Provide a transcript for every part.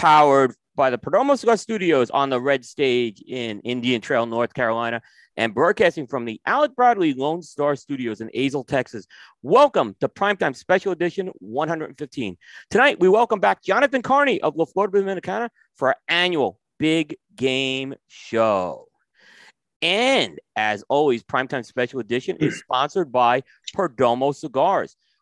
powered by the Perdomo Cigar Studios on the Red Stage in Indian Trail, North Carolina, and broadcasting from the Alec Bradley Lone Star Studios in Azle, Texas. Welcome to Primetime Special Edition 115. Tonight, we welcome back Jonathan Carney of La Flor Dominicana for our annual Big Game Show. And as always, Primetime Special Edition is sponsored by Perdomo Cigars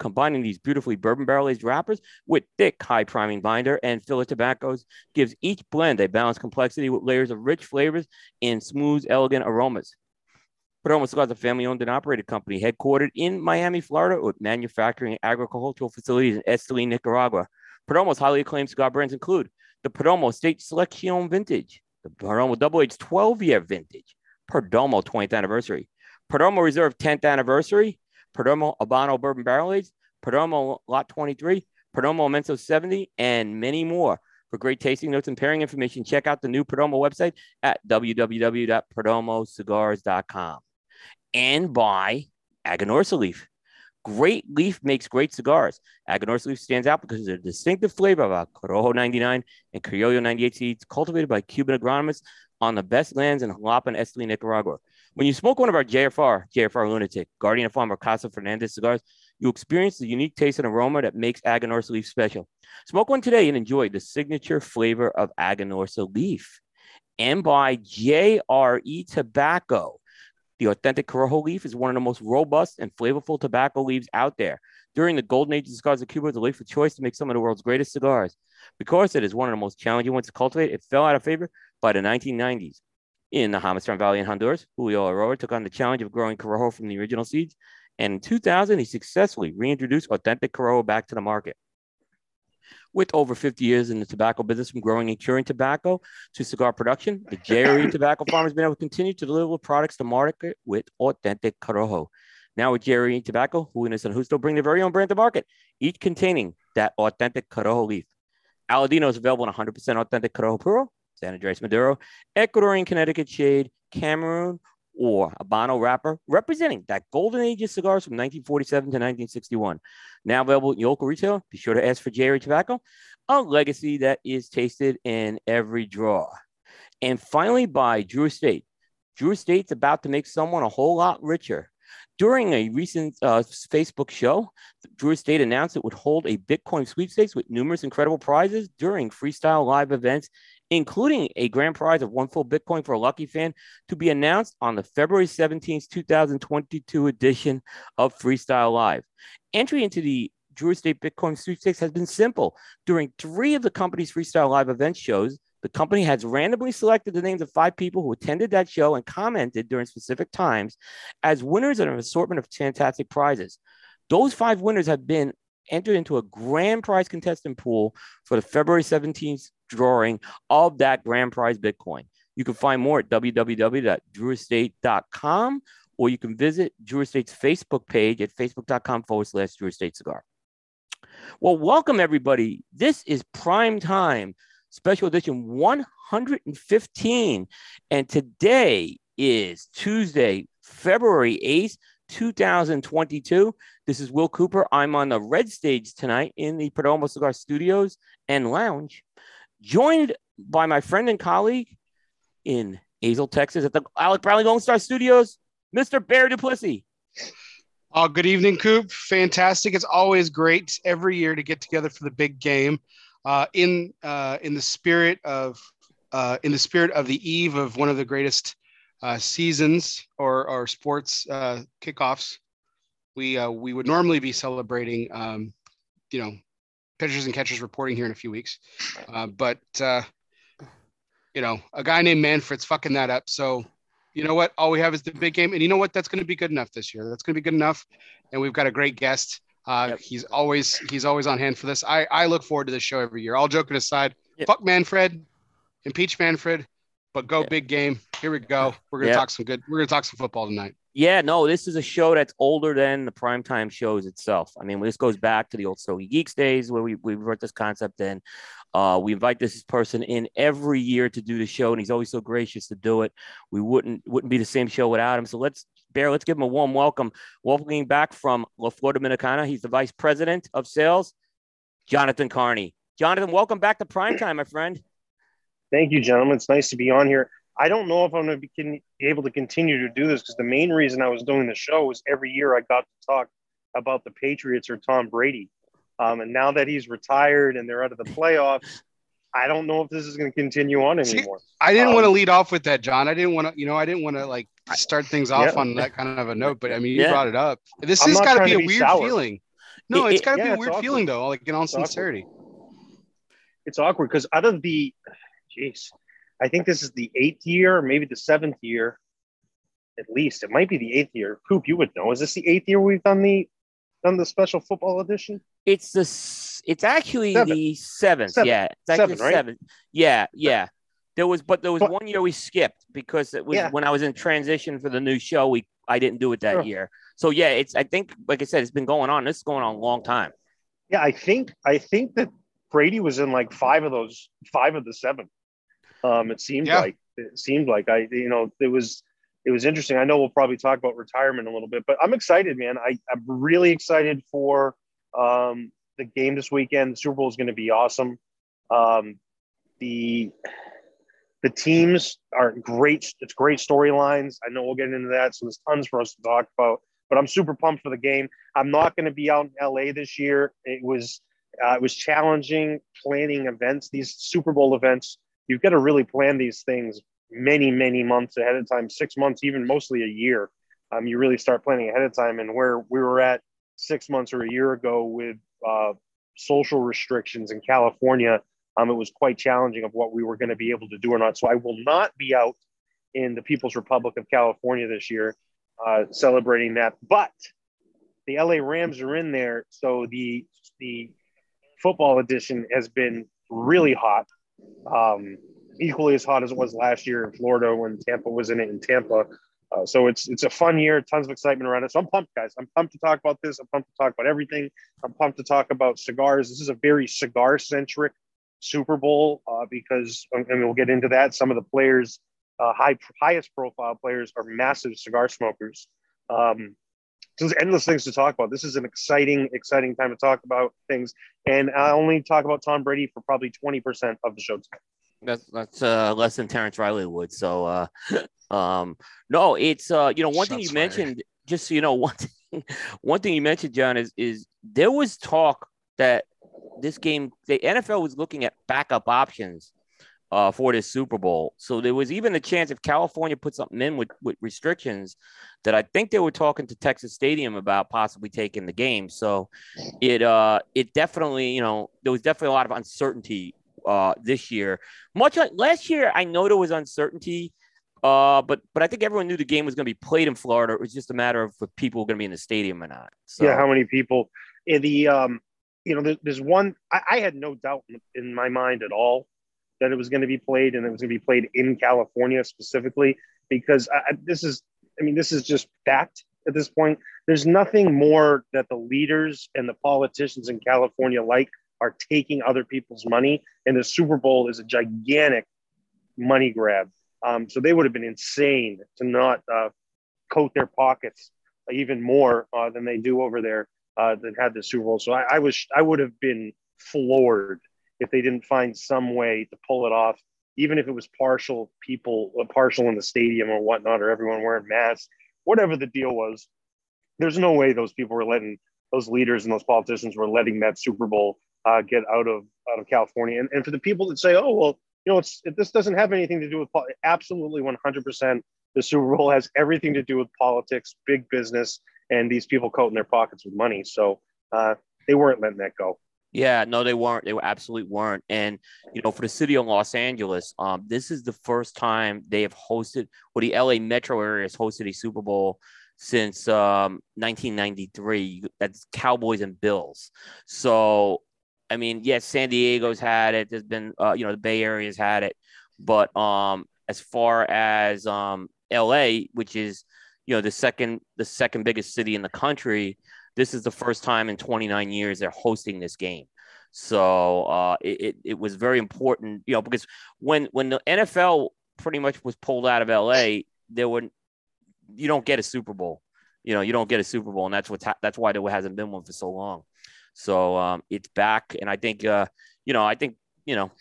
combining these beautifully bourbon barrel aged wrappers with thick, high priming binder and filler tobaccos gives each blend a balanced complexity with layers of rich flavors and smooth, elegant aromas. Perdomo Cigars is a family owned and operated company headquartered in Miami, Florida, with manufacturing and agricultural facilities in Esteli, Nicaragua. Perdomo's highly acclaimed cigar brands include the Perdomo State Selection Vintage, the Perdomo Double Age 12 year vintage, Perdomo 20th anniversary, Perdomo Reserve 10th anniversary, Perdomo Habano Bourbon Barrel Aged, Perdomo Lot 23, Perdomo Inmenso 70, and many more. For great tasting notes and pairing information, check out the new Perdomo website at www.perdomocigars.com. And by Aganorsa Leaf. Great leaf makes great cigars. Aganorsa Leaf stands out because of the distinctive flavor of Corojo 99 and Criollo 98 seeds cultivated by Cuban agronomists on the best lands in Jalapa and Esteli, Nicaragua. When you smoke one of our JFR, JFR Lunatic, Guardian of Farmer Casa Fernandez cigars, you experience the unique taste and aroma that makes Aganorsa Leaf special. Smoke one today and enjoy the signature flavor of Aganorsa Leaf. And by JRE Tobacco. The authentic Corojo leaf is one of the most robust and flavorful tobacco leaves out there. During the golden age of cigars of Cuba, was a leaf of choice to make some of the world's greatest cigars. Because it is one of the most challenging ones to cultivate, it fell out of favor by the 1990s. In the Jamastran Valley in Honduras, Julio Eiroa took on the challenge of growing Corojo from the original seeds. And in 2000, he successfully reintroduced authentic Corojo back to the market. With over 50 years in the tobacco business, from growing and curing tobacco to cigar production, the JRE tobacco farm has been able to continue to deliver products to market with authentic Corojo. Now with JRE Tobacco, Julian and Justo bring their very own brand to market, each containing that authentic Corojo leaf. Aladino is available in 100% authentic Corojo Puro, San Andres Maduro, Ecuadorian Connecticut Shade, Cameroon, or Habano wrapper, representing that golden age of cigars from 1947 to 1961. Now available in your local retail. Be sure to ask for JRE Tobacco, a legacy that is tasted in every draw. And finally, by Drew Estate. Drew Estate's about to make someone a whole lot richer. During a recent uh, Facebook show, Drew Estate announced it would hold a Bitcoin sweepstakes with numerous incredible prizes during freestyle live events including a grand prize of one full Bitcoin for a lucky fan to be announced on the February 17th, 2022 edition of Freestyle Live. Entry into the Drew Estate Bitcoin sweepstakes has been simple. During three of the company's Freestyle Live event shows, the company has randomly selected the names of five people who attended that show and commented during specific times as winners of an assortment of fantastic prizes. Those five winners have been entered into a grand prize contestant pool for the February 17th drawing of that grand prize Bitcoin. You can find more at www.drewestate.com or you can visit Drew Estate's Facebook page at facebook.com forward slash Drew Estate Cigar. Well, welcome everybody. This is prime time special edition 115. And today is Tuesday, February 8th, 2022. This is Will Cooper. I'm on the red stage tonight in the Perdomo Cigar Studios and Lounge joined by my friend and colleague in Azle, Texas, at the Alec Bradley Lone Star Studios, Mr. Bear Duplessis. Oh, good evening, Coop. Fantastic. It's always great every year to get together for the big game. Uh, in uh, in the spirit of uh, in the spirit of the eve of one of the greatest uh, seasons or or sports uh, kickoffs, we uh, we would normally be celebrating, um, you know, pitchers and catchers reporting here in a few weeks. Uh, but uh, you know, a guy named Manfred's fucking that up. So you know what? All we have is the big game, and you know what? That's going to be good enough this year. That's going to be good enough. And we've got a great guest. Uh, yep. He's always he's always on hand for this. I I look forward to this show every year. All joking aside, yep. fuck Manfred, impeach Manfred. But go Yeah. big game. Here we go. We're gonna Yeah. talk some good. We're gonna talk some football tonight. Yeah, no, this is a show that's older than the primetime shows itself. I mean, this goes back to the old Stogie Geeks days where we, we brought this concept in. Uh, we invite this person in every year to do the show, and he's always so gracious to do it. We wouldn't wouldn't be the same show without him. So let's Bear, let's give him a warm welcome. Welcoming back from La Flor Dominicana. He's the vice president of sales, Jonathan Carney. Jonathan, welcome back to primetime, my friend. Thank you, gentlemen. It's nice to be on here. I don't know if I'm going to be con- able to continue to do this because the main reason I was doing the show was every year I got to talk about the Patriots or Tom Brady. Um, and now that he's retired and they're out of the playoffs, I don't know if this is going to continue on See, anymore. I didn't Um, want to lead off with that, John. I didn't want to, you know, I didn't want to like start things off Yeah. on that kind of a note. But I mean, you Yeah. brought it up. This I'm has got to be a be weird sour. feeling. No, It- it's it- got to yeah, be a weird awkward. feeling though. Like in all It's awkward. sincerity. It's awkward because out of the, jeez, I think this is the eighth year, maybe the seventh year, at least. It might be the eighth year. Coop, you would know. Is this the eighth year we've done the done the special football edition? It's the it's actually the seventh. Seven. Yeah, it's actually Seven, right? seventh. Yeah, yeah. There was, but there was But- one year we skipped because it was Yeah. when I was in transition for the new show. We I didn't do it that Sure. year. So yeah, it's I think like I said, it's been going on. This is going on a long time. Yeah, I think I think that Brady was in like five of those, five of the seven. Um, it seemed Yeah. like it seemed like I, you know, it was it was interesting. I know we'll probably talk about retirement a little bit, but I'm excited, man. I, I'm really excited for um, the game this weekend. The Super Bowl is going to be awesome. Um, the the teams are great. It's great storylines. I know we'll get into that. So there's tons for us to talk about. But I'm super pumped for the game. I'm not going to be out in LA this year. It was uh, it was challenging planning events. These Super Bowl events, you've got to really plan these things many many months ahead of time, six months, even mostly a year. Um, you really start planning ahead of time. And where we were at six months or a year ago with uh, social restrictions in California, um, it was quite challenging of what we were going to be able to do or not. So I will not be out in the People's Republic of California this year uh, celebrating that. But the LA Rams are in there, so the the football edition has been really hot, um, equally as hot as it was last year in Florida when Tampa was in it in Tampa. Uh, so it's it's a fun year, tons of excitement around it. So I'm pumped, guys. I'm pumped to talk about this. I'm pumped to talk about everything. I'm pumped to talk about cigars. This is a very cigar centric Super Bowl uh, because, and we'll get into that. Some of the players, uh, high highest profile players, are massive cigar smokers. Um, there's endless things to talk about. This is an exciting, exciting time to talk about things. And I only talk about Tom Brady for probably 20% of the show time. That's that's uh, less than Terence Reilly would. So uh, um, no, it's uh, you know one thing you fired. mentioned. Just so you know, one thing, one thing you mentioned, John, is is there was talk that this game, the NFL was looking at backup options uh, for this Super Bowl. So there was even a chance if California put something in with, with restrictions that I think they were talking to Texas Stadium about possibly taking the game. So it uh it definitely, you know, there was definitely a lot of uncertainty uh this year. Much like last year, I know there was uncertainty. Uh, but but I think everyone knew the game was going to be played in Florida. It was just a matter of if people were going to be in the stadium or not. So yeah, how many people? The um, you know, there's one. I, I had no doubt in, in my mind at all that it was going to be played and it was going to be played in California specifically because I, this is. I mean, this is just fact at this point. There's nothing more that the leaders and the politicians in California like are taking other people's money, and the Super Bowl is a gigantic money grab. Um, so they would have been insane to not uh, coat their pockets even more uh, than they do over there uh, that had the Super Bowl. So I, I was I would have been floored if they didn't find some way to pull it off, even if it was partial people uh, partial in the stadium or whatnot, or everyone wearing masks, whatever the deal was. There's no way those people were letting those leaders and those politicians were letting that Super Bowl uh, get out of out of California. And, and for the people that say, oh well, you know, it's it, this doesn't have anything to do with pol-. absolutely 100. percent The Super Bowl has everything to do with politics, big business, and these people coating their pockets with money. So uh, they weren't letting that go. Yeah, no, they weren't. They were absolutely weren't. And you know, for the city of Los Angeles, um, this is the first time they have hosted, or the LA metro area has hosted a Super Bowl since um 1993. That's Cowboys and Bills. So, I mean, yes, San Diego's had it. There's been, uh, you know, the Bay Area's had it, but um, as far as um, LA, which is you know the second the second biggest city in the country, this is the first time in 29 years they're hosting this game. So uh, it, it, was very important, you know, because when when the NFL pretty much was pulled out of LA, there were you don't get a Super Bowl. You know, you don't get a Super Bowl, and that's what's ha- that's why there hasn't been one for so long. So um, it's back, and I think uh, you know, I think you know,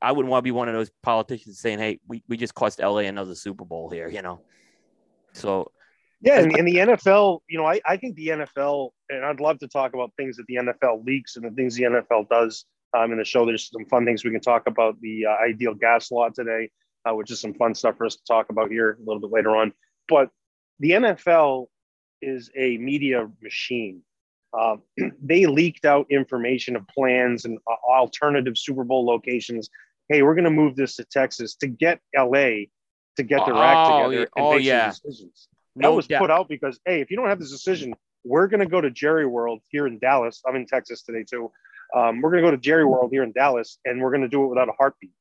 I wouldn't want to be one of those politicians saying, "Hey, we, we just cost LA another Super Bowl here," you know. So yeah, and, and the NFL, you know, I, I think the NFL, and I'd love to talk about things that the NFL leaks and the things the NFL does um, in the show. There's some fun things we can talk about the uh, ideal gas law today, uh, which is some fun stuff for us to talk about here a little bit later on. But the NFL is a media machine. Uh, they leaked out information of plans and uh, alternative Super Bowl locations. Hey, we're going to move this to Texas to get LA to get their act Oh, together yeah. and Oh, make yeah. some decisions. That was doubt. put out because hey, if you don't have this decision, we're going to go to Jerry World here in Dallas. I'm in Texas today too. Um, we're going to go to Jerry World here in Dallas, and we're going to do it without a heartbeat.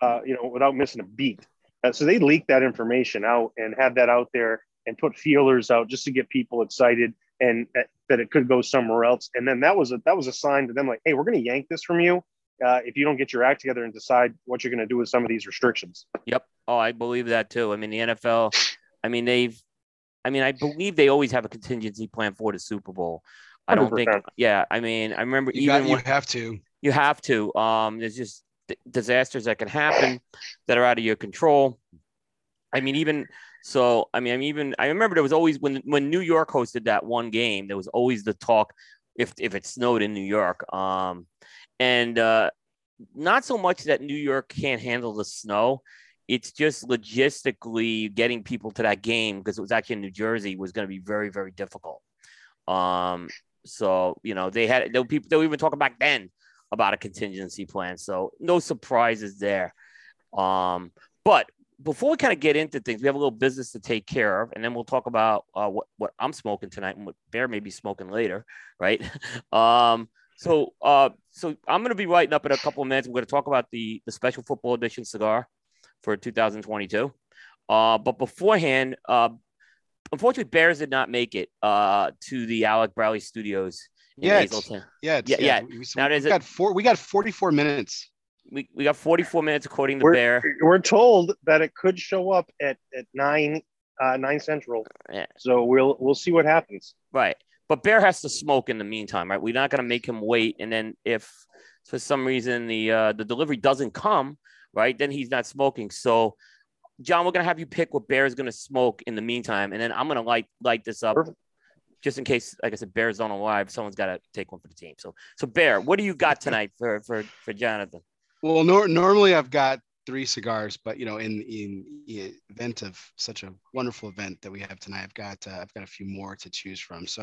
Uh, you know, without missing a beat. Uh, so they leaked that information out and had that out there and put feelers out just to get people excited and uh, that it could go somewhere else. And then that was a that was a sign to them like, hey, we're going to yank this from you uh, if you don't get your act together and decide what you're going to do with some of these restrictions. Yep. Oh, I believe that too. I mean, the NFL, I mean, they've, I mean, I believe they always have a contingency plan for the Super Bowl. I don't think, 100%. yeah. I mean, I remember You, even got, you when have to. you have to, um, there's just d- disasters that can happen that are out of your control. I mean, even so, I mean, I'm even, I remember there was always when, when New York hosted that one game, there was always the talk if, if it snowed in New York. Um, and, uh, not so much that New York can't handle the snow. It's just logistically getting people to that game because it was actually in New Jersey was going to be very, very difficult. Um, so you know they had there were people they were even talking back then about a contingency plan. So no surprises there. Um, but before we kind of get into things, we have a little business to take care of, and then we'll talk about uh, what what I'm smoking tonight and what Bear may be smoking later, right? um, so uh, so I'm going to be writing up in a couple of minutes. We're going to talk about the the special football edition cigar for 2022. Uh, but beforehand, uh, unfortunately, Bears did not make it uh, to the Alec Bradley Studios Yeah, it's- Yeah, it's, Yeah, yeah. We, we, Now, we does it- got four. We got 44 minutes. We, we got 44 minutes according to We're, Bear. we're told that it could show up at, at nine uh, nine central. Yeah. So we'll we'll see what happens. Right. But Bear has to smoke in the meantime, right? We're not going to make him wait. And then if for some reason the uh, the delivery doesn't come, right, then he's not smoking. So, John, we're going to have you pick what Bear is going to smoke in the meantime. And then I'm going to light, light this up Perfect. just in case, like I said, Bear's on alive. Someone's got to take one for the team. So, so Bear, what do you got tonight for, for, for Jonathan? Well, nor- normally I've got three cigars, but you know, in in the event of such a wonderful event that we have tonight, I've got uh, I've got a few more to choose from. So,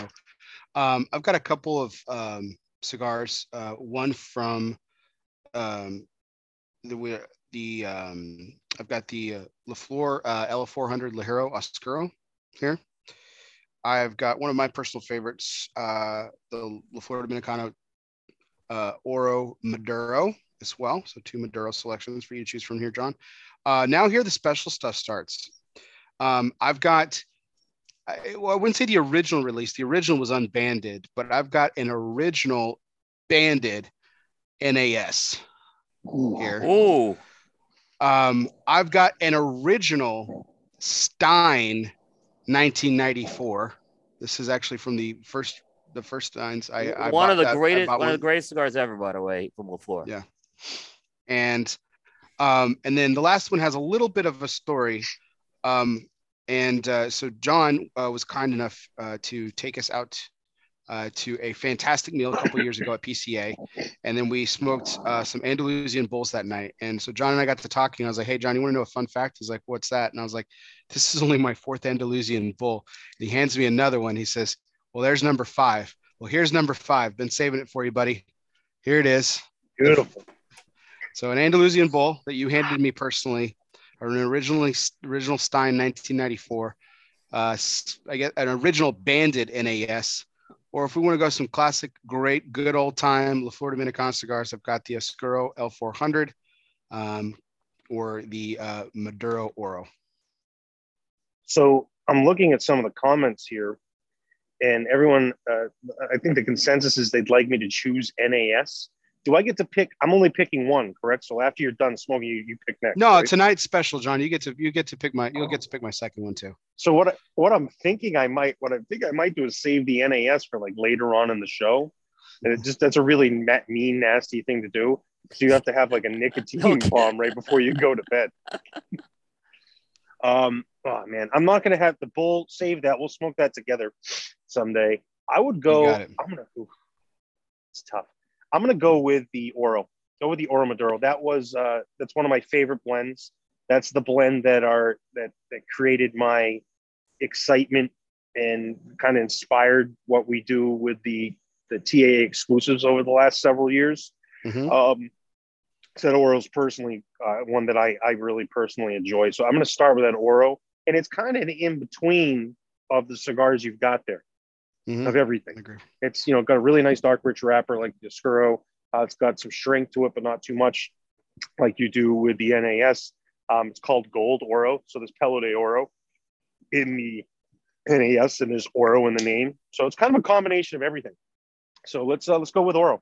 um, I've got a couple of um, cigars. Uh, one from um, the the um, I've got the uh, La Flor uh, L400 Ligero Oscuro here. I've got one of my personal favorites, uh, the La Flor Dominicano uh, Oro Maduro as well. So two Maduro selections for you to choose from here, John. Uh, now here the special stuff starts. Um, I've got, I, well, I wouldn't say the original release. The original was unbanded, but I've got an original banded NAS here. Oh, Um, I've got an original Stein 1994. This is actually from the first the first Steins. I, I one of the that- greatest, bought one of the greatest cigars ever, by the way, from La Flor. Yeah. and um, and then the last one has a little bit of a story. Um, and uh, so John uh, was kind enough uh, to take us out uh, to a fantastic meal a couple years ago at PCA, and then we smoked uh, some Andalusian bulls that night. And so John and I got to talking. I was like, "Hey, John, you want to know a fun fact?" He's like, "What's that?" And I was like, "This is only my fourth Andalusian bull." And he hands me another one. He says, "Well, there's number five. Well, here's number five. Been saving it for you, buddy. Here it is." Beautiful. So an Andalusian bull that you handed me personally, or an originally original Stein 1994. Uh, I get an original banded NAS, or if we want to go some classic, great, good old time La Flor Dominican cigars, I've got the Oscuro L400. Um, or the uh, Maduro Oro? So I'm looking at some of the comments here, and everyone, uh, I think the consensus is they'd like me to choose NAS. Do I get to pick? I'm only picking one, correct? So after you're done smoking, you, you pick next. No, right? tonight's special, John. You get to you get to pick my you'll get to pick my second one too. So what I, what I'm thinking I might what I think I might do is save the NAS for like later on in the show, and it just that's a really ma- mean, nasty thing to do. So you have to have like a nicotine Okay. bomb right before you go to bed. um, oh man, I'm not gonna have the bull. Save that. We'll smoke that together someday. I would go. I'm gonna. ooh, it's tough. I'm gonna go with the Oro. Go with the Oro Maduro. That was uh, that's one of my favorite blends. That's the blend that are that that created my excitement and kind of inspired what we do with the the TAA exclusives over the last several years. Mhm. Um, so that Oro is personally uh, one that I, I really personally enjoy. So I'm going to start with that Oro, and it's kind of an in between of the cigars you've got there Mhm. of everything. It's you know got a really nice dark rich wrapper like the Oscuro. Uh, it's got some strength to it, but not too much, like you do with the NAS. Um, it's called Gold Oro, so there's Pelo de Oro in the NAS, and there's Oro in the name. So it's kind of a combination of everything. So let's uh, let's go with Oro.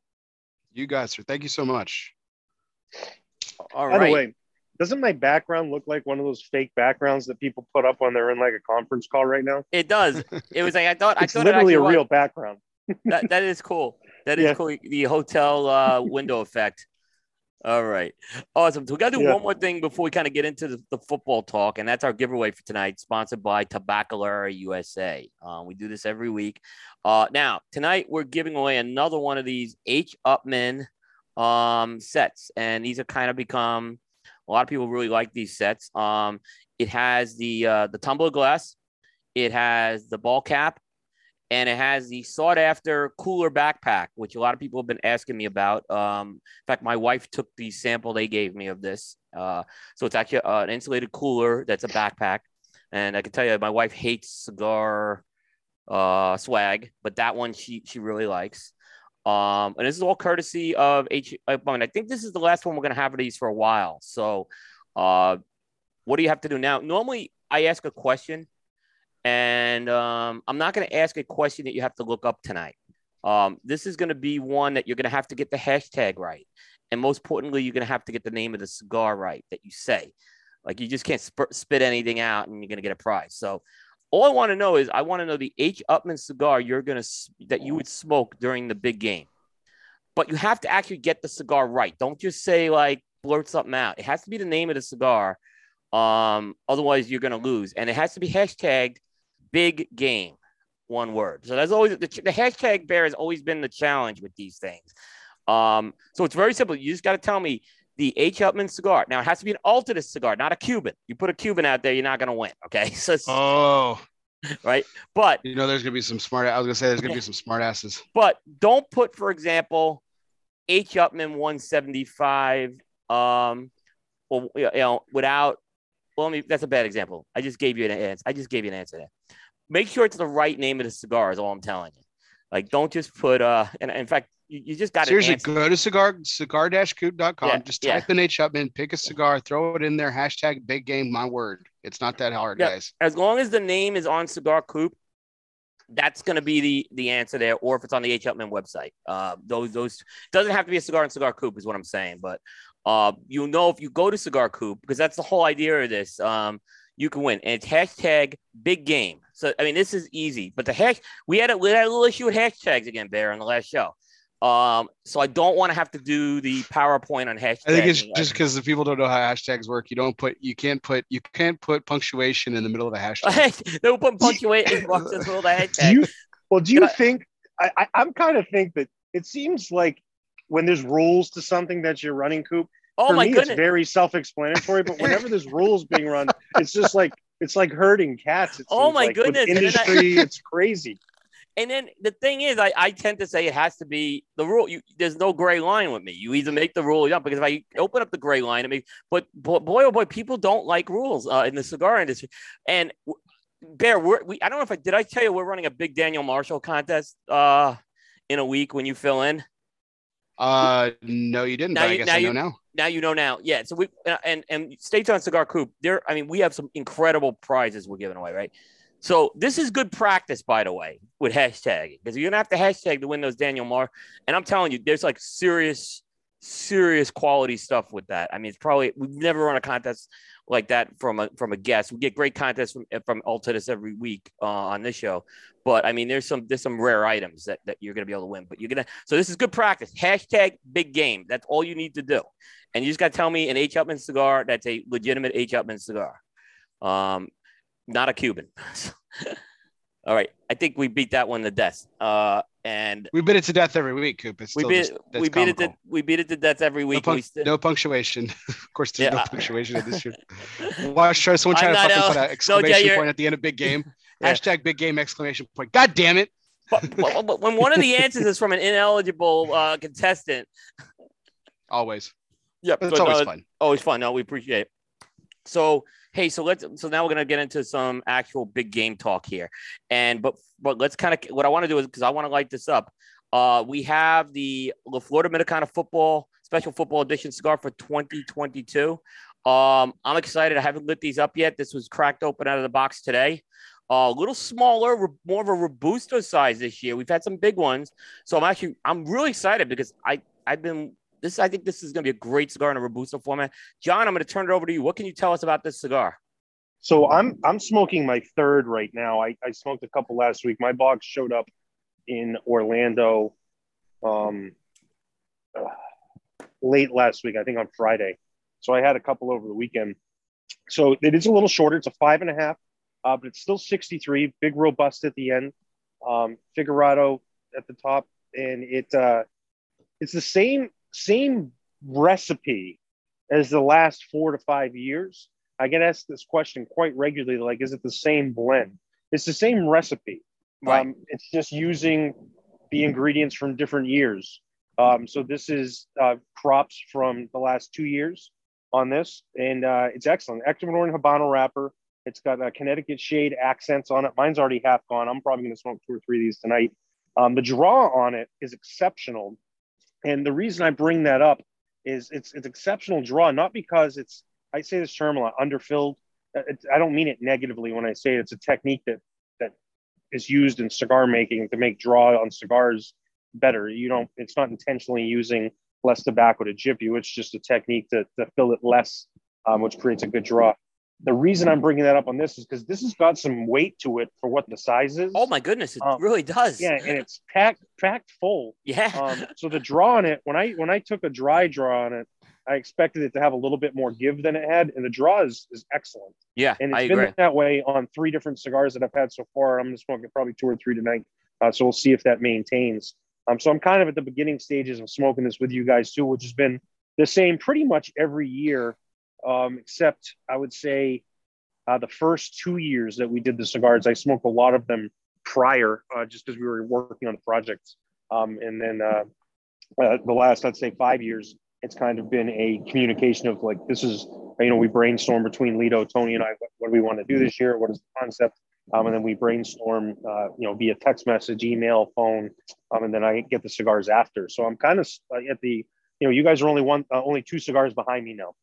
You guys, sir. Thank you so much. All By right. the way, doesn't my background look like one of those fake backgrounds that people put up when they're in like a conference call right now? It does. It was like I thought. I It's thought literally it a real was. background. That, that is cool. That is Yeah. cool. The hotel uh, window effect. All right. Awesome. So we got to do Yeah. one more thing before we kind of get into the, the football talk, and that's our giveaway for tonight, sponsored by Tabacalera USA. Uh, we do this every week. Uh, now, tonight we're giving away another one of these H. Upmann um, sets, and these have kind of become a lot of people really like these sets. Um, it has the uh, the tumbler glass, it has the ball cap, and it has the sought after cooler backpack, which a lot of people have been asking me about. Um, in fact, my wife took the sample they gave me of this. Uh, so it's actually uh, an insulated cooler that's a backpack. And I can tell you, my wife hates cigar uh, swag, but that one she she really likes. Um, and this is all courtesy of H. I mean, I think this is the last one we're gonna have of these for a while. So, uh, what do you have to do now? Normally, I ask a question and um, I'm not going to ask a question that you have to look up tonight. Um, this is going to be one that you're going to have to get the hashtag right, and most importantly, you're going to have to get the name of the cigar right that you say. Like you just can't sp- spit anything out, and you're going to get a prize. So, all I want to know is I want to know the H. Upmann cigar you're to that you would smoke during the big game, but you have to actually get the cigar right. Don't just say like blurt something out. It has to be the name of the cigar. Um, otherwise, you're to lose, and it has to be hashtagged big game one word so that's always the, the hashtag bear has always been the challenge with these things um so it's very simple you just got to tell me the h upmann cigar now it has to be an alternate cigar not a cuban you put a cuban out there you're not going to win okay so it's- Oh, right but you know, there's gonna be some smart. I was gonna say there's gonna be some smart asses. but don't put for example h upman 175 um or you know without well, let me, that's a bad example. I just gave you an answer. I just gave you an answer there. Make sure it's the right name of the cigar. Is all I'm telling you. Like, don't just put uh. And in fact, you, you just got to Seriously, answer. go to cigar cigar-coop.com. Yeah, just yeah. type in H Upmann, pick a cigar, throw it in there. Hashtag big game. My word, it's not that hard, Yeah. guys. As long as the name is on Cigar Coop, that's going to be the the answer there. Or if it's on the H Upmann website, uh, those those doesn't have to be a cigar and Cigar Coop is what I'm saying. But uh, you know, if you go to Cigar Coop, because that's the whole idea of this, um, you can win. And it's hashtag big game. So I mean, this is easy. But the hash we had a, we had a little issue with hashtags again, Bear, on the last show. Um, so I don't want to have to do the PowerPoint on hashtags. I think it's just because the people don't know how hashtags work. You don't put, you can't put, you can't put punctuation in the middle of a hashtag. they will put punctuation in the middle of the Do hashtag. you, well, do you Can I- think? I, I, I'm kind of think that it seems like when there's rules to something that you're running, Coop. Oh for my me, goodness. it's very self-explanatory. But whenever there's rules being run, it's just like it's like herding cats. It Oh my like. Goodness, and then I- industry, it's crazy. And then the thing is, I, I tend to say it has to be the rule. You, there's no gray line with me. You either make the rule or you don't. Because if I open up the gray line, I mean, but bo- boy, oh boy, people don't like rules uh, in the cigar industry. And Bear, we're, we I don't know if I did. I tell you we're running a big Daniel Marshall contest uh, in a week when you fill in. Uh, no, you didn't. Now but I you- guess now I you- know now. Now you know now. Yeah. So we and and States on Cigar Coop. There. I mean, we have some incredible prizes we're giving away, right? So this is good practice, by the way, with hashtagging because you're gonna have to hashtag to win those Daniel Mar. And I'm telling you, there's like serious, serious quality stuff with that. I mean, it's probably we've never run a contest like that from a from a guest. We get great contests from from Altadis every week uh, on this show. But I mean, there's some there's some rare items that, that you're gonna be able to win. But you're gonna so this is good practice. Hashtag big game. That's all you need to do. And you just gotta tell me an H. Upmann cigar that's a legitimate H. Upmann cigar. Um, not a Cuban. all right. I think we beat that one to death. Uh and We beat it to death every week, Coop. It's we beat just, we beat it to we beat it to death every No, week. punc- we still, no punctuation. of course, there's Yeah. no punctuation in this year. Watch try someone try I'm to fucking put an exclamation you're- point at the end of big game. Yeah. Hashtag big game exclamation point. God damn it! but, but- but when one of the answers is from an ineligible uh, contestant, Always. yeah, it's always uh, fun. always fun. No, we appreciate it. So hey, so let's so now we're gonna get into some actual big game talk here, and but but let's kind of what I want to do is because I want to light this up. Uh, we have the La Flor Dominicana Football Special Football Edition cigar for 2022. Um, I'm excited. I haven't lit these up yet. This was cracked open out of the box today. Uh, a little smaller, more of a robusto size this year. We've had some big ones, so I'm actually I'm really excited because I I've been this. I think this is going to be a great cigar in a robusto format. John, I'm going to turn it over to you. What can you tell us about this cigar? So I'm I'm smoking my third right now. I, I smoked a couple last week. My box showed up in Orlando um, uh, late last week, I think on Friday. So I had a couple over the weekend. So it is a little shorter. It's a five and a half, uh, but it's still 63, big robust at the end. Um, Figurado at the top, and it uh, it's the same same recipe as the last four to five years. I get asked this question quite regularly, like, is it the same blend? It's the same recipe. Right. Um, it's just using the ingredients from different years. Um, so this is uh, crops from the last two years on this, and uh, it's excellent. Ecuadorian Habano wrapper. It's got uh, Connecticut shade accents on it. Mine's already half gone. I'm probably going to smoke two or three of these tonight. Um, the draw on it is exceptional, and the reason I bring that up is it's it's exceptional draw, not because it's I say this term a lot, underfilled. Uh, I don't mean it negatively when I say it. it's a technique that that is used in cigar making to make draw on cigars better. You don't. It's not intentionally using less tobacco to jip you. It's just a technique to, to fill it less, um, which creates a good draw. The reason I'm bringing that up on this is because this has got some weight to it for what the size is. Oh my goodness, it Um, really does. Yeah, and it's packed packed full. yeah. Um, so the draw on it, when I when I took a dry draw on it, I expected it to have a little bit more give than it had, and the draw is, is excellent. yeah, And I it's been agree. that way on three different cigars that I've had so far. I'm smoking probably two or three tonight, uh, so we'll see if that maintains. Um, so I'm kind of at the beginning stages of smoking this with you guys too, which has been the same pretty much every year, um, except I would say uh, the first two years that we did the cigars, I smoked a lot of them prior, uh, just because we were working on the projects. Um, and then uh, uh, the last, I'd say, five years, it's kind of been a communication of like, this is, you know, we brainstorm between Litto, Tony, and I, what, what do we want to do this year? What is the concept? Um, and then we brainstorm, uh, you know, via text message, email, phone, um, and then I get the cigars after. So I'm kind of uh, at the, you know, you guys are only one, only two cigars behind me now,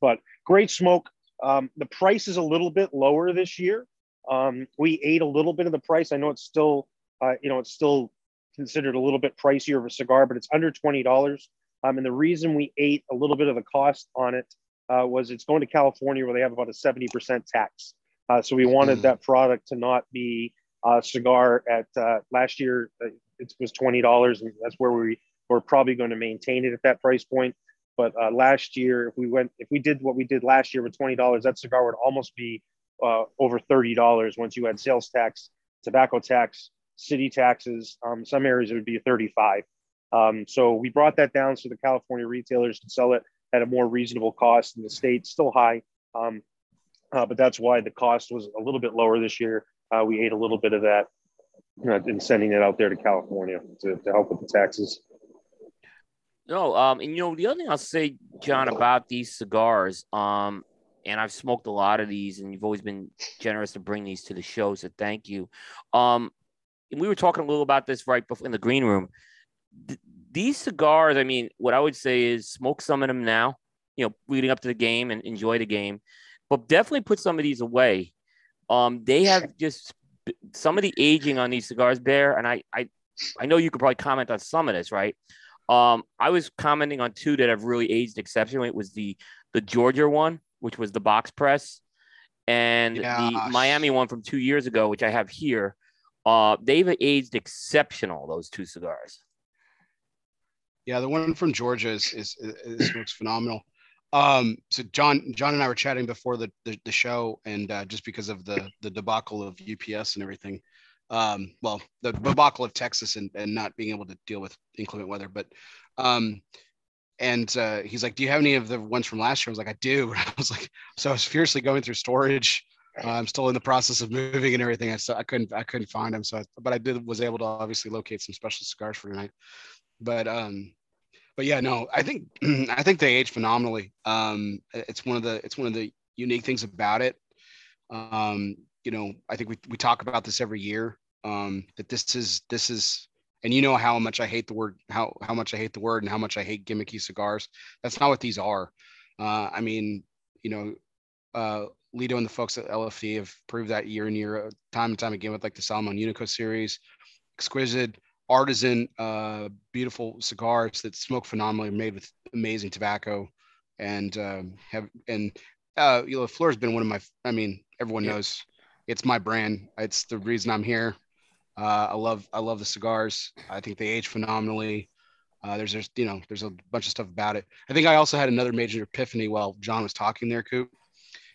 but great smoke. Um, the price is a little bit lower this year. Um, we ate a little bit of the price. I know it's still, uh, you know, it's still considered a little bit pricier of a cigar, but it's under twenty dollars. Um, and the reason we ate a little bit of the cost on it uh, was it's going to California where they have about a seventy percent tax. Uh, so we wanted Mm. that product to not be a cigar at uh, last year. Uh, it was twenty dollars, and that's where we we're probably going to maintain it at that price point. But uh, last year, if we went, if we did what we did last year with twenty dollars, that cigar would almost be uh, over thirty dollars once you had sales tax, tobacco tax, city taxes. Um, some areas it would be thirty-five. Um, so we brought that down so the California retailers could sell it at a more reasonable cost. In the state, still high, um, uh, but that's why the cost was a little bit lower this year. Uh, we ate a little bit of that uh, in sending it out there to California to, to help with the taxes. No, um, and you know the other thing I'll say, John, about these cigars, um, and I've smoked a lot of these, and you've always been generous to bring these to the show, so thank you. Um, and we were talking a little about this right before in the green room. Th- these cigars, I mean, what I would say is smoke some of them now, you know, leading up to the game and enjoy the game, but definitely put some of these away. Um, they have just some of the aging on these cigars, Bear, and I, I, I know you could probably comment on some of this, right? Um, I was commenting on two that have really aged exceptionally. It was the the Georgia one, which was the box press, and Yeah. the Miami one from two years ago, which I have here. Uh, they've aged exceptional. Those two cigars. Yeah, the one from Georgia is is, is looks phenomenal. Um, so John, John and I were chatting before the the, the show, and uh, just because of the the debacle of UPS and everything, um, well, the debacle of Texas and and not being able to deal with inclement weather, but um, and uh, he's like, "Do you have any of the ones from last year?" I was like, "I do." I was like, so I was fiercely going through storage. Uh, I'm still in the process of moving and everything. I, so I couldn't I couldn't find them. So, I, but I did was able to obviously locate some special cigars for tonight. But um, but yeah, no, I think I think they age phenomenally. Um, it's one of the it's one of the unique things about it. Um, you know, I think we we talk about this every year. Um, that this is this is, and you know how much I hate the word how how much I hate the word and how much I hate gimmicky cigars. That's not what these are. Uh, I mean, you know, uh, Litto and the folks at LFD have proved that year and year, time and time again with like the Salomon Unico series, exquisite artisan, uh, beautiful cigars that smoke phenomenally, made with amazing tobacco, and um, have and uh, you know, Fleur has been one of my. I mean, everyone Yeah. knows it's my brand. It's the reason I'm here. Uh, I love I love the cigars. I think they age phenomenally. Uh, there's there's you know there's a bunch of stuff about it. I think I also had another major epiphany while John was talking there, Coop.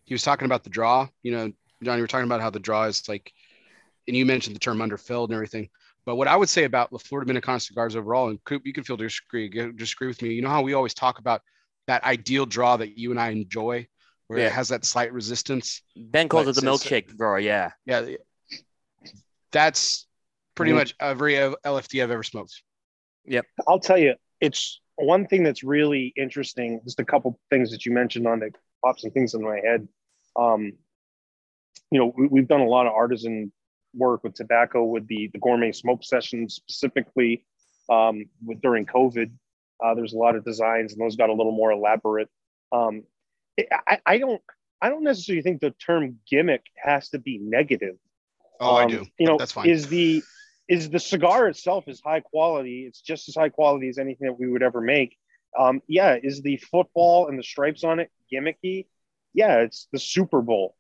He was talking about the draw. You know, John, you were talking about how the draw is like, and you mentioned the term underfilled and everything. But what I would say about the Flor Dominicana cigars overall, and Coop, you can feel disagree, disagree with me. You know how we always talk about that ideal draw that you and I enjoy, where Yeah. it has that slight resistance. Ben calls it the it's- milkshake drawer. Yeah. Yeah, that's pretty Mhm. much every LFD I've ever smoked. Yep. I'll tell you, it's one thing that's really interesting. Just a couple things that you mentioned on that pop some things in my head. Um, you know, we, we've done a lot of artisan work with tobacco, with the the gourmet smoke sessions specifically. Um, with during COVID, uh, there's a lot of designs, and those got a little more elaborate. Um, it- I, I don't, I don't necessarily think the term gimmick has to be negative. Oh, I Um, do. You know, that's fine. Is the is the cigar itself is high quality? It's just as high quality as anything that we would ever make. Um, yeah, is the football and the stripes on it gimmicky? Yeah, it's the Super Bowl.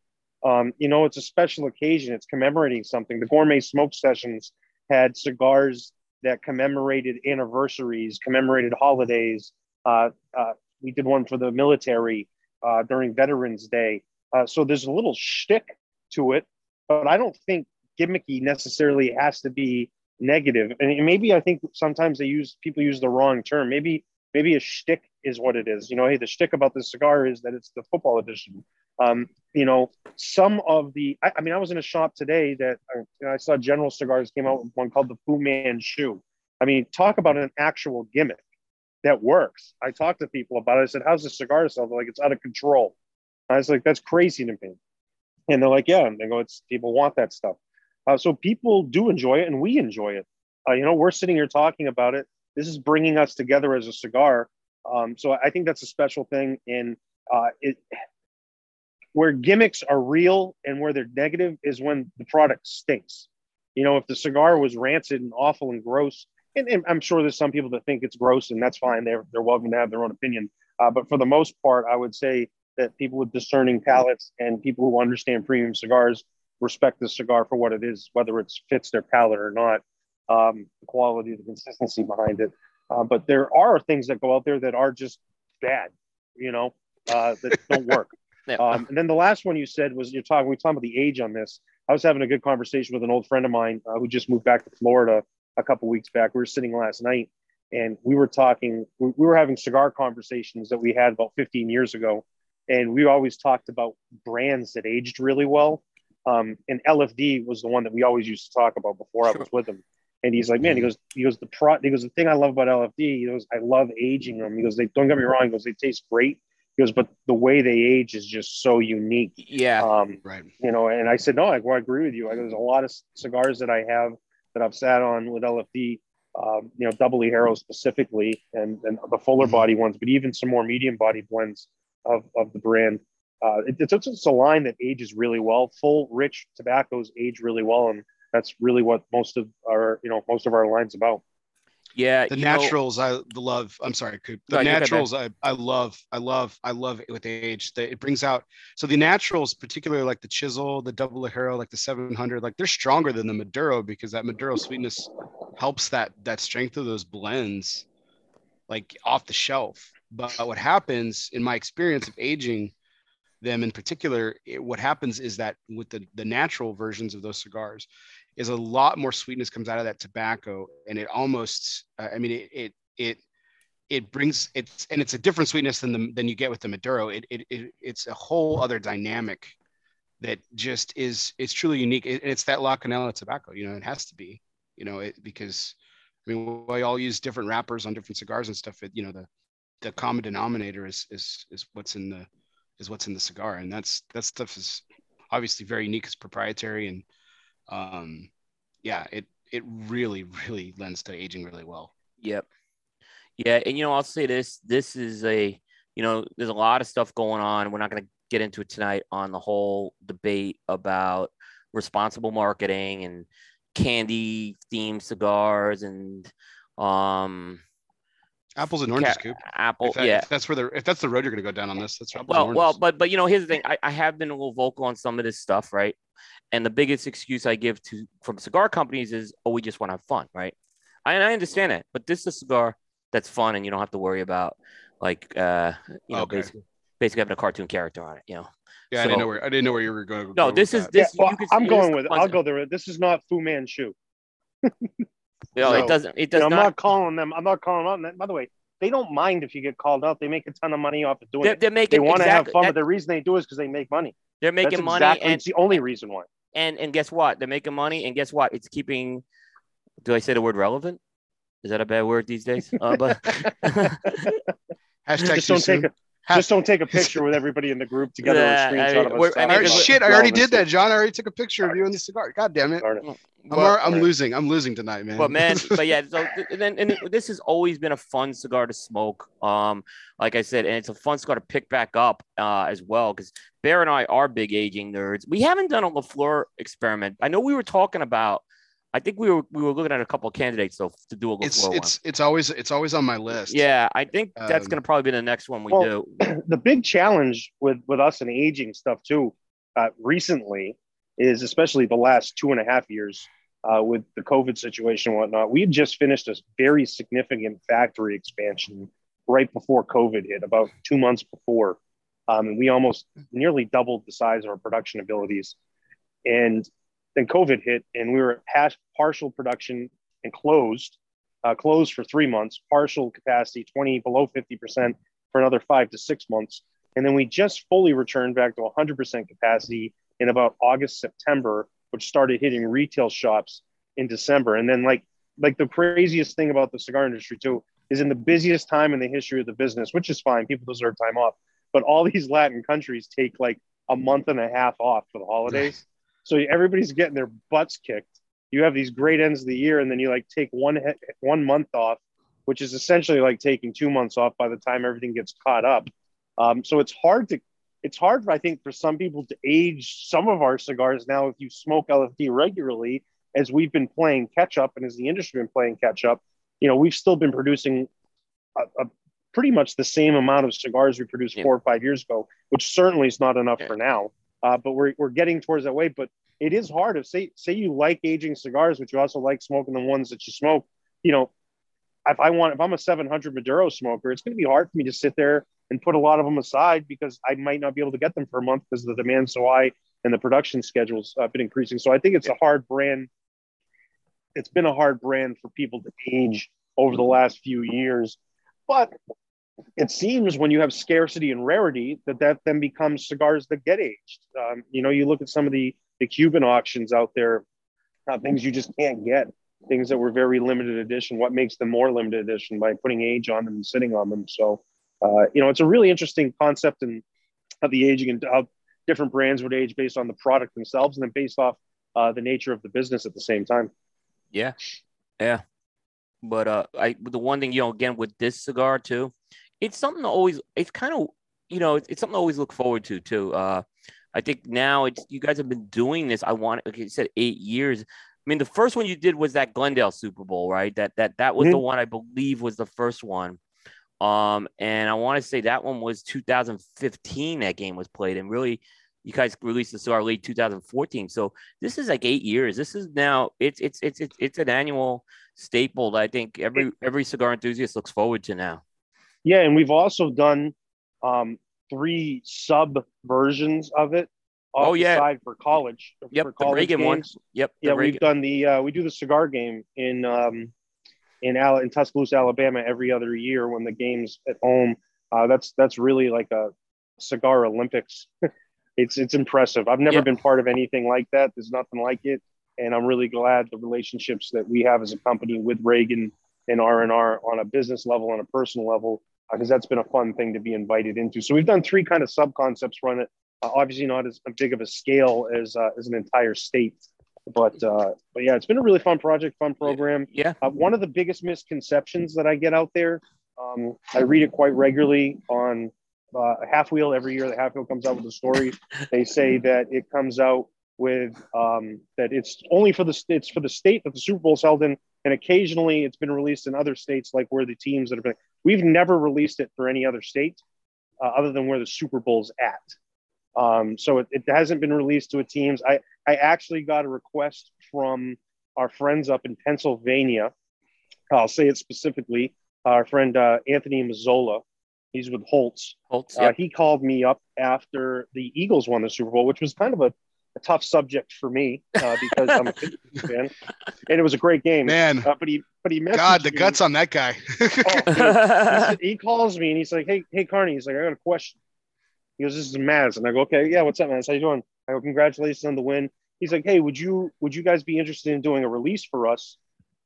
Um, you know, it's a special occasion. It's commemorating something. The gourmet smoke sessions had cigars that commemorated anniversaries, commemorated holidays. Uh, uh, we did one for the military uh, during Veterans Day. Uh, so there's a little shtick to it, but I don't think gimmicky necessarily has to be negative. And maybe I think sometimes they use people use the wrong term. Maybe maybe a shtick is what it is. You know, hey, the shtick about this cigar is that it's the football edition. Um, you know, some of the I, I mean, I was in a shop today that uh, you know, I saw General Cigars came out with one called the Fu Manchu. I mean, talk about an actual gimmick that works. I talked to people about it. I said, "How's the cigar sell?" They're like, "It's out of control." I was like, "That's crazy to me." And they're like, "Yeah." And they go, "It's people want that stuff." Uh, so people do enjoy it, and we enjoy it. Uh, you know, we're sitting here talking about it. This is bringing us together as a cigar. Um, so I think that's a special thing. And uh, it, where gimmicks are real and where they're negative is when the product stinks. You know, if the cigar was rancid and awful and gross, and, and I'm sure there's some people that think it's gross, and that's fine. They're they're welcome to have their own opinion. Uh, but for the most part, I would say that people with discerning palates and people who understand premium cigars respect the cigar for what it is, whether it fits their palate or not. Um, the quality, the consistency behind it. Uh, but there are things that go out there that are just bad, you know, uh, that don't work. Yeah. Um, and then the last one you said was you're talking. We talking about the age on this. I was having a good conversation with an old friend of mine uh, who just moved back to Florida a couple weeks back. We were sitting last night, and we were talking. We, we were having cigar conversations that we had about 15 years ago, and we always talked about brands that aged really well. Um, and LFD was the one that we always used to talk about before I was with him. And he's like, man, he goes, he goes, the pro, he goes, the thing I love about LFD, he goes, I love aging them. He goes, they don't get me wrong. He goes, they taste great. He goes, but the way they age is just so unique. Yeah. Um, Right. you know, and I said, no, I, well, I agree with you. I go, there's a lot of cigars that I have that I've sat on with LFD um, you know, double Ligero specifically, and and the fuller Mm-hmm. body ones, but even some more medium body blends of of the brand. Uh, it, it's it's a line that ages really well. Full, rich tobaccos age really well, and that's really what most of our you know most of our lines about. Yeah, the you know- naturals I the love. I'm sorry, Coop. The No, you're good, man. naturals I, I love. I love. I love it with age. That it brings out. So the naturals, particularly like the chisel, the double Ligero, like the 700, like they're stronger than the Maduro because that Maduro sweetness helps that that strength of those blends, like off the shelf. But what happens in my experience of aging them in particular, it, what happens is that with the the natural versions of those cigars, is a lot more sweetness comes out of that tobacco and it almost uh, i mean it it it it brings it's and it's a different sweetness than the than you get with the maduro. It, it, it it's a whole other dynamic that just is it's truly unique it, it's that la canela tobacco you know it has to be you know it because i mean we all use different wrappers on different cigars and stuff it, you know the the common denominator is is is what's in the is what's in the cigar and that's that stuff is obviously very unique it's proprietary and um yeah it it really really lends to aging really well Yep. Yeah, and you know, I'll say this: this is a, you know, there's a lot of stuff going on. We're not going to get into it tonight on the whole debate about responsible marketing and candy themed cigars and um apples and oranges ca- Coop. apple. if, that- yeah. if that's where the if that's the road you're gonna go down on this that's apples and Well, well, but but you know, here's the thing. I, I have been a little vocal on some of this stuff, right? And the biggest excuse I give to from cigar companies is, oh, we just want to have fun, right? I, and I understand that, but this is a cigar that's fun, and you don't have to worry about like uh, you know, Okay. basically, basically having a cartoon character on it. You know, yeah i didn't know where i didn't know where you were going no, this is that. this. yeah, well, you could I'm going with it. I'll go there. This is not Fu Manchu. You know, so, it doesn't. It You does know, I'm not. not calling them. I'm not calling them out. And By the way, they don't mind if you get called out. They make a ton of money off of doing They're, it. they're making, They making want to have fun, that- but the reason they do is because they make money. they're making That's money, exactly, and it's the only reason why. And and guess what? They're making money, and guess what? It's keeping. Do I say the word relevant? Is that a bad word these days? Uh, but hashtag just don't soon. take a Ha- just don't take a picture with everybody in the group together Yeah, with a I screenshot mean, of us. we're- I mean, All right, shit, I already did that, John. I already took a picture of you in the cigar. God damn it. Darn. I'm, but- I'm losing. I'm losing tonight, man. But man, but yeah, so and then and this has always been a fun cigar to smoke. Um, like I said, and it's a fun cigar to pick back up uh, as well because Bear and I are big aging nerds. We haven't done a La Flor experiment. I know we were talking about. I think we were we were looking at a couple of candidates though to do a La Flor it's one. it's it's always it's always on my list. Yeah, I think that's Um, gonna probably be the next one we well, do. the big challenge with with us and aging stuff too uh, recently is especially the last two and a half years uh, with the covid situation and whatnot we had just finished a very significant factory expansion right before covid hit about two months before um, and we almost nearly doubled the size of our production abilities and then covid hit and we were at partial production and closed uh, closed for three months partial capacity 20 below 50% for another five to six months. And then we just fully returned back to 100% capacity in about August, September, which started hitting retail shops in December. And then, like, like the craziest thing about the cigar industry too is in the busiest time in the history of the business, which is fine. People deserve time off, but all these Latin countries take like a month and a half off for the holidays. So everybody's getting their butts kicked. You have these great ends of the year, and then you like take one he- one month off, which is essentially like taking two months off by the time everything gets caught up. Um, so it's hard to it's hard, I think, for some people to age some of our cigars now if you smoke LFD regularly, as we've been playing catch up and as the industry been playing catch up. You know, we've still been producing a, a pretty much the same amount of cigars we produced Yeah. four or five years ago, which certainly is not enough Yeah. for now. Uh, but we're, we're getting towards that way. But it is hard if say say you like aging cigars, but you also like smoking the ones that you smoke. You know, if I want, if I'm a 700 Maduro smoker, it's going to be hard for me to sit there and put a lot of them aside because I might not be able to get them for a month because the demand's so high and the production schedule's uh, been increasing. So I think it's a hard brand. It's been a hard brand for people to age over the last few years, but it seems when you have scarcity and rarity that that then becomes cigars that get aged. Um, you know, you look at some of the the Cuban auctions out there, uh, things you just can't get, things that were very limited edition. What makes them more limited edition by putting age on them and sitting on them. So, uh, you know, it's a really interesting concept and of the aging and how different brands would age based on the product themselves and then based off uh, the nature of the business at the same time. Yeah, yeah. But uh, I the one thing you know again with this cigar too, it's something to always. It's kind of you know it's, it's something to always look forward to too. Uh, I think now it's you guys have been doing this. I want like you said eight years. I mean, the first one you did was that Glendale Super Bowl, right? That that that was mm-hmm. the one I believe was the first one. Um, and I want to say that one was 2015. That game was played, and really, you guys released the cigar late 2014. So this is like eight years. This is now it's it's it's it's, it's an annual staple that I think every every cigar enthusiast looks forward to now. Yeah, and we've also done um, three sub versions of it. oh yeah, for college. Yep, for college the Reagan games. one. Yep. Yeah, Reagan. we've done the uh, we do the cigar game in um, in Al- in Tuscaloosa, Alabama, every other year when the game's at home. Uh, that's that's really like a cigar Olympics. it's it's impressive. I've never yep. been part of anything like that. There's nothing like it, and I'm really glad the relationships that we have as a company with Reagan and R and R on a business level, on a personal level, because uh, that's been a fun thing to be invited into. So we've done three kind of sub concepts run it. Uh, obviously, not as big of a scale as uh, as an entire state, but uh, but yeah, it's been a really fun project, fun program. Yeah. Uh, one of the biggest misconceptions that I get out there, um, I read it quite regularly on uh, Half Wheel every year. The Half Wheel comes out with a story. they say that it comes out with um, that it's only for the it's for the state that the Super Bowl is held in, and occasionally it's been released in other states, like where the teams that have been. We've never released it for any other state uh, other than where the Super Bowl's at. Um, so it, it, hasn't been released to a teams. I I actually got a request from our friends up in Pennsylvania. I'll say it specifically. Our friend uh, Anthony Mazzola, he's with Holt's. Holt's, uh, he called me up after the Eagles won the Super Bowl, which was kind of a a tough subject for me uh, because I'm a fan, and it was a great game. Man, uh, but he but he God, the me. guts on that guy. oh, he, he, calls me and he's like, "Hey, hey, Carney," he's like, "I got a question." He goes, "This is Maz," and I go, "Okay, yeah, what's up, man? How you doing?" I go, "Congratulations on the win." He's like, "Hey, would you would you guys be interested in doing a release for us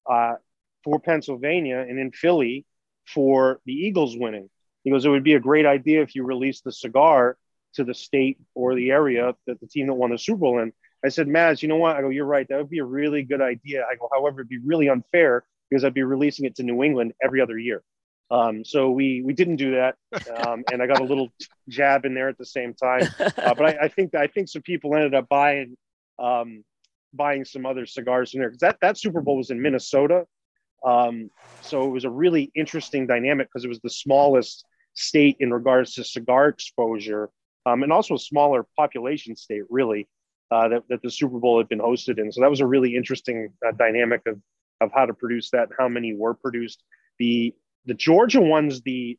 uh, for Pennsylvania and in Philly for the Eagles winning?" He goes, "It would be a great idea if you released the cigar." To the state or the area that the team that won the Super Bowl in. I said, Maz, you know what? I go, you're right. That would be a really good idea. I go, however, it'd be really unfair because I'd be releasing it to New England every other year. Um, so we we didn't do that, um, and I got a little jab in there at the same time. Uh, but I, I, think I think some people ended up buying um, buying some other cigars in there because that that Super Bowl was in Minnesota. Um, so it was a really interesting dynamic because it was the smallest state in regards to cigar exposure um, and also a smaller population state, really, uh, that, that the Super Bowl had been hosted in. So that was a really interesting uh, dynamic of, of how to produce that and how many were produced. The the Georgia ones, the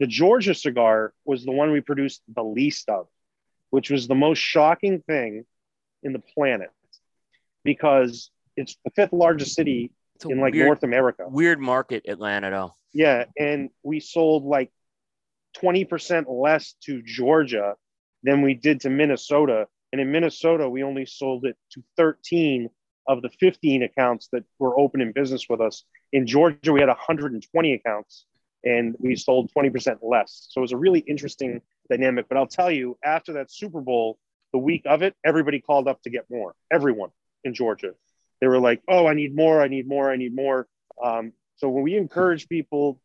the Georgia cigar was the one we produced the least of, which was the most shocking thing in the planet because it's the fifth largest city in like weird, North America. Weird market, Atlanta, though. Yeah, and we sold like 20% less to Georgia than we did to Minnesota. And in Minnesota, we only sold it to 13 of the 15 accounts that were open in business with us. In Georgia, we had 120 accounts and we sold 20% less. So it was a really interesting dynamic. But I'll tell you, after that Super Bowl, the week of it, everybody called up to get more. Everyone in Georgia. They were like, oh, I need more, I need more, I need more. Um, so when we encourage people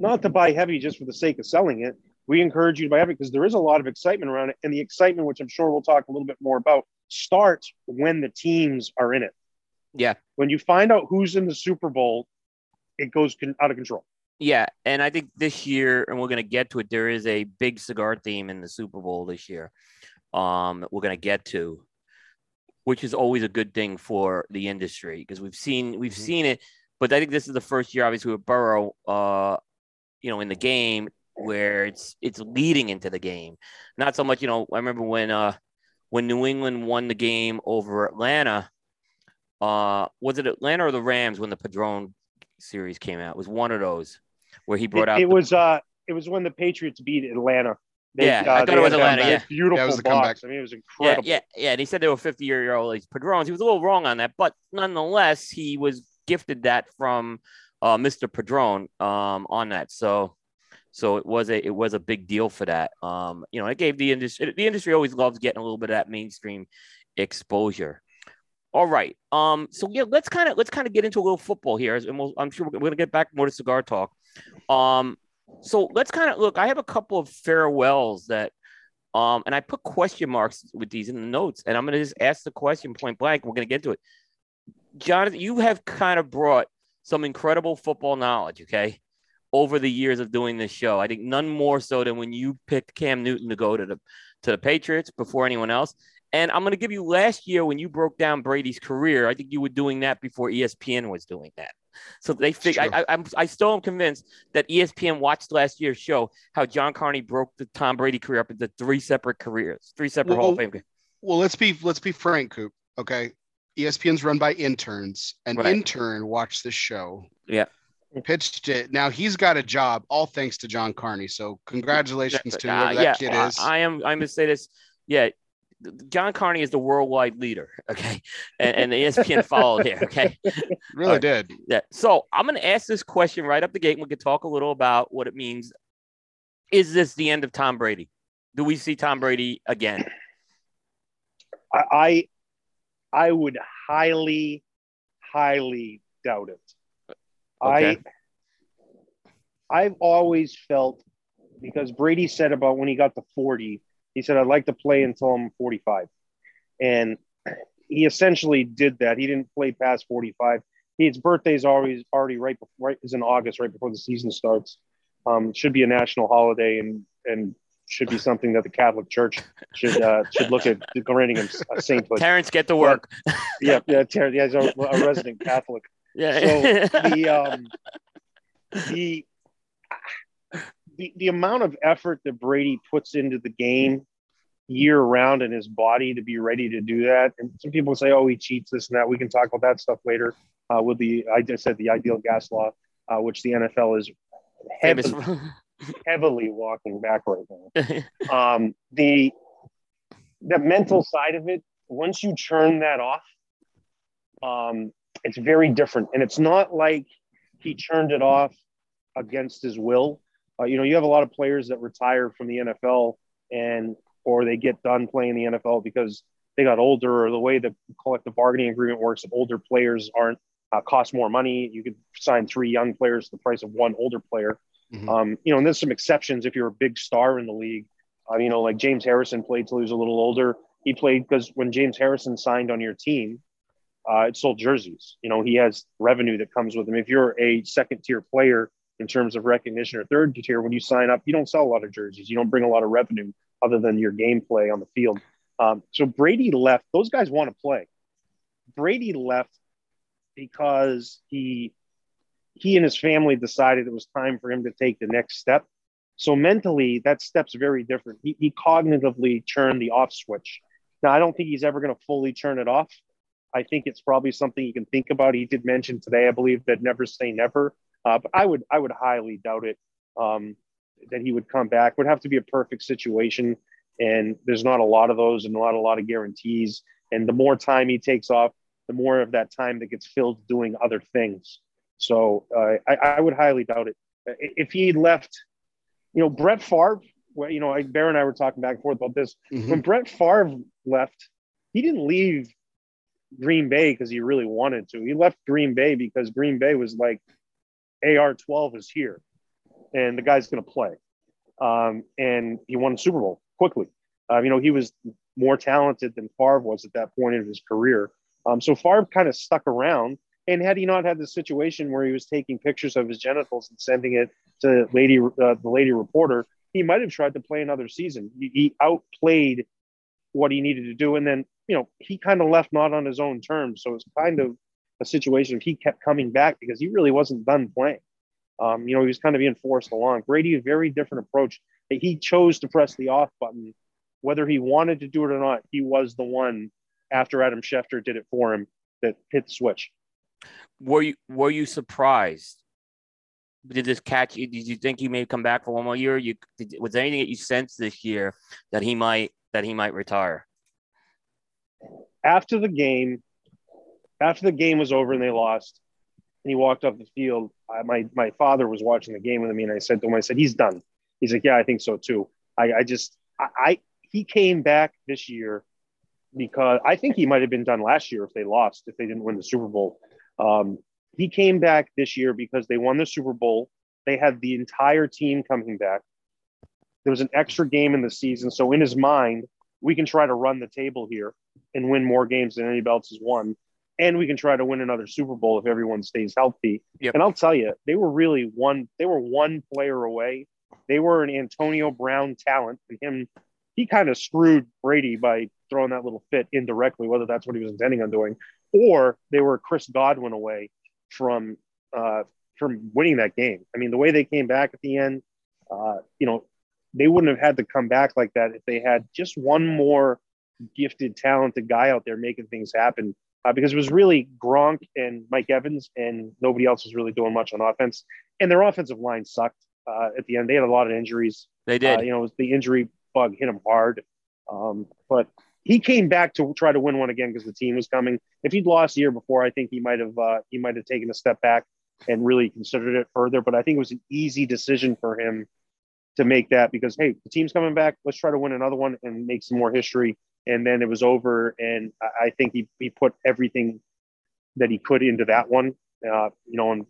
not to buy heavy just for the sake of selling it. We encourage you to buy heavy because there is a lot of excitement around it. And the excitement, which I'm sure we'll talk a little bit more about, starts when the teams are in it. Yeah. When you find out who's in the Super Bowl, it goes out of control. Yeah. And I think this year, and we're going to get to it, there is a big cigar theme in the Super Bowl this year. Um, we're going to get to, which is always a good thing for the industry because we've seen we've mm-hmm. seen it. But I think this is the first year, obviously, with Burrow uh, you know, in the game where it's it's leading into the game. Not so much, you know, I remember when uh when New England won the game over Atlanta, uh was it Atlanta or the Rams when the Padron series came out? It was one of those where he brought it, out It the, was uh it was when the Patriots beat Atlanta. They, yeah, uh, I thought it was Atlanta. Yeah, beautiful yeah, it was box. Comeback. I mean, it was incredible. Yeah, yeah, yeah. And he said they were 50 year old Padrones. He was a little wrong on that, but nonetheless, he was gifted that from uh, Mr. Padron um, on that. So so it was a it was a big deal for that. Um, you know, it gave the industry the industry always loves getting a little bit of that mainstream exposure. All right. Um. So yeah, let's kind of let's kind of get into a little football here, and we'll, I'm sure we're going to get back more to cigar talk. Um. So let's kind of look. I have a couple of farewells that, um, and I put question marks with these in the notes, and I'm going to just ask the question point blank. We're going to get to it. Jonathan, you have kind of brought some incredible football knowledge. Okay. Over the years of doing this show, I think none more so than when you picked Cam Newton to go to the to the Patriots before anyone else. And I'm going to give you last year when you broke down Brady's career. I think you were doing that before ESPN was doing that. So they think I, I, I'm I still am convinced that ESPN watched last year's show how John Carney broke the Tom Brady career up into three separate careers, three separate well, Hall of Fame. Well, let's be let's be frank, Coop. Okay, ESPN's run by interns. An right. intern watched this show. Yeah. Pitched it. Now he's got a job, all thanks to John Carney. So congratulations to whoever uh, that yeah, kid is. I am. I'm gonna say this. Yeah, John Carney is the worldwide leader, okay, and, and the ESPN followed here, okay. Really right. did. Yeah. So I'm going to ask this question right up the gate. And we can talk a little about what it means. Is this the end of Tom Brady? Do we see Tom Brady again? I I would highly, highly doubt it. Okay. I I've always felt because Brady said about when he got to 40 he said, I'd like to play until I'm 45. And he essentially did that. He didn't play past 45. His birthday is always already right before, right is in August, right before the season starts. Um, should be a national holiday and and should be something that the Catholic Church should uh, should look at granting him a sainthood. Terence, get to work. But, yeah, yeah, Terence, yeah, he's a, a resident Catholic. Yeah. So the um, the the, the amount of effort that Brady puts into the game year round in his body to be ready to do that. And some people say, oh, he cheats this and that. We can talk about that stuff later uh, with the, I just said the ideal gas law, uh, which the NFL is heavily, heavily walking back right now. um, the, the mental side of it, once you turn that off, um, it's very different. And it's not like he turned it off against his will. Uh, you know, you have a lot of players that retire from the NFL and or they get done playing the NFL because they got older or the way the collective bargaining agreement works, older players aren't uh, cost more money, you could sign three young players the price of one older player. Mm-hmm. Um, you know, and there's some exceptions if you're a big star in the league. Uh, you know, like James Harrison played till he was a little older. He played because when James Harrison signed on your team, uh, it sold jerseys. You know, he has revenue that comes with him. If you're a second tier player in terms of recognition or third tier, when you sign up, you don't sell a lot of jerseys. You don't bring a lot of revenue other than your gameplay on the field. Um, so Brady left. Those guys want to play. Brady left because he he and his family decided it was time for him to take the next step. So mentally, that step's very different. He, he cognitively turned the off switch. Now, I don't think he's ever going to fully turn it off. I think it's probably something you can think about. He did mention today, I believe, that never say never. Uh, but I would I would highly doubt it. Um, that he would come back would have to be a perfect situation. And there's not a lot of those and not a lot of guarantees. And the more time he takes off, the more of that time that gets filled doing other things. So uh, I, I, would highly doubt it. If he left, you know, Brett Favre, well, you know, I, Bear and I were talking back and forth about this. Mm-hmm. When Brett Favre left, he didn't leave Green Bay because he really wanted to. He left Green Bay because Green Bay was like, AR 12 is here and the guy's going to play. Um, and he won the Super Bowl quickly. Uh, you know, he was more talented than Favre was at that point in his career. Um, so Favre kind of stuck around. And had he not had the situation where he was taking pictures of his genitals and sending it to lady, uh, the lady reporter, he might have tried to play another season. He, he outplayed what he needed to do, and then you know he kind of left not on his own terms. So it's kind of a situation. He kept coming back because he really wasn't done playing. Um, you know, he was kind of being forced along. Brady, a very different approach. He chose to press the off button, whether he wanted to do it or not. He was the one after Adam Schefter did it for him that hit the switch. Were you were you surprised? Did this catch you? Did you think he may come back for one more year? You did, was there anything that you sensed this year that he might that he might retire? After the game, after the game was over and they lost, and he walked off the field. I, my my father was watching the game with me, and I said to him, I said, "He's done." He's like, "Yeah, I think so too." I, I just I, I he came back this year because I think he might have been done last year if they lost, if they didn't win the Super Bowl. Um, he came back this year because they won the Super Bowl. They had the entire team coming back. There was an extra game in the season. So, in his mind, we can try to run the table here and win more games than anybody else has won. And we can try to win another Super Bowl if everyone stays healthy. Yep. And I'll tell you, they were really one, they were one player away. They were an Antonio Brown talent. And him, he kind of screwed Brady by throwing that little fit indirectly, whether that's what he was intending on doing, or they were Chris Godwin away from uh, from winning that game. I mean, the way they came back at the end, uh, you know, they wouldn't have had to come back like that if they had just one more gifted, talented guy out there making things happen. Uh, because it was really Gronk and Mike Evans, and nobody else was really doing much on offense. And their offensive line sucked uh, at the end. They had a lot of injuries. They did. Uh, you know, the injury bug hit them hard. Um, but he came back to try to win one again because the team was coming. If he'd lost a year before, I think he might have uh, he might have taken a step back and really considered it further. But I think it was an easy decision for him to make that because hey, the team's coming back. Let's try to win another one and make some more history. And then it was over, and I think he he put everything that he could into that one. Uh, you know, and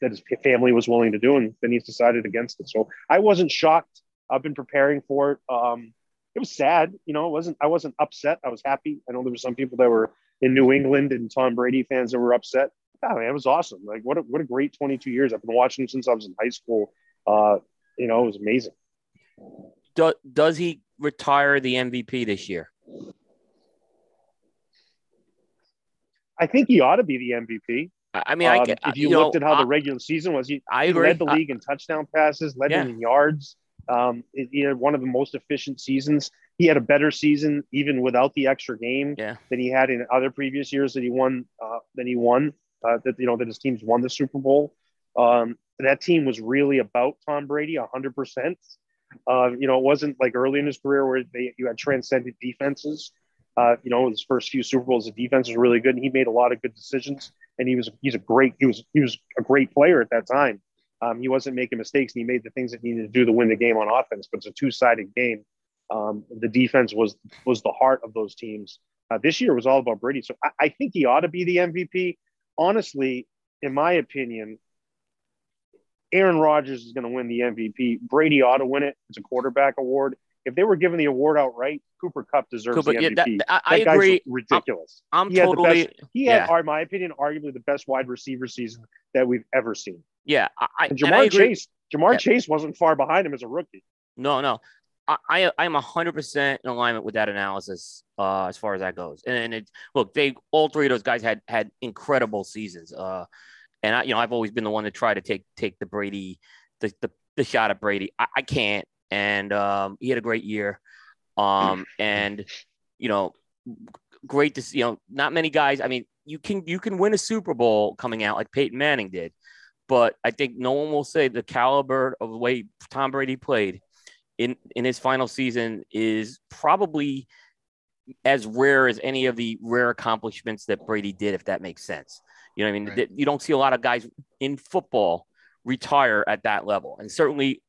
that his family was willing to do, and then he's decided against it. So I wasn't shocked. I've been preparing for it. Um, it was sad, you know. It wasn't I wasn't upset. I was happy. I know there were some people that were in New England and Tom Brady fans that were upset. Oh man, it was awesome. Like what a what a great 22 years. I've been watching him since I was in high school. Uh, you know, it was amazing. Do, does he retire the MVP this year? I think he ought to be the MVP. I I mean, Um, I get, if you, you looked know, at how I- the regular season was, he, I he agree. led the I- league in touchdown passes, led Yeah. in yards. Um, he he had one of the most efficient seasons. He had a better season even without the extra game Yeah. than he had in other previous years that he won. Uh, than he won. Uh, that you know that his teams won the Super Bowl. Um, that team was really about Tom Brady hundred percent. Uh, you know, it wasn't like early in his career where they you had transcendent defenses. Uh, you know, his first few Super Bowls, the defense was really good, and he made a lot of good decisions. And he was he's a great he was he was a great player at that time. Um, he wasn't making mistakes, and he made the things that he needed to do to win the game on offense. But it's a two sided game. Um, the defense was was the heart of those teams. Uh, this year was all about Brady, so I, I think he ought to be the MVP. Honestly, in my opinion, Aaron Rodgers is going to win the MVP. Brady ought to win it. It's a quarterback award. If they were giving the award outright, Cooper Kupp deserves Cooper, the yeah, MVP. that- I, I That guy's agree. ridiculous. I'm he had the totally. best. He yeah. had, in my opinion, arguably the best wide receiver season that we've ever seen. Yeah, I, And and I Ja'Marr. Chase, Ja'Marr Yeah. Chase wasn't far behind him as a rookie. No, no. I, I I'm hundred percent in alignment with that analysis uh, as far as that goes. And, and it look, they all three of those guys had had incredible seasons. Uh, and I, you know, I've always been the one to try to take take the Brady, the the, the shot at Brady. I, I can't. And um, he had a great year. Um, and you know, great to see. You know, not many guys. I mean, you can you can win a Super Bowl coming out like Peyton Manning did, but I think no one will say the caliber of the way Tom Brady played in in his final season is probably as rare as any of the rare accomplishments that Brady did, if that makes sense. You know, what I mean, Right. You don't see a lot of guys in football retire at that level, and certainly,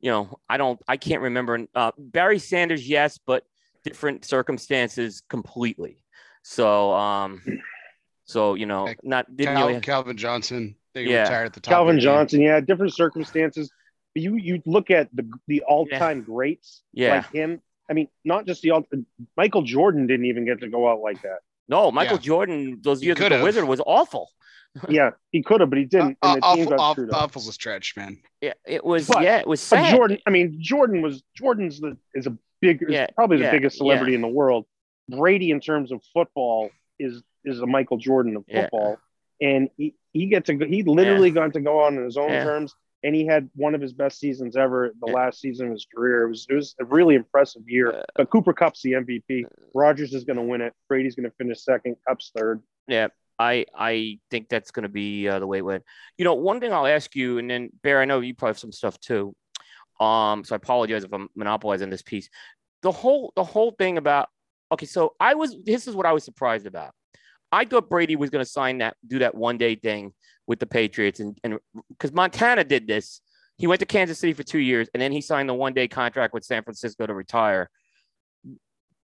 you know, I don't, I can't remember uh, Barry Sanders, yes, but different circumstances completely. So, um, so you know, not didn't Cal- really, Calvin Johnson, they Yeah. retired at the top. Calvin of the game. Johnson, yeah, different circumstances. But you you look at the the all time greats yeah. like him. I mean, not just the all. Michael Jordan didn't even get to go out like that. No, Michael Yeah. Jordan, those He years with the. Wizard was awful. Yeah, he could have, but he didn't, Uh, and the team awful, got awful, screwed up. awful was stretch, man. Yeah, it was. But- yeah, it was But sad. Jordan, I mean, Jordan was Jordan's the is a big, is Yeah, probably the biggest celebrity in the world. Brady, in terms of football, is is a Michael Jordan of Yeah. football, and he he gets to he literally got to go on in his own Yeah. terms, and he had one of his best seasons ever, the Yeah. last season of his career. It was it was a really impressive year. But Cooper Kupp's the MVP. Rodgers is going to win it. Brady's going to finish second. Kupp's third. Yeah, I I think that's going to be uh, the way it went. You know, one thing I'll ask you, and then Bear, I know you probably have some stuff too. Um, so I apologize if I'm monopolizing this piece. The whole the whole thing about okay, so I was this is what I was surprised about. I thought Brady was going to sign that do that one day thing with the Patriots, and and because Montana did this, he went to Kansas City for two years, and then he signed the one day contract with San Francisco to retire.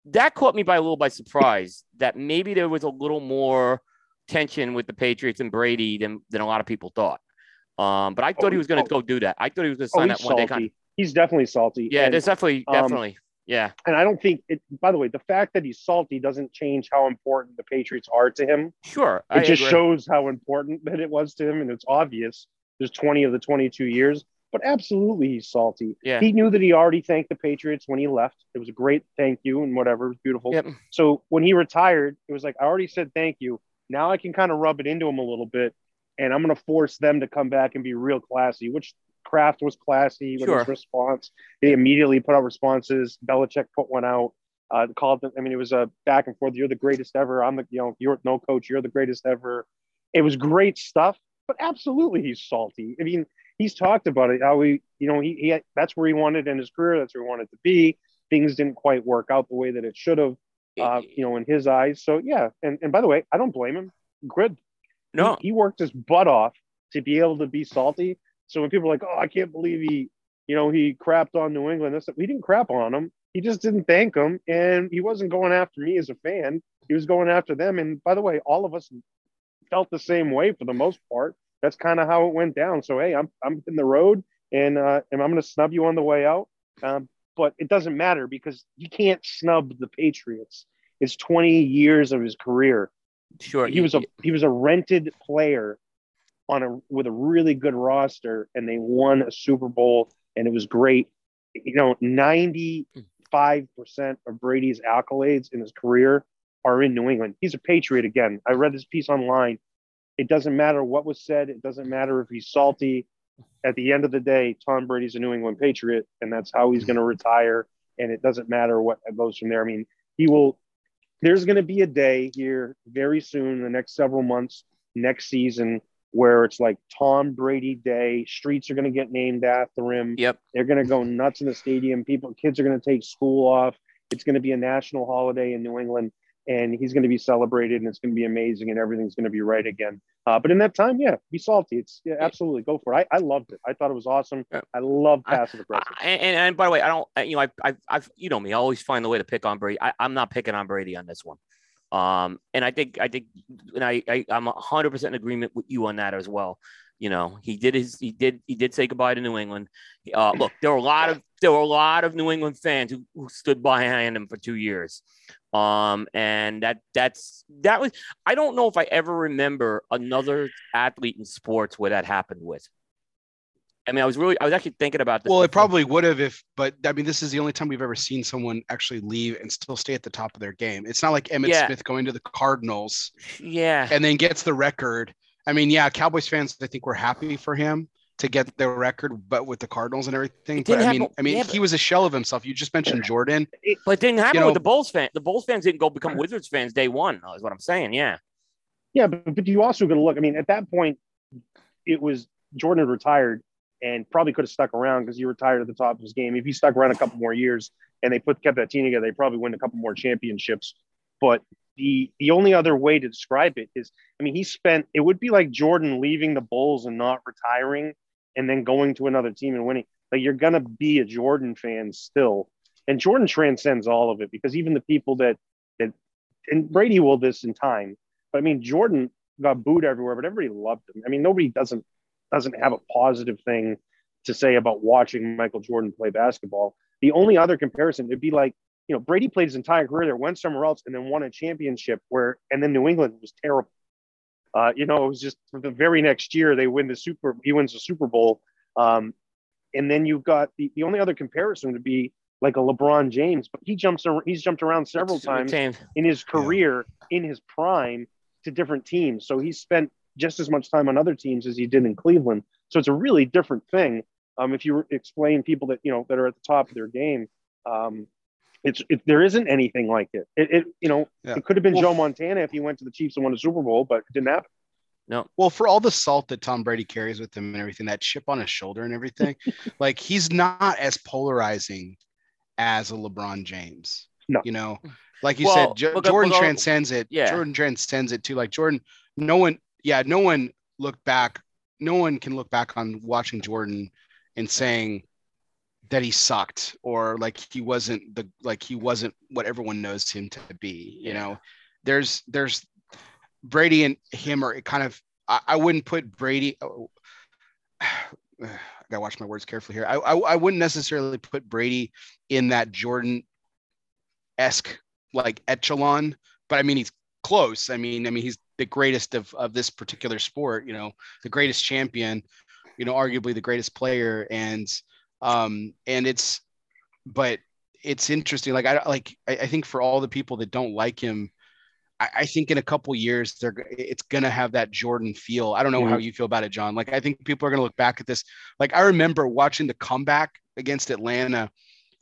that caught me by a little by surprise that maybe there was a little more tension with the Patriots and Brady than than a lot of people thought. Um, but I thought Oh, he was going to oh. go do that. I thought he was going to Oh, sign he's that one day salty. contract. He's definitely salty. Yeah, And- there's definitely um, definitely yeah. and I don't think it. By the way, the fact that he's salty doesn't change how important the Patriots are to him. Sure, It just agree. shows how important that it was to him, and it's obvious. There's 20 of the 22 years, but absolutely he's salty. Yeah. He knew that he already thanked the Patriots when he left. It was a great thank you and whatever, it was beautiful. Yep. So when he retired, it was like I already said thank you. Now I can kind of rub it into him a little bit, and I'm going to force them to come back and be real classy. Which Kraft was classy with Sure. his response. He immediately put out responses. Belichick put one out. Uh, called them. I mean, it was a back and forth. You're the greatest ever. I'm the you know you're no coach. You're the greatest ever. It was great stuff, but absolutely he's salty. I mean, he's talked about it. How he you know he, he had, that's where he wanted in his career. That's where he wanted to be. Things didn't quite work out the way that it should have uh, you know, in his eyes. So yeah, and and by the way, I don't blame him. Good. no, He, he worked his butt off to be able to be salty. So when people are like, "Oh, I can't believe he, you know, he crapped on New England," this we didn't crap on him. He just didn't thank him, and he wasn't going after me as a fan. He was going after them. And by the way, all of us felt the same way for the most part. That's kind of how it went down. So hey, I'm I'm in the road, and uh, and I'm going to snub you on the way out. Um, but it doesn't matter because you can't snub the Patriots. It's 20 years of his career. sure. He was a he was a rented player on a with a really good roster, and they won a Super Bowl, and it was great. You know, 95 percent of Brady's accolades in his career are in New England. He's a Patriot again. I read this piece online. It doesn't matter what was said. It doesn't matter if he's salty. At the end of the day, Tom Brady's a New England Patriot, and that's how he's going to retire. And it doesn't matter what goes from there. I mean, he will. There's going to be a day here very soon, the next several months, next season, where it's like Tom Brady Day. Streets are going to get named after him. Yep. They're going to go nuts in the stadium. People, kids are going to take school off. It's going to be a national holiday in New England, and he's going to be celebrated, and it's going to be amazing, and everything's going to be right again. Uh, but in that time, yeah, be salty. It's yeah, absolutely go for it. I, I loved it. I thought it was awesome. I love passive aggressive. I- and, and by the way, I don't. You know, I, I, I've you know me. I always find a way to pick on Brady. I, I'm not picking on Brady on this one. Um, and I think I think, and I, I I'm 100 percent in agreement with you on that as well. You know, he did his he did he did say goodbye to New England. Uh, look, there were a lot of there were a lot of New England fans who, who stood behind him for two years. Um, and that that's that was I don't know if I ever remember another athlete in sports where that happened with. I mean, I was really I was actually thinking about this. Well, it probably would have if, but I mean, this is the only time we've ever seen someone actually leave and still stay at the top of their game. It's not like Emmett Yeah. Smith going to the Cardinals yeah. and then gets the record. I mean, yeah, Cowboys fans, I think were happy for him to get the record, but with the Cardinals and everything. But I mean, happen- I mean, yeah, he was a shell of himself. You just mentioned Jordan. But it didn't happen know- with the Bulls fan. The Bulls fans didn't go become Wizards fans day one. Is what I'm saying. Yeah. Yeah, but, but you also got to look. I mean, at that point, it was Jordan had retired and probably could have stuck around because he retired at the top of his game. If he stuck around a couple more years and they put kept that team together, they probably win a couple more championships. But the the only other way to describe it is, I mean, he spent. It would be like Jordan leaving the Bulls and not retiring, and then going to another team and winning. Like you're gonna be a Jordan fan still, and Jordan transcends all of it because even the people that that and Brady will this in time. But I mean, Jordan got booed everywhere, but everybody loved him. I mean, nobody doesn't doesn't have a positive thing to say about watching Michael Jordan play basketball. The only other comparison would be like, you know, Brady played his entire career there, went somewhere else, and then won a championship where, and then New England was terrible. Uh, you know, it was just for the very next year they win the Super. He wins the Super Bowl, um, and then you've got the, the only other comparison would be like a LeBron James, but he jumps he's jumped around several times in his career in his prime to different teams. So he spent just as much time on other teams as he did in Cleveland. So it's a really different thing. Um, if you explain people that you know that are at the top of their game, um, it's it, there isn't anything like it. It, it you know Yeah. it could have been Well, Joe Montana if he went to the Chiefs and won a Super Bowl, but it didn't happen. No. Well, for all the salt that Tom Brady carries with him and everything, that chip on his shoulder and everything, like he's not as polarizing as a LeBron James. No. You know, like you Well, said, Jo- Jordan look transcends it. Yeah. Jordan transcends it too. Like Jordan, no one, yeah, no one looked back. No one can look back on watching Jordan and saying that he sucked or like he wasn't the like he wasn't what everyone knows him to be. You know, there's there's Brady and him are kind of I, I wouldn't put Brady. Oh, I gotta watch my words carefully here. I, I, I wouldn't necessarily put Brady in that Jordan esque like echelon, but I mean he's close. I mean, I mean he's the greatest of of this particular sport. You know, the greatest champion. You know, arguably the greatest player, and um, and it's, but it's interesting. Like I like I, I think for all the people that don't like him, I, I think in a couple years they're it's gonna have that Jordan feel. I don't know mm-hmm. how you feel about it, John. Like I think people are gonna look back at this. Like I remember watching the comeback against Atlanta,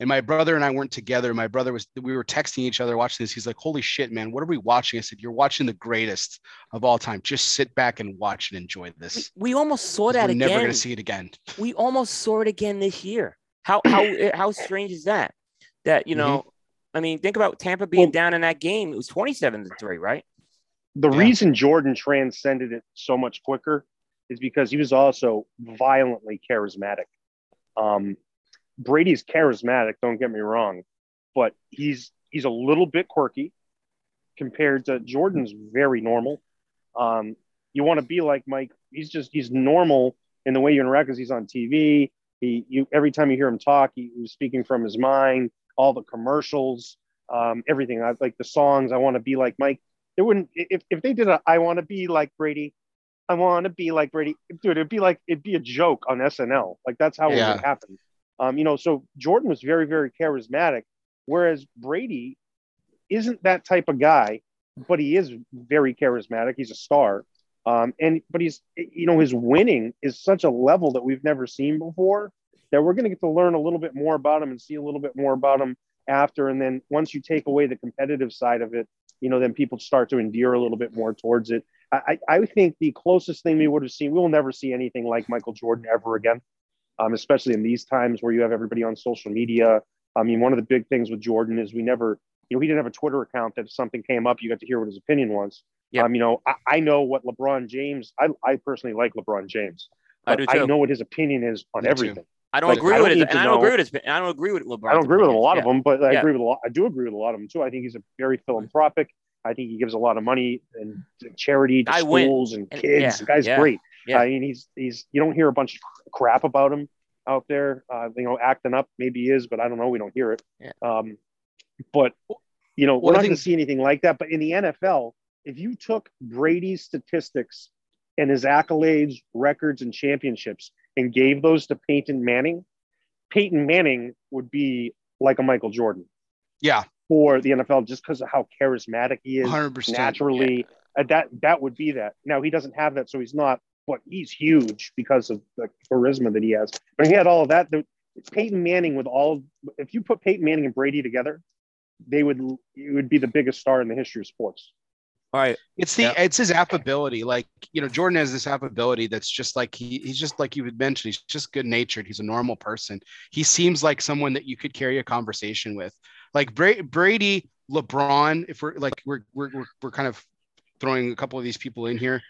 and my brother and I weren't together. My brother was we were texting each other watching this. He's like, "Holy shit, man! What are we watching?" I said, "You're watching the greatest of all time. Just sit back and watch and enjoy this." We, we almost saw that we're again. Never gonna see it again. We almost saw it again this year. How how how strange is that? That you know, mm-hmm. I mean, think about Tampa being well, down in that game. It was twenty-seven to three, right? the yeah. reason Jordan transcended it so much quicker is because he was also violently charismatic. Um, Brady's charismatic, don't get me wrong, but he's he's a little bit quirky compared to Jordan's very normal. Um, you want to be like Mike. He's just he's normal in the way you interact because he's on TV. He you every time you hear him talk, he, he's speaking from his mind. All the commercials, um, everything. I like the songs. I want to be like Mike it wouldn't if, if they did a I want to be like Brady, I want to be like Brady, dude. It'd be like it'd be a joke on SNL. Like that's how yeah. it would happen. Um, you know, so Jordan was very very charismatic, whereas Brady isn't that type of guy, but he is very charismatic. He's a star. Um, and but he's you know his winning is such a level that we've never seen before that we're going to get to learn a little bit more about him and see a little bit more about him after and then once you take away the competitive side of it you know, then people start to endear a little bit more towards it. I, I think the closest thing we would have seen, we will never see anything like Michael Jordan ever again, um, especially in these times where you have everybody on social media. I mean, one of the big things with Jordan is we never, you know, he didn't have a Twitter account that if something came up, you got to hear what his opinion was. Yeah. Um, you know, I, I, know what LeBron James, I, I personally like LeBron James. I do too. I know what his opinion is on Me everything. Too. I don't like, agree I don't with it, and I don't agree with his. I don't agree with LeBron. I don't agree with a lot yeah. of them, but I yeah. agree with a lot. I do agree with a lot of them too. I think he's a very philanthropic. I think he gives a lot of money and charity to I schools win. and kids. Yeah, the guy's great. Yeah. I mean, he's he's you don't hear a bunch of crap about him out there. Uh, you know, acting up. Maybe he is, but I don't know. We don't hear it. Yeah. Um, but you know, we're not going to see anything like that. But in the NFL, if you took Brady's statistics and his accolades, records, and championships and gave those to Peyton Manning, Peyton Manning would be like a Michael Jordan. Yeah, for the NFL just because of how charismatic he is 100%, naturally. Yeah. Uh, that that would be that. Now he doesn't have that, so he's not. But he's huge because of the charisma that he has. But he had all of that. The, Peyton Manning with all. If you put Peyton Manning and Brady together, they would. It would be the biggest star in the history of sports. All right. It's the yeah. it's his affability. Like, you know, Jordan has this affability that's just like he he's just like you would mention, he's just good natured. He's a normal person. He seems like someone that you could carry a conversation with. Like Bra- Brady, LeBron, if we're like we're, we're we're we're kind of throwing a couple of these people in here.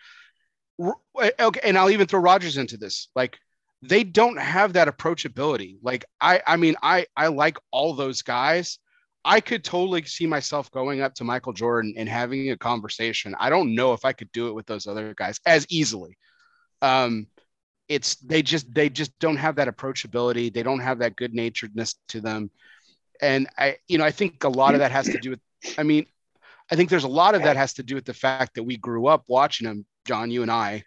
Okay, and I'll even throw Rodgers into this. Like they don't have that approachability. Like I I mean I I like all those guys. I could totally see myself going up to Michael Jordan and having a conversation. I don't know if I could do it with those other guys as easily. Um, it's they just they just don't have that approachability. They don't have that good naturedness to them and I, you know, I think a lot of that has to do with, I mean, I think there's a lot of that has to do with the fact that we grew up watching him, John, you and I,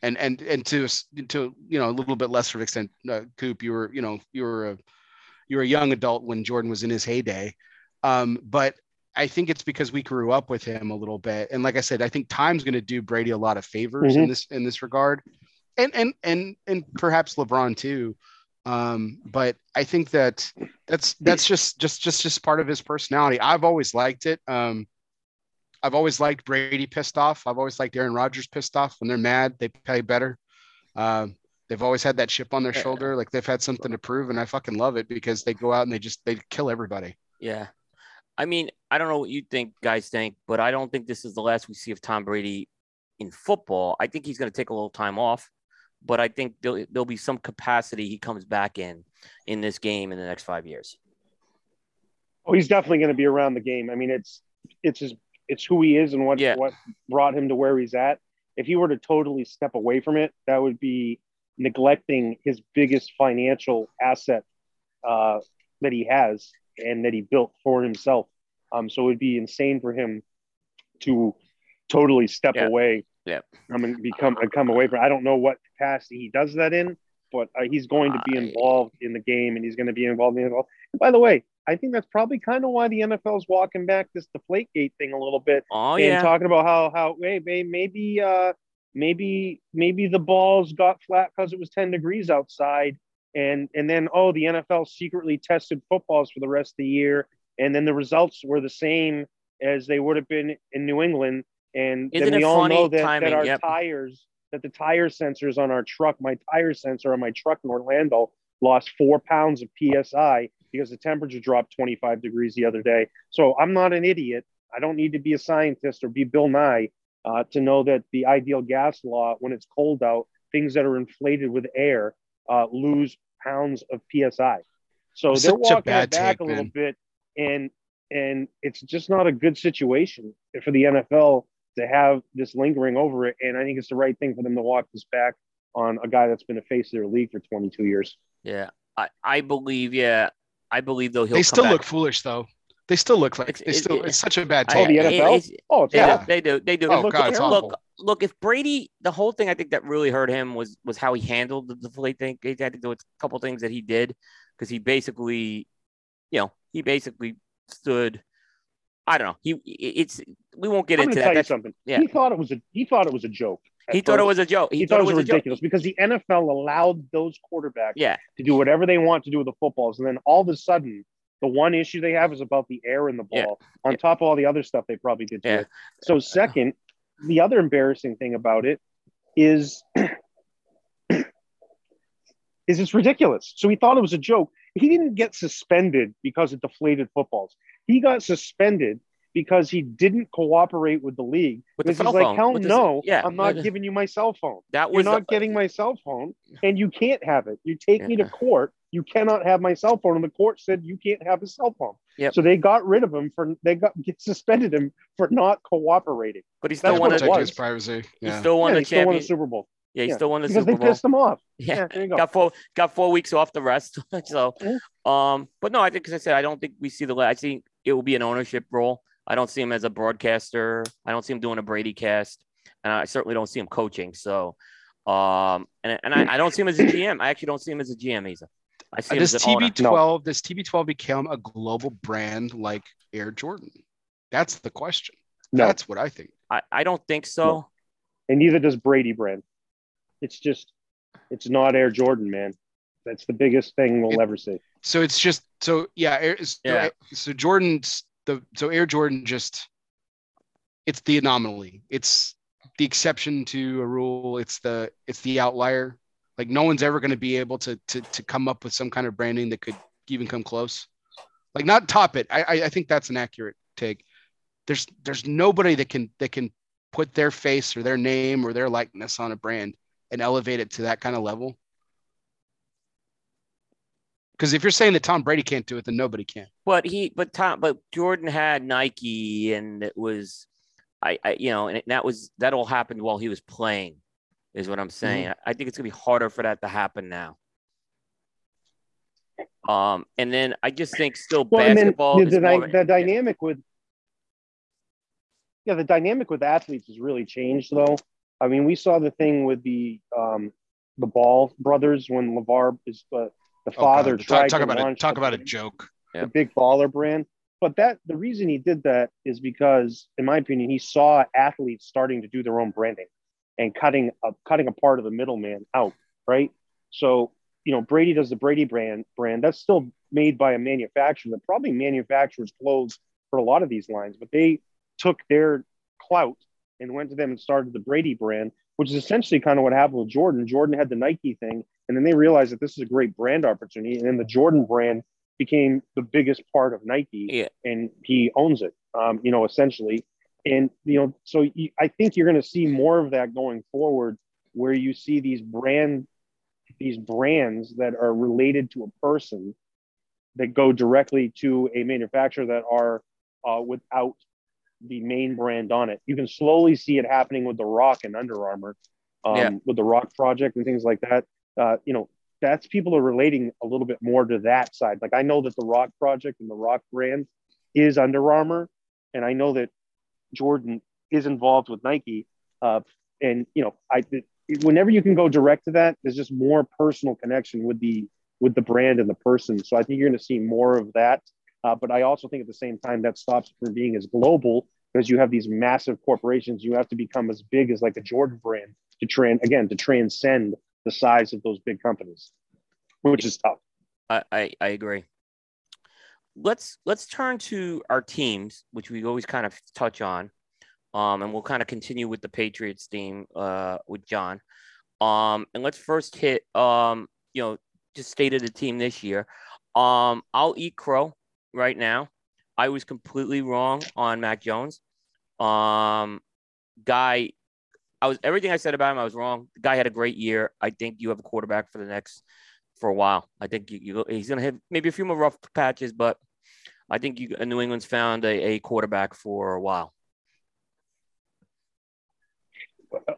and and and to to you know a little bit lesser extent, uh, Coop, you were you know you were a you were a young adult when Jordan was in his heyday, um, but I think it's because we grew up with him a little bit, and like I said, I think time's going to do Brady a lot of favors mm-hmm. in this in this regard, and and and and perhaps LeBron too. Um, but I think that that's that's just just just just part of his personality. I've always liked it. Um, I've always liked Brady pissed off. I've always liked Aaron Rodgers pissed off. When they're mad, they play better. Um, they've always had that chip on their shoulder, like they've had something to prove, and I fucking love it because they go out and they just they kill everybody. Yeah, I mean, I don't know what you think, guys think, but I don't think this is the last we see of Tom Brady in football. I think he's going to take a little time off but I think there'll, there'll be some capacity he comes back in in this game in the next five years. Oh, he's definitely going to be around the game. I mean, it's it's his it's who he is and what Yeah. what brought him to where he's at. If he were to totally step away from it, that would be neglecting his biggest financial asset uh, that he has and that he built for himself. Um, so it would be insane for him to totally step Yeah. away. Yeah. I mean, become and come away from. I don't know what capacity he does that in, but uh, he's going to be involved in the game and he's going to be involved in it. And by the way, I think that's probably kind of why the NFL is walking back this Deflategate thing a little bit Oh and yeah, talking about how how hey, may- maybe uh maybe maybe the balls got flat because it was 10 degrees outside and and then oh the NFL secretly tested footballs for the rest of the year and then the results were the same as they would have been in New England and Isn't then we all funny know that, timing? that our Yep. tires that the tire sensors on our truck my tire sensor on my truck in Orlando lost four pounds of psi because the temperature dropped 25 degrees the other day so I'm not an idiot I don't need to be a scientist or be Bill Nye uh, to know that the ideal gas law, when it's cold out, things that are inflated with air uh, lose pounds of psi. So Such they're a walking bad it back take, a little man. bit, and and it's just not a good situation for the NFL to have this lingering over it. And I think it's the right thing for them to walk this back on a guy that's been a face of their league for 22 years. yeah. I, I believe, yeah, I believe though he'll. they come still back. look foolish though. They still look like It's- they it- still. it- it's such a bad I- Oh, take. the it- NFL? it's- Oh, it's They, Yeah. they do. They do. Oh, look, God, it's look, awful. look. If Brady, the whole thing I think that really hurt him was was how he handled the deflate thing. I think there was a couple things that he did because he basically, you know, he basically stood. I don't know. He it's we won't get I'm into going that. tell you something. yeah. He thought it was a he thought it was a joke. He thought it was a joke. He, he, thought, it was, ridiculous joke. because the NFL allowed those quarterbacks Yeah, to do whatever they want to do with the footballs, and then all of a sudden, the one issue they have is about the air in the ball. Yeah. On Yeah. top of all the other stuff they probably did Yeah. it. So, second, the other embarrassing thing about it is is it's ridiculous. So he thought it was a joke. He didn't get suspended because it deflated footballs. He got suspended because he didn't cooperate with the league. With the Because he's like, phone. hell With the- no, yeah. I'm not giving you my cell phone. that You're was not getting my cell phone, and you can't have it. You take me to court. You cannot have my cell phone, and the court said you can't have his cell phone. Yep. So they got rid of him for they got suspended him for not cooperating. but he still that's won. what protect his privacy. he still won yeah, the he still won the. Super Bowl Yeah, he Yeah. still won the because Super they Bowl. pissed him off. Yeah, Yeah, there you go. got four got four weeks off the rest. so, um, but no, I think because I said I don't think we see the. I think it will be an ownership role. I don't see him as a broadcaster. I don't see him doing a Brady cast, and I certainly don't see him coaching. So, um, and and I, I don't see him as a GM. I actually don't see him as a GM either. I see Uh, Does as an owner. TB12 does TB12 become a global brand like Air Jordan? That's the question. No, That's what I think. I, I don't think so. and neither does Brady brand. It's just, it's not Air Jordan, man. That's the biggest thing we'll It- ever see. So it's just so yeah. Air, so, Yeah. so Jordan's the so Air Jordan just it's the anomaly. It's the exception to a rule. It's the it's the outlier. Like no one's ever going to be able to to to come up with some kind of branding that could even come close. Like not top it. I I, I think that's an accurate take. There's there's nobody that can that can put their face or their name or their likeness on a brand and elevate it to that kind of level. Because if you're saying that Tom Brady can't do it, then nobody can. But he, but Tom, but Jordan had Nike, and it was, I, I you know, and it, that was that all happened while he was playing, is what I'm saying. Mm-hmm. I, I think it's gonna be harder for that to happen now. Um, and then I just think still Well, and then basketball the, is the, more dy- of the dynamic with yeah, the dynamic with athletes has really changed though. I mean, we saw the thing with the um the Ball brothers when LaVar is uh, the Oh, father God. tried talk, talk to about it. launch Talk the, about a joke. the big baller brand. But that the reason he did that is because, in my opinion, he saw athletes starting to do their own branding and cutting a, cutting a part of the middleman out, right? So you know, Brady does the Brady brand brand. That's still made by a manufacturer that probably manufactures clothes for a lot of these lines, but they took their clout and went to them and started the Brady brand, which is essentially kind of what happened with Jordan. Jordan had the Nike thing, and then they realized that this is a great brand opportunity, and then the Jordan brand became the biggest part of Nike, Yeah. and he owns it, um, you know, essentially. And you know, so you, I think you're going to see more of that going forward where you see these brand these brands that are related to a person that go directly to a manufacturer that are uh, without the main brand on it. You can slowly see it happening with the Rock and Under Armour, um, Yeah. with the Rock project and things like that. Uh, you know, that's people are relating a little bit more to that side. Like I know that the Rock project and the Rock brand is Under Armour, and I know that Jordan is involved with Nike. Uh, and you know, I whenever you can go direct to that, there's just more personal connection with the with the brand and the person. So I think you're going to see more of that. Uh, but I also think at the same time that stops from being as global because you have these massive corporations. You have to become as big as like a Jordan brand to trans again to transcend the size of those big companies, which is tough. I, I, I agree. Let's let's turn to our teams, which we always kind of touch on, um, and we'll kind of continue with the Patriots theme uh, with John. Um, and let's first hit, um, you know, just state of the team this year. Um, I'll eat crow right now. I was completely wrong on Mac Jones. Um, guy, I was everything I said about him. I was wrong. The guy had a great year. I think you have a quarterback for the next for a while. I think you, you he's going to have maybe a few more rough patches, but I think you, New England's found a, a quarterback for a while.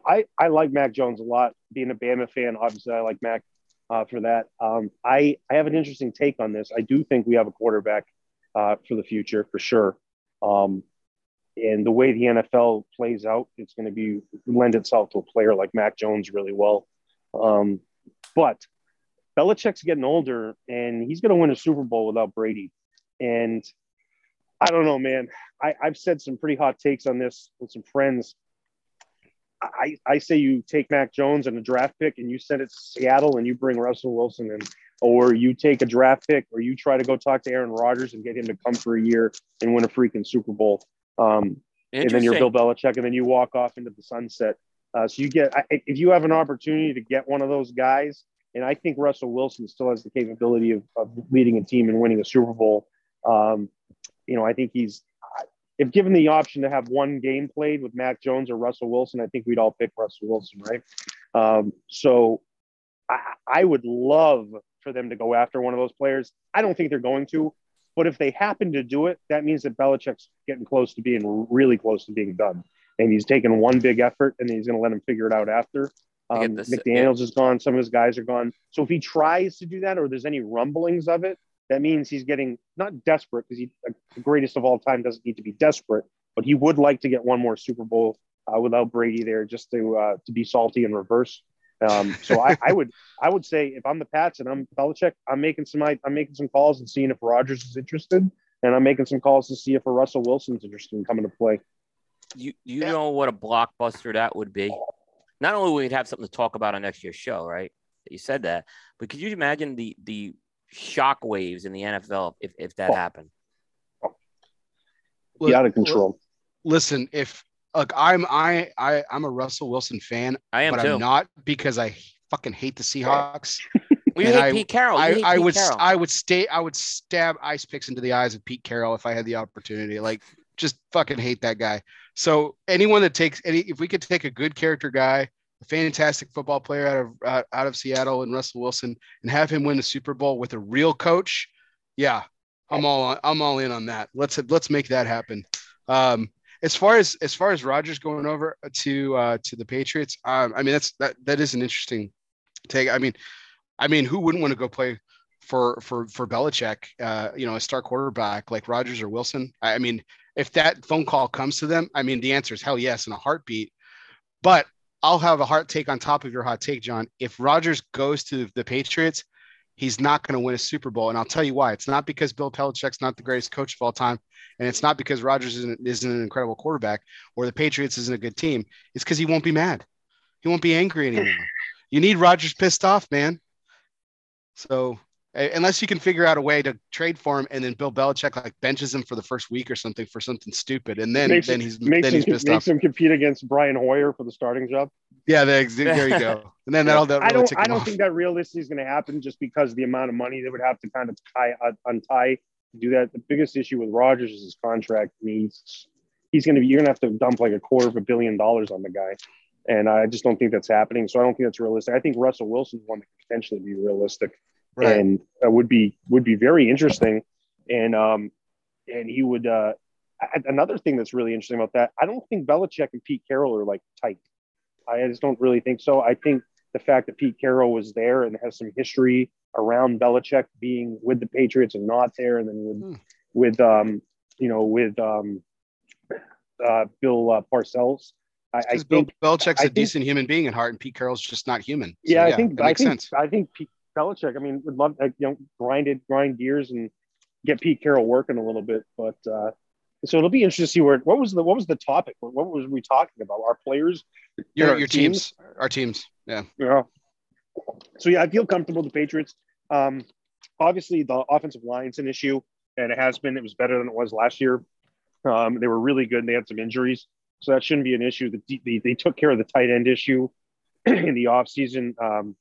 I, I like Mac Jones a lot. Being a Bama fan, obviously, I like Mac uh, for that. Um, I, I have an interesting take on this. I do think we have a quarterback uh, for the future, for sure. Um, and the way the NFL plays out, it's going to be lend itself to a player like Mac Jones really well. Um, but Belichick's getting older, and he's going to win a Super Bowl without Brady. And I don't know, man. I, I've said some pretty hot takes on this with some friends. I, I say you take Mac Jones and a draft pick and you send it to Seattle and you bring Russell Wilson in, or you take a draft pick or you try to go talk to Aaron Rodgers and get him to come for a year and win a freaking Super Bowl. Um, and then you're Bill Belichick and then you walk off into the sunset. Uh, so you get, if you have an opportunity to get one of those guys, and I think Russell Wilson still has the capability of, of leading a team and winning a Super Bowl. Um, you know, I think he's, if given the option to have one game played with Mac Jones or Russell Wilson, I think we'd all pick Russell Wilson, right? Um, so I, I would love for them to go after one of those players. I don't think they're going to, but if they happen to do it, that means that Belichick's getting close to being really close to being done. And he's taking one big effort and he's going to let him figure it out after. Um, this- McDaniels is gone. Some of his guys are gone. So if he tries to do that or there's any rumblings of it, that means he's getting not desperate because he, the greatest of all time, doesn't need to be desperate, but he would like to get one more Super Bowl uh, without Brady there just to uh, to be salty in reverse. Um, so I, I would I would say if I'm the Pats and I'm Belichick, I'm making some I'm making some calls and seeing if Rodgers is interested, and I'm making some calls to see if a Russell Wilson's interested in coming to play. You you know what a blockbuster that would be. Not only would we have something to talk about on next year's show, right? You said that, but could you imagine the the shock waves in the NFL if, if that Oh. happened? Be out of control. Listen, if look, I'm I I I'm a Russell Wilson fan, I am but too. I'm not because I fucking hate the Seahawks. we hate I- Pete Carroll. I, I Pete would Carroll. I would stay I would stab ice picks into the eyes of Pete Carroll if I had the opportunity. Like just fucking hate that guy. So anyone that takes any if we could take a good character guy, a fantastic football player out of out, out of Seattle and Russell Wilson and have him win the Super Bowl with a real coach, yeah, I'm all on, I'm all in on that. Let's let's make that happen. Um, as far as as far as Rodgers going over to uh, to the Patriots, um, I mean that's that that is an interesting take. I mean, I mean, who wouldn't want to go play for for for Belichick? Uh, you know, a star quarterback like Rodgers or Wilson. I I mean, if that phone call comes to them, I mean, the answer is hell yes in a heartbeat. But I'll have a hot take on top of your hot take, John. If Rodgers goes to the Patriots, he's not going to win a Super Bowl, and I'll tell you why. It's not because Bill Belichick's not the greatest coach of all time, and it's not because Rodgers isn't, isn't an incredible quarterback or the Patriots isn't a good team. It's because he won't be mad. He won't be angry anymore. You need Rodgers pissed off, man. So unless you can figure out a way to trade for him, and then Bill Belichick like benches him for the first week or something for something stupid, and then makes then he's makes then him, he's pissed makes off. him compete against Brian Hoyer for the starting job. Yeah, there, there you go. And then that'll, that'll I don't. tick I don't off. think that realistically is going to happen, just because of the amount of money they would have to kind of tie uh, untie to do that. The biggest issue with Rodgers is his contract. He's he's going to be. You're going to have to dump like a quarter of a billion dollars on the guy. and I just don't think that's happening. So I don't think that's realistic. I think Russell Wilson's one that could potentially be realistic, Right. and uh, would be would be very interesting. And um, and he would. Uh, another thing that's really interesting about that, I don't think Belichick and Pete Carroll are like tight. I just don't really think so. I think the fact that Pete Carroll was there and has some history around Belichick being with the Patriots and not there, and then with Hmm. with um, you know with um, uh, Bill uh, Parcells. I, I Bill think Belichick's I a think- decent human being at heart, and Pete Carroll's just not human. So, yeah, I think that I makes think sense. I think Pete Belichick. I mean, would love you know grind it, grind gears, and get Pete Carroll working a little bit. But uh, so it'll be interesting to see where what was the what was the topic? What, what was we talking about? Our players, Your our your teams, our teams. Yeah. Yeah. So yeah, I feel comfortable with the Patriots. Um, obviously, the offensive line's an issue, and it has been. It was better than it was last year. Um, they were really good, and they had some injuries, so that shouldn't be an issue. The, they, they took care of the tight end issue in the offseason. Um,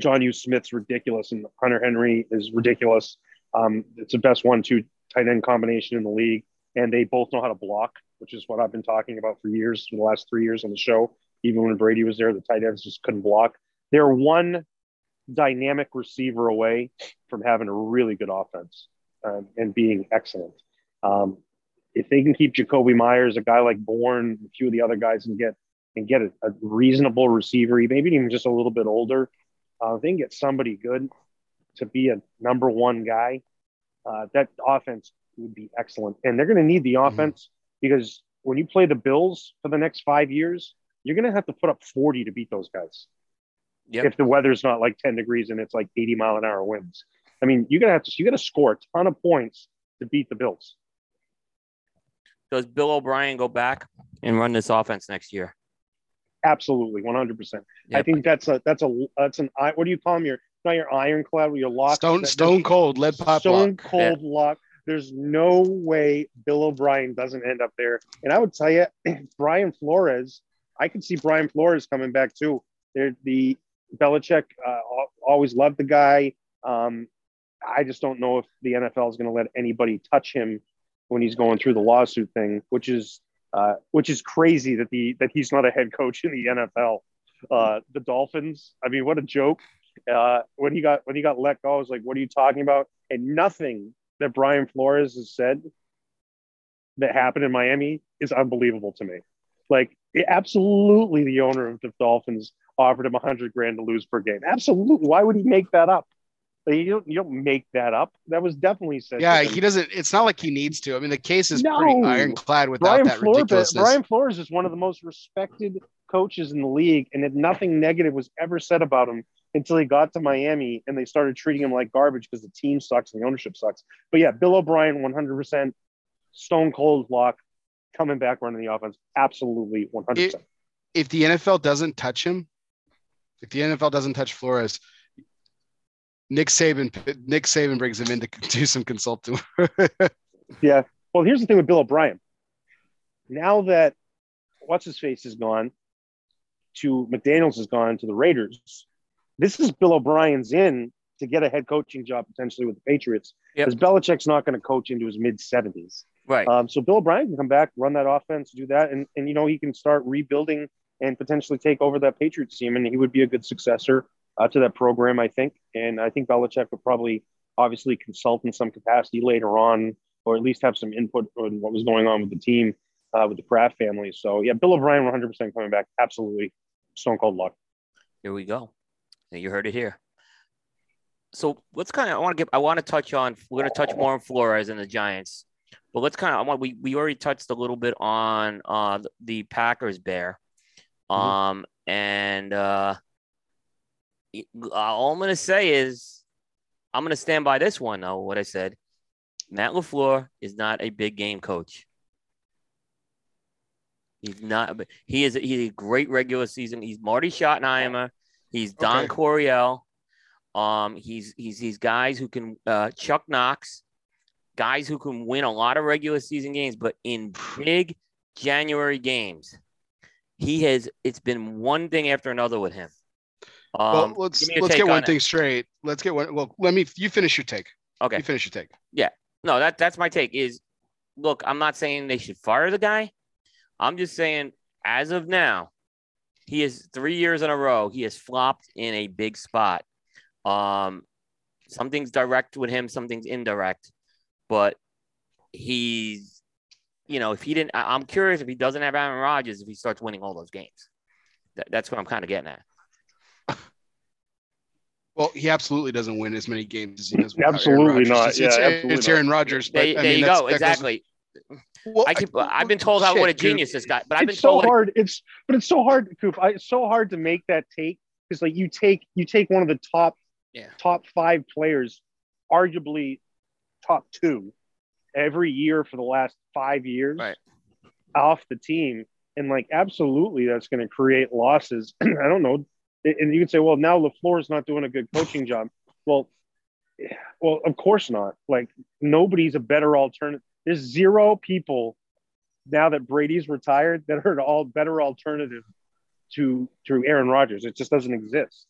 Jonnu Smith's ridiculous, and Hunter Henry is ridiculous. Um, it's the best one-two tight end combination in the league, and they both know how to block, which is what I've been talking about for years, for the last three years on the show. Even when Brady was there, the tight ends just couldn't block. They're one dynamic receiver away from having a really good offense um, and being excellent. Um, if they can keep Jakobi Meyers, a guy like Bourne, a few of the other guys, and get and get a, a reasonable receiver, maybe even just a little bit older, uh, if they can get somebody good to be a number one guy. Uh, that offense would be excellent, and they're going to need the Mhm. offense because when you play the Bills for the next five years, you're going to have to put up 40 to beat those guys Yep. if the weather's not like 10 degrees and it's like 80 mile an hour winds. I mean, you're gonna have to you gotta score a ton of points to beat the Bills. Does Bill O'Brien go back and run this offense next year? Absolutely, 100. percent I think that's a that's a that's an i- what do you call them? Your not your ironclad, your lock. Stone stone cold lead pipe stone lock. cold lock. There's no way Bill O'Brien doesn't end up there. And I would tell you, Brian Flores, I could see Brian Flores coming back too. They're, the Belichick uh, always loved the guy. Um, I just don't know if the NFL is going to let anybody touch him when he's going through the lawsuit thing, which is uh, which is crazy that the that he's not a head coach in the NFL. Uh, the Dolphins, I mean, what a joke! Uh, when he got when he got let go, I was like, "What are you talking about?" And nothing that Brian Flores has said that happened in Miami is unbelievable to me. Like, it- absolutely, the owner of the Dolphins offered him a hundred grand to lose per game. Absolutely, why would he make that up? Like, you don't you don't make that up. That was definitely said. Yeah, he doesn't. It's not like he needs to. I mean, the case is pretty ironclad without Brian that Flores, uh, ridiculousness. Brian Flores is one of the most respected coaches in the league, and that nothing negative was ever said about him until he got to Miami and they started treating him like garbage because the team sucks and the ownership sucks. But yeah, Bill O'Brien, 100% stone cold lock, coming back running the offense. Absolutely 100%. if the NFL doesn't touch him, if the NFL doesn't touch Flores, Nick Saban Nick Saban brings him in to do some consulting. Yeah. Well, here's the thing with Bill O'Brien. Now that what's his face is gone, to McDaniels is gone to the Raiders. This is Bill O'Brien's in to get a head coaching job potentially with the Patriots. Yep. Because Belichick's not going to coach into his mid 70s. Right. Um, so Bill O'Brien can come back, run that offense, do that, and and you know he can start rebuilding and potentially take over that Patriots team, and he would be a good successor uh, to that program, I think. And I think Belichick would probably obviously consult in some capacity later on, or at least have some input on what was going on with the team uh, with the Kraft family. So yeah, Bill O'Brien 100 percent coming back, absolutely stone cold luck. Here we go. You heard it here. So let's kind of I want to get I want to touch on we're going to touch more on Flores and the Giants, but let's kind of I want we we already touched a little bit on uh the Packers bear, Mhm. um and uh all I'm going to say is I'm going to stand by this one though. What I said, Matt Lafleur is not a big game coach. He's not. but He is. He's a great regular season. He's Marty Schottenheimer. He's Don Okay. Coryell. Um, he's he's these guys who can uh, Chuck Knox, guys who can win a lot of regular season games, but in big January games, he has. It's been one thing after another with him. Um, well, let's give me your let's get one on it. thing straight. Let's get one. Well, let me. You finish your take. Okay. You finish your take. Yeah. No, that that's my take. Is look, I'm not saying they should fire the guy. I'm just saying, as of now, he is three years in a row. He has flopped in a big spot. Um, something's direct with him, something's indirect, but he's, you know, if he didn't, I, am curious if he doesn't have Aaron Rodgers, if he starts winning all those games. That, that's what I'm kind of getting at. Well, he absolutely doesn't win as many games as he does. absolutely not. It's, yeah, it's, absolutely it's Aaron Rodgers. But, there, there you go. Exactly. Well, I keep, I've been told how what a genius dude. this guy, but I've been it's told so hard. It's but it's so hard, Coop. I, it's so hard to make that take because like you take you take one of the top yeah. top five players, arguably top two, every year for the last five years, right. off the team, and like absolutely that's going to create losses. I don't know, and you can say, well, now Lafleur is not doing a good coaching job. Well, well, of course not. Like nobody's a better alternative there's zero people now that Brady's retired that are all better alternative to to Aaron Rodgers. It just doesn't exist.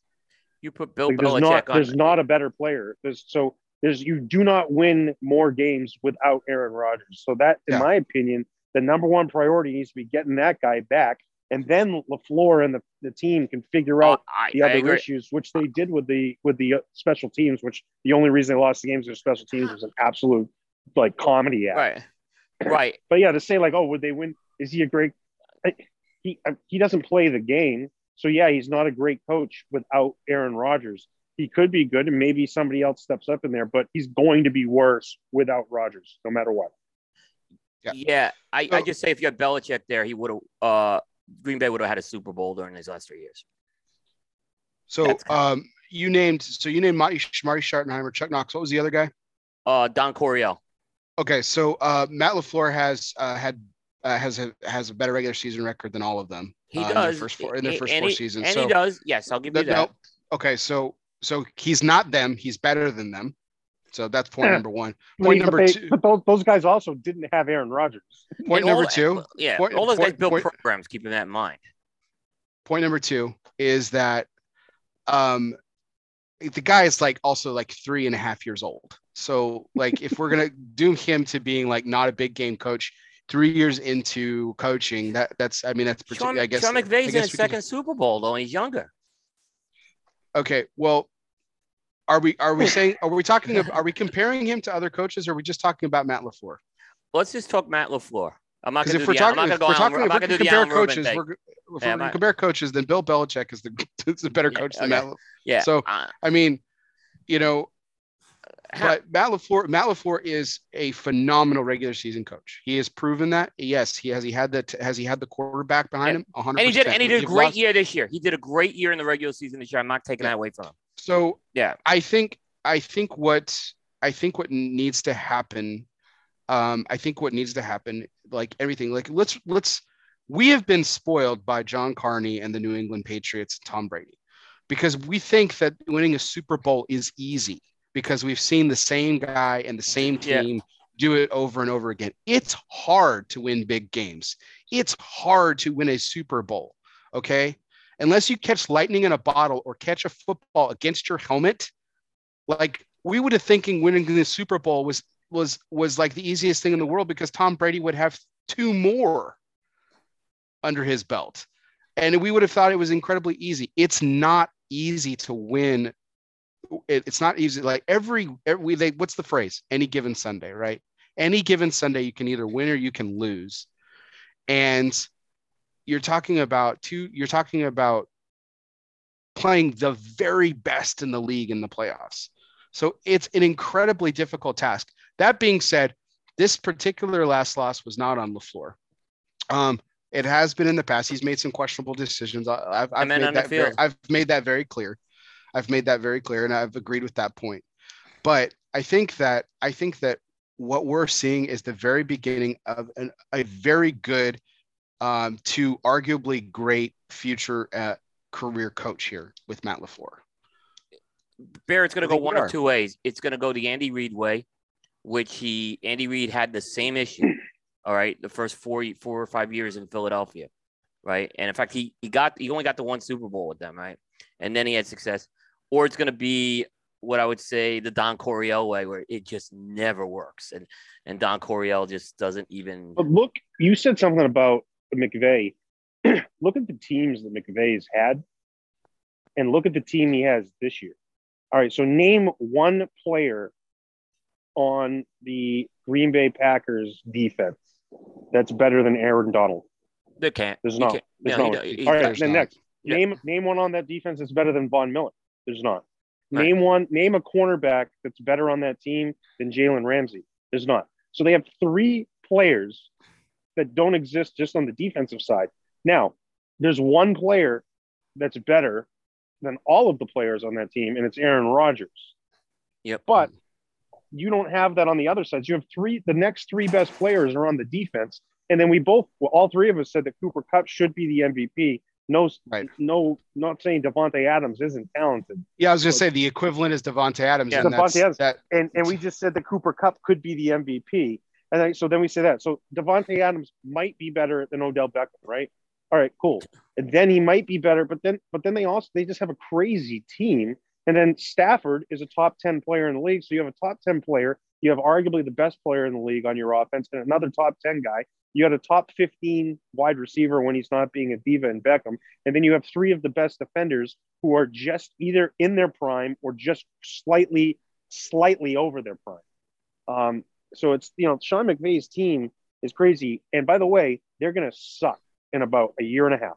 You put Bill like, Belichick there's not, on. There's not a better player. There's so there's you do not win more games without Aaron Rodgers. So that, in yeah. my opinion, the number one priority needs to be getting that guy back. And then Lafleur and the, the team can figure out oh, I, the other issues, which they did with the with the uh, special teams. Which the only reason they lost the games with special teams was an absolute like comedy act. Right. Right. But yeah, to say like, oh, would they win? Is he a great? He he doesn't play the game, so yeah, he's not a great coach without Aaron Rodgers. He could be good, and maybe somebody else steps up in there, but he's going to be worse without Rodgers, no matter what. Yeah, yeah I, so, I just say if you had Belichick there, he would have. Uh, Green Bay would have had a Super Bowl during these last three years. So, um, you named so you named Marty, Marty Schottenheimer, Chuck Knox. What was the other guy? Uh, Don Coryell. Okay, so uh, Matt Lafleur has uh, had uh, has a has a better regular season record than all of them. He uh, does in their first four in their first and four he, seasons. And so, he does. Yes, I'll give you that. No, okay, so so he's not them. He's better than them. So that's point yeah. number one. Point but number they, two. But those, those guys also didn't have Aaron Rodgers. Point and number all, two. Yeah, point, all those point, guys build point, programs. Keeping that in mind. Point number two is that um, the guy is like also like three and a half years old. So like if we're gonna doom him to being like not a big game coach, three years into coaching, that that's I mean that's Sean, I guess Sean McVay's in his second can... Super Bowl though, he's younger. Okay, well, are we are we saying are we talking about, are we comparing him to other coaches or are we just talking about Matt LaFleur? Let's just talk Matt LaFleur. I'm not going to do the, talking, I'm not going to go compare coaches. We're, if yeah, we're compare coaches, then Bill Belichick is the, is the better coach yeah, than okay. Matt. Yeah. So uh, I mean, you know, but Matt LaFleur, Matt LaFleur is a phenomenal regular season coach. He has proven that. Yes, he has. He had that. Has he had the quarterback behind him? 100. And he did. And he did a great lost. year this year. He did a great year in the regular season this year. I'm not taking yeah. that away from him. So yeah, I think. I think what I think what needs to happen. Um, I think what needs to happen, like everything, like let's let's. We have been spoiled by John Carney and the New England Patriots, Tom Brady, because we think that winning a Super Bowl is easy because we've seen the same guy and the same team yeah. do it over and over again. It's hard to win big games. It's hard to win a Super Bowl. Okay. Unless you catch lightning in a bottle or catch a football against your helmet, like we would have thinking winning the Super Bowl was was was like the easiest thing in the world because Tom Brady would have two more under his belt. And we would have thought it was incredibly easy. It's not easy to win it, it's not easy. Like every, every they, what's the phrase? Any given Sunday, right? Any given Sunday, you can either win or you can lose. And you're talking about two, you're talking about playing the very best in the league in the playoffs. So it's an incredibly difficult task. That being said, this particular last loss was not on LaFleur. Um, it has been in the past. He's made some questionable decisions. I've, I've made that very, I've made that very clear. I've made that very clear and I've agreed with that point. But I think that I think that what we're seeing is the very beginning of an, a very good um, to arguably great future uh, career coach here with Matt LaFleur. Barrett's going to go one of two ways. It's going to go the Andy Reid way, which he Andy Reid had the same issue. All right, the first four four or five years in Philadelphia, right? And in fact, he he got he only got the one Super Bowl with them, right? And then he had success or it's going to be what I would say the Don Coryell way, where it just never works, and and Don Coryell just doesn't even. But look, you said something about McVay. look at the teams that McVay's had, and look at the team he has this year. All right, so name one player on the Green Bay Packers defense that's better than Aaron Donald. They can't. There's not. can't. There's No, not. he- All right, then not. next, Yeah. name name one on that defense that's better than Von Miller. There's not. Right. Name one. Name a cornerback that's better on that team than Jalen Ramsey. There's not. So they have three players that don't exist just on the defensive side. Now, there's one player that's better than all of the players on that team, and it's Aaron Rodgers. Yep. But you don't have that on the other side. So you have three. The next three best players are on the defense, and then we both, well, all three of us said that Cooper Kupp should be the MVP. No, Right. no, not saying Davante Adams isn't talented, Yeah, I was gonna say the equivalent is Davante Adams. Yeah, and that's- Davante Adams. That and and we just said that Cooper Kupp could be the MVP. And then, so then we say that. So Davante Adams might be better than Odell Beckham, right? All right, cool. And then he might be better, but then but then they also they just have a crazy team. And then Stafford is a top 10 player in the league. So you have a top 10 player. You have arguably the best player in the league on your offense and another top 10 guy. You got a top 15 wide receiver when he's not being a diva in Beckham. And then you have three of the best defenders who are just either in their prime or just slightly, slightly over their prime. Um, so it's, you know, Sean McVay's team is crazy. And by the way, they're going to suck in about a year and a half.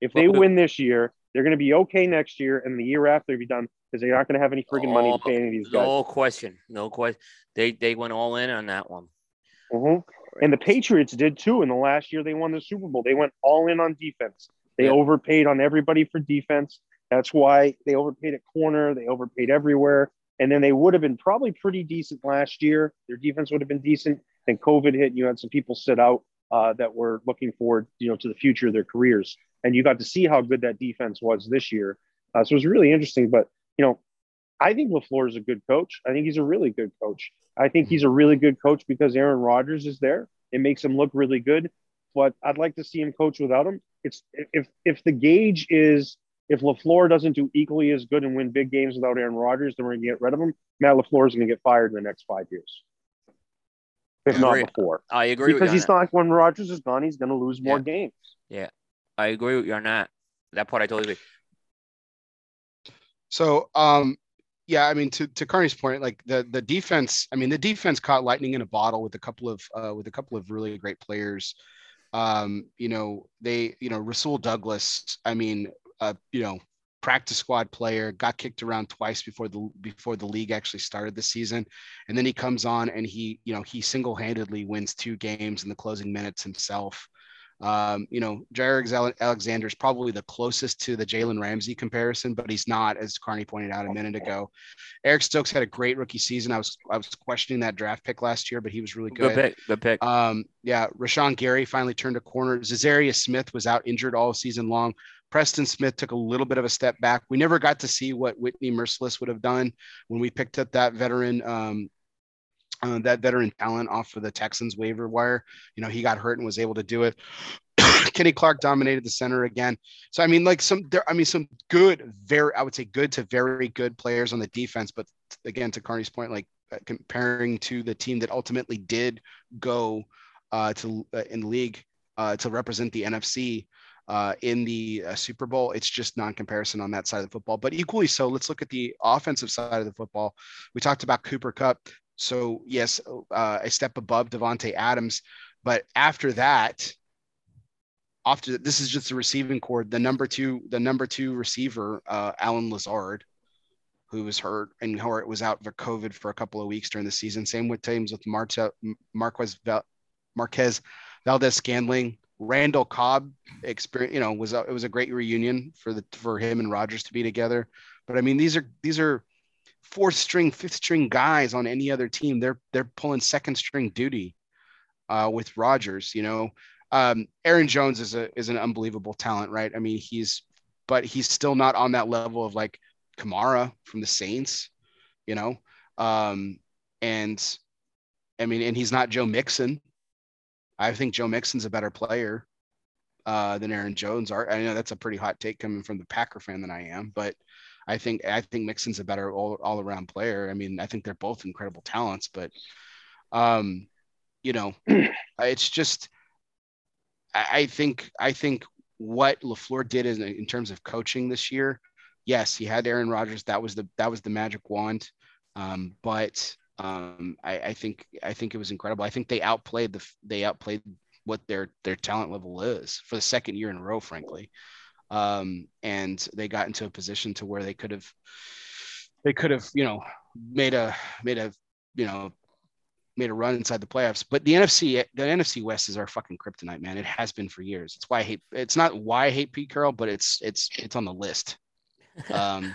If they win this year, they're going to be okay next year, and the year after be done because they're not going to have any friggin' money to pay any of these guys. No question. No question. They they went all in on that one. Mhm. And the Patriots did too in the last year they won the Super Bowl. They went all in on defense. They Yeah. overpaid on everybody for defense. That's why they overpaid at corner. They overpaid everywhere. And then they would have been probably pretty decent last year. Their defense would have been decent. Then COVID hit, and you had some people sit out uh, that were looking forward, you know, to the future of their careers. And you got to see how good that defense was this year. Uh, so it was really interesting. But you know, I think Lafleur is a good coach. I think he's a really good coach. I think he's a really good coach because Aaron Rodgers is there. It makes him look really good. But I'd like to see him coach without him. It's if if the gauge is if Lafleur doesn't do equally as good and win big games without Aaron Rodgers, then we're gonna get rid of him. Matt Lafleur is gonna get fired in the next five years, if not before, I agree with because he's on not. When Rodgers is gone, he's gonna lose more games. Yeah, I agree with you on that. That part I totally agree. So, um, yeah, I mean, to to Carney's point, like the the defense, I mean, the defense caught lightning in a bottle with a couple of uh, with a couple of really great players. Um, you know, they, you know, Rasul Douglas, I mean, uh, you know, practice squad player, got kicked around twice before the before the league actually started the season, and then he comes on and he, you know, he single handedly wins two games in the closing minutes himself. Um, you know, Jaire Alexander is probably the closest to the Jalen Ramsey comparison, but he's not, as Carney pointed out a minute ago. Eric Stokes had a great rookie season. I was I was questioning that draft pick last year, but he was really Good good. pick. Good pick. Um, yeah, Rashan Gary finally turned a corner. Za'Darius Smith was out injured all season long. Preston Smith took a little bit of a step back. We never got to see what Whitney Mercilus would have done when we picked up that veteran um, uh, that veteran talent off of the Texans waiver wire. You know, he got hurt and was able to do it. Kenny Clark dominated the center again. So I mean, like some there, I mean, some good, very I would say good to very good players on the defense. But again, to Carney's point, like uh, comparing to the team that ultimately did go uh, to uh, in league uh, to represent the NFC uh, in the uh, Super Bowl. It's just non-comparison on that side of the football. But equally so, let's look at the offensive side of the football. We talked about Cooper Kupp. So yes, uh, a step above Davante Adams, but after that, after this is just the receiving cord. The number two, the number two receiver, uh, Allen Lazard, who was hurt and was out for COVID for a couple of weeks during the season. Same with teams with Marta, Marquez, Marquez Valdes-Scantling, Randall Cobb. Experience, you know, was a, it was a great reunion for the for him and Rodgers to be together. But I mean, these are these are fourth string, fifth string guys on any other team. They're they're pulling second string duty uh, with Rodgers. You know, um, Aaron Jones is a is an unbelievable talent, right? I mean, he's but he's still not on that level of like Kamara from the Saints, you know. Um, and I mean, and he's not Joe Mixon. I think Joe Mixon's a better player uh, than Aaron Jones are. I know that's a pretty hot take coming from the Packer fan than I am, but I think I think Mixon's a better all, all around player. I mean, I think they're both incredible talents, but um, you know, it's just I, I think I think what LaFleur did in, in terms of coaching this year, yes, he had Aaron Rodgers. That was the that was the magic wand. Um, but um, I, I think I think it was incredible. I think they outplayed the they outplayed what their their talent level is for the second year in a row, frankly. Um, and they got into a position to where they could have they could have you know made a made a you know made a run inside the playoffs. But the NFC, the NFC West is our fucking kryptonite, man. It has been for years. It's why I hate. It's not why I hate Pete Carroll, but it's it's it's on the list. Um,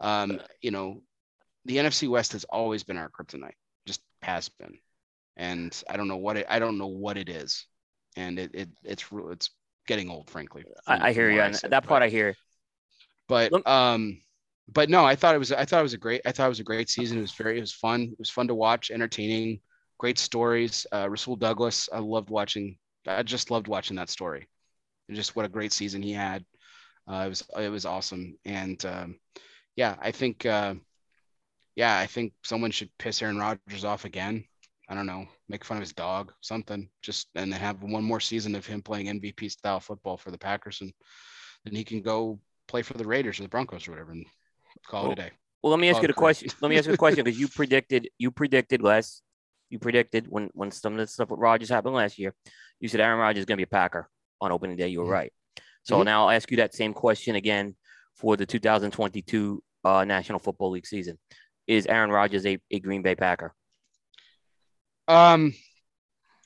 um, you know, the NFC West has always been our kryptonite, just has been, and I don't know what it. I don't know what it is, and it, it it's it's getting old, frankly. I, I hear you on that part. I hear. But um, but no, I thought it was I thought it was a great I thought it was a great season. It was very it was fun. It was fun to watch, entertaining, great stories. Uh, Rasul Douglas, I loved watching. I just loved watching that story. And just what a great season he had. Uh, it was it was awesome, and um, yeah, I think uh, yeah, I think someone should piss Aaron Rodgers off again. I don't know, make fun of his dog, something, just and have one more season of him playing MVP style football for the Packers, and then he can go play for the Raiders or the Broncos or whatever, and call well, it a day. Well, let me ask you the question. let me ask you a question because you predicted you predicted last you predicted when when some of the stuff with Rodgers happened last year. You said Aaron Rodgers is going to be a Packer on opening day. You were mm-hmm. right. So mm-hmm. now I'll ask you that same question again for the 2022 uh, National Football League season. Is Aaron Rodgers a, a Green Bay Packer? Um,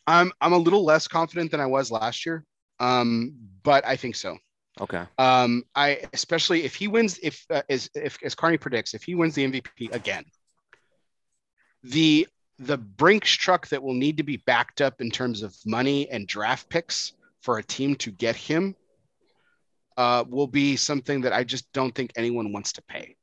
I'm I'm a little less confident than I was last year. Um, but I think so. Okay. Um, I especially if he wins, if uh, as if as Carney predicts, if he wins the MVP again, the the Brinks truck that will need to be backed up in terms of money and draft picks for a team to get him uh, will be something that I just don't think anyone wants to pay,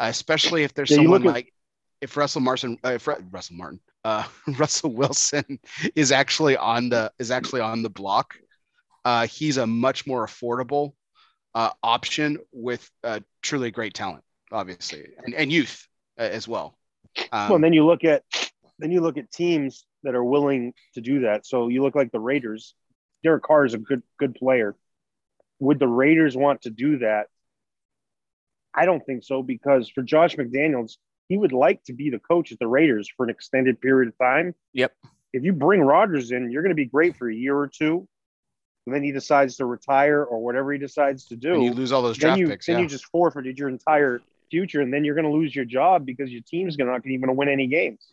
uh, especially if there's yeah, someone at- like if Russell Martin, uh, if Russell Martin, uh, Russell Wilson is actually on the is actually on the block uh, he's a much more affordable uh, option with uh, truly great talent, obviously, and, and youth uh, as well. Um, well, and then you look at then you look at teams that are willing to do that. So you look like the Raiders. Derek Carr is a good good player. Would the Raiders want to do that? I don't think so because for Josh McDaniels, he would like to be the coach at the Raiders for an extended period of time. Yep. If you bring Rodgers in, you're going to be great for a year or two and then he decides to retire or whatever he decides to do, and you lose all those draft then you, picks. Then yeah. you just forfeited your entire future, and then you're going to lose your job because your team's going to not even win any games.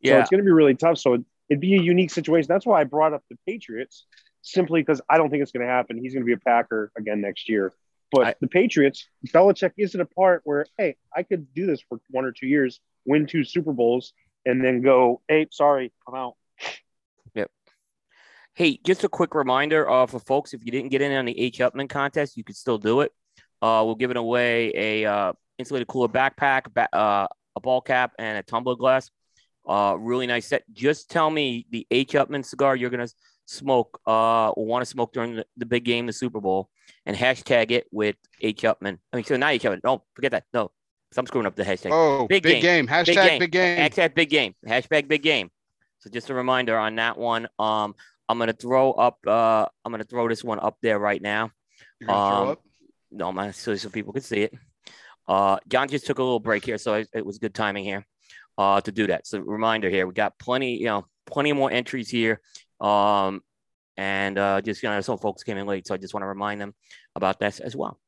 Yeah, so it's going to be really tough. So it'd be a unique situation. That's why I brought up the Patriots, simply because I don't think it's going to happen. He's going to be a Packer again next year. But I, the Patriots, Belichick is at a part where, hey, I could do this for one or two years, win two Super Bowls, and then go, hey, sorry, I'm out. Yep. Hey, just a quick reminder uh, for folks: if you didn't get in on the H. Upmann contest, you could still do it. Uh, we're giving away a uh, insulated cooler backpack, ba- uh, a ball cap, and a tumbler glass. Uh, really nice set. Just tell me the H. Upmann cigar you're gonna smoke uh, want to smoke during the, the, big game, the Super Bowl, and hashtag it with H. Upmann. I mean, so not H. Upmann. No, forget that. No, so I'm screwing up the hashtag. Oh, big, big game. game. Hashtag big game. big game. Hashtag big game. Hashtag big game. So just a reminder on that one. Um, I'm gonna throw up. Uh, I'm gonna throw this one up there right now. Um, no, my so, so people can see it. Uh, John just took a little break here, so it, it was good timing here uh, to do that. So reminder here, we got plenty, you know, plenty more entries here. Um, and uh, just you know, some folks came in late, so I just want to remind them about this as well.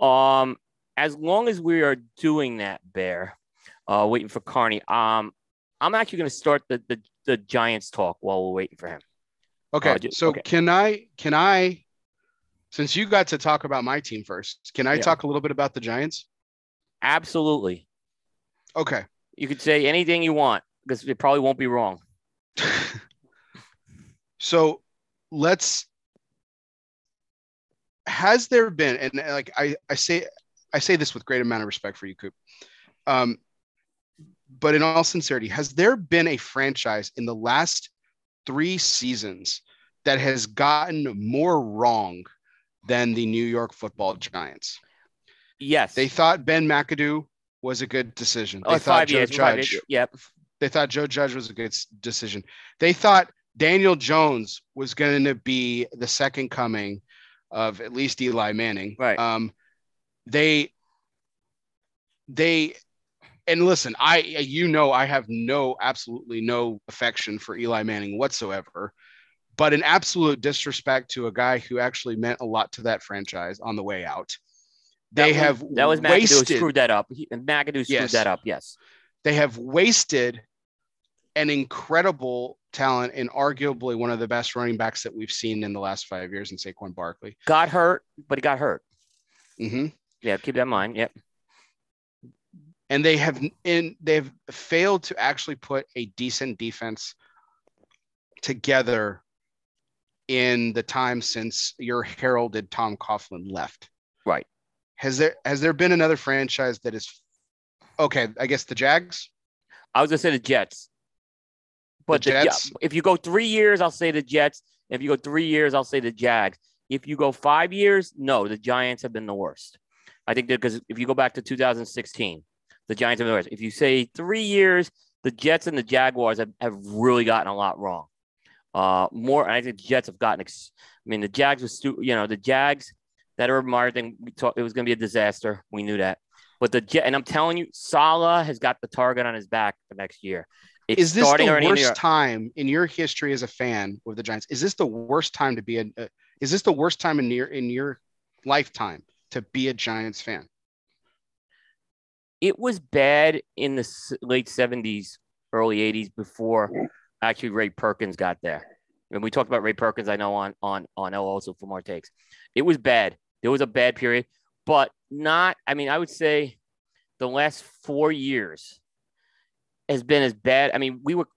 Um, as long as we are doing that, Bear, uh, waiting for Carney. Um, I'm actually going to start the, the the Giants talk while we're waiting for him. Okay. Uh, just, so okay. can I can I since you got to talk about my team first, can I yeah. talk a little bit about the Giants? Absolutely. Okay. You could say anything you want because it probably won't be wrong. so let's has there been and like I, I say I say this with great amount of respect for you, Coop. Um, but in all sincerity, has there been a franchise in the last three seasons that has gotten more wrong than the New York football giants? Yes. They thought Ben McAdoo was a good decision. Oh, they thought Joe years, Judge. Yep. They thought Joe Judge was a good decision. They thought Daniel Jones was going to be the second coming of at least Eli Manning. Right. Um, they, they, and listen, I, you know, I have no, absolutely no affection for Eli Manning whatsoever, but an absolute disrespect to a guy who actually meant a lot to that franchise on the way out. They That have was, that was McAdoo who screwed that up. He, McAdoo screwed Yes. that up. Yes. they have wasted an incredible talent and arguably one of the best running backs that we've seen in the last five years in Saquon Barkley. Got hurt, but he got hurt. hmm Yeah, keep that in mind. Yep. And they have in they've failed to actually put a decent defense together in the time since your heralded Tom Coughlin left. Right. Has there has there been another franchise that is okay? I guess the Jags. I was gonna say the Jets. But The the, yeah, if you go three years, I'll say the Jets. If you go three years, I'll say the Jags. If you go five years, no, the Giants have been the worst. I think that because if you go back to 2016, the Giants have been the worst. If you say three years, the Jets and the Jaguars have, have really gotten a lot wrong. Uh, more, I think the Jets have gotten. Ex- I mean, the Jags was, stu- you know, the Jags that Urban Meyer thing. We talked. It was going to be a disaster. We knew that. But the Jet, and I'm telling you, Salah has got the target on his back for next year. It's is this the worst time in your history as a fan with the Giants? Is this the worst time to be a? Uh, is this the worst time in your in your lifetime to be a Giants fan? it was bad in the late 70s, early 80s before actually Ray Perkins got there. And we talked about Ray Perkins, I know, on on on L also for more takes. It was bad. There was a bad period, but not, I mean, I would say the last four years has been as bad. I mean, we were,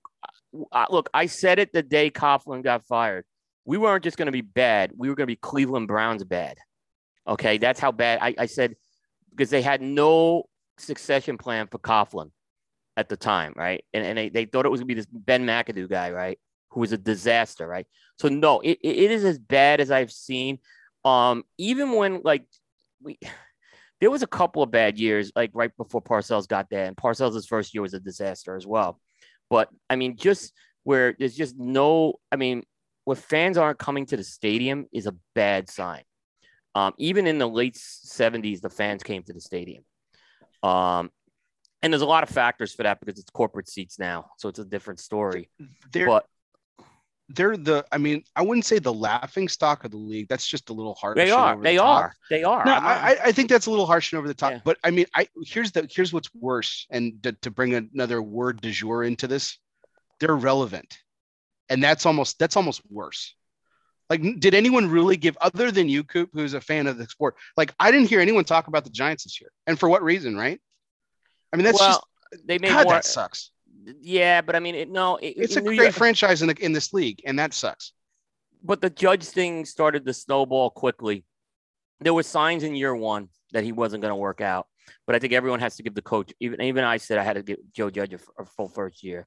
uh, look, I said it the day Coughlin got fired. We weren't just going to be bad. We were going to be Cleveland Browns bad. Okay. That's how bad I, I said because they had no succession plan for Coughlin at the time, right? And, and they, they thought it was gonna be this Ben McAdoo guy, right? Who was a disaster, right? So no, it, it it is as bad as I've seen. Um, even when like we there was a couple of bad years, like right before Parcells got there, and Parcells' first year was a disaster as well. But I mean, just where there's just no, I mean, where fans aren't coming to the stadium is a bad sign. Um, even in the late 70s, the fans came to the stadium. Um, and there's a lot of factors for that because it's corporate seats now, so it's a different story. They're But they're the. I mean, I wouldn't say the laughing stock of the league. That's just a little harsh. they are, over the they are, they are. No, I, I- think that's a little harsh and over the top. Yeah. But I mean, I here's the here's what's worse, and to, to bring another word de jour into this, they're relevant, and that's almost that's almost worse. Like, did anyone really give other than you, Coop, who's a fan of the sport? Like, I didn't hear anyone talk about the Giants this year, and for what reason, right? I mean, that's well, they just made God, more. that sucks. Yeah, but I mean, it, no, it, It's a great York- franchise in the in this league, and that sucks. but the judge thing started to snowball quickly. There were signs in year one that he wasn't going to work out, but I think everyone has to give the coach. Even even I said I had to give Joe Judge a, a full first year.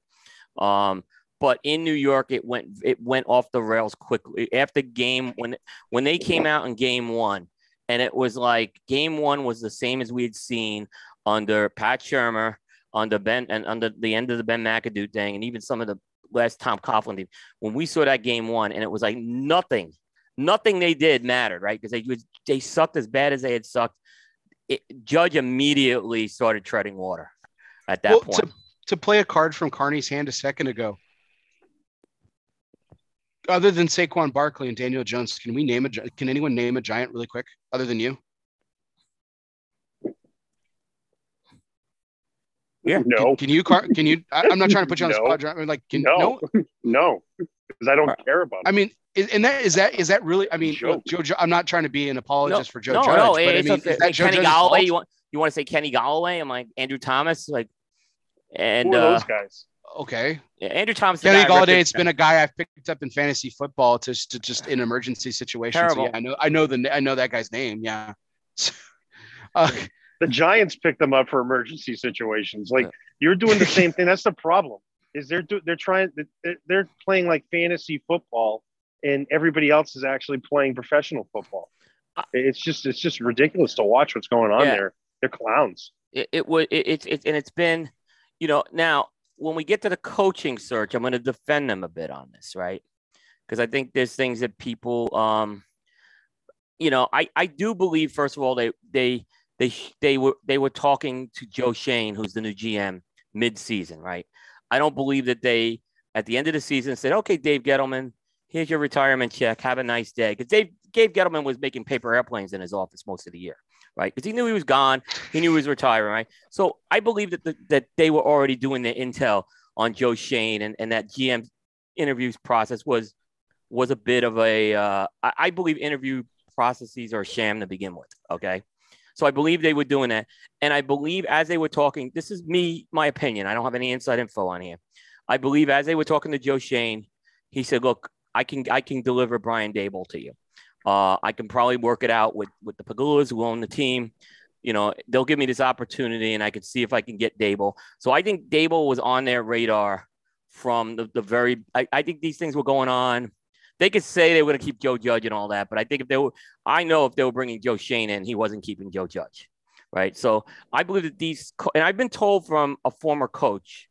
Um, but in New York, it went it went off the rails quickly after game when when they came out in game one, and it was like game one was the same as we had seen under Pat Shurmur, under Ben, and under the end of the Ben McAdoo thing, and even some of the last Tom Coughlin team when we saw that game one, and it was like nothing, nothing they did mattered, right? Because they they sucked as bad as they had sucked. It, Judge immediately started treading water at that Well, point. to to play a card from Carney's hand a second ago. Other than Saquon Barkley and Daniel Jones, can we name a can anyone name a giant really quick other than you? Yeah. No, Can you can you I, am not trying to put you on the No. spot, John. Like can No. no, no, because I don't care about I it. mean is, and that is that is that really I mean Joe. look, Joe, Ju- I'm not trying to be an apologist for Joe no, Judge, no, but I mean okay. is that Joe Kenny Judge's Golladay. fault? You want you want to say Kenny Golladay? I'm like Andrew Thomas, like, and Who are uh, those guys? Okay. yeah, Andrew Thomas. Kenny guy Golladay, it's been a guy I've picked up in fantasy football to, to just in emergency situations. So, yeah, I know I know the I know that guy's name. Yeah. uh, The Giants pick them up for emergency situations. Like you're doing the same thing. That's the problem. Is they're do, they're trying they're, playing like fantasy football, and everybody else is actually playing professional football. It's just it's just ridiculous to watch what's going on Yeah. there. They're clowns. it, it would it, it's it's and it's been you know now when we get to the coaching search, I'm going to defend them a bit on this, right? Because I think there's things that people, um, you know, I, I do believe first of all they they they they were they were talking to Joe Schoen, who's the new GM mid-season, right? I don't believe that they at the end of the season said, "Okay, Dave Gettleman, here's your retirement check. Have a nice day." Because Dave Dave Gettleman was making paper airplanes in his office most of the year, right? Because he knew he was gone, he knew he was retiring, right? So I believe that the, that they were already doing the intel on Joe Schoen, and and that GM interviews process was was a bit of a. Uh, I, I believe interview processes are a sham to begin with. Okay. So I believe they were doing that. And I believe as they were talking, this is me, my opinion. I don't have any inside info on here. I believe as they were talking to Joe Schoen, he said, look, I can I can deliver Brian Daboll to you. Uh, I can probably work it out with with the Pegulas who own the team. You know, they'll give me this opportunity, and I can see if I can get Daboll. So I think Daboll was on their radar from the, the very. I, I think these things were going on. They could say they were going to keep Joe Judge and all that, but I think if they were, I know if they were bringing Joe Schoen in, he wasn't keeping Joe Judge, right? So I believe that these, and I've been told from a former coach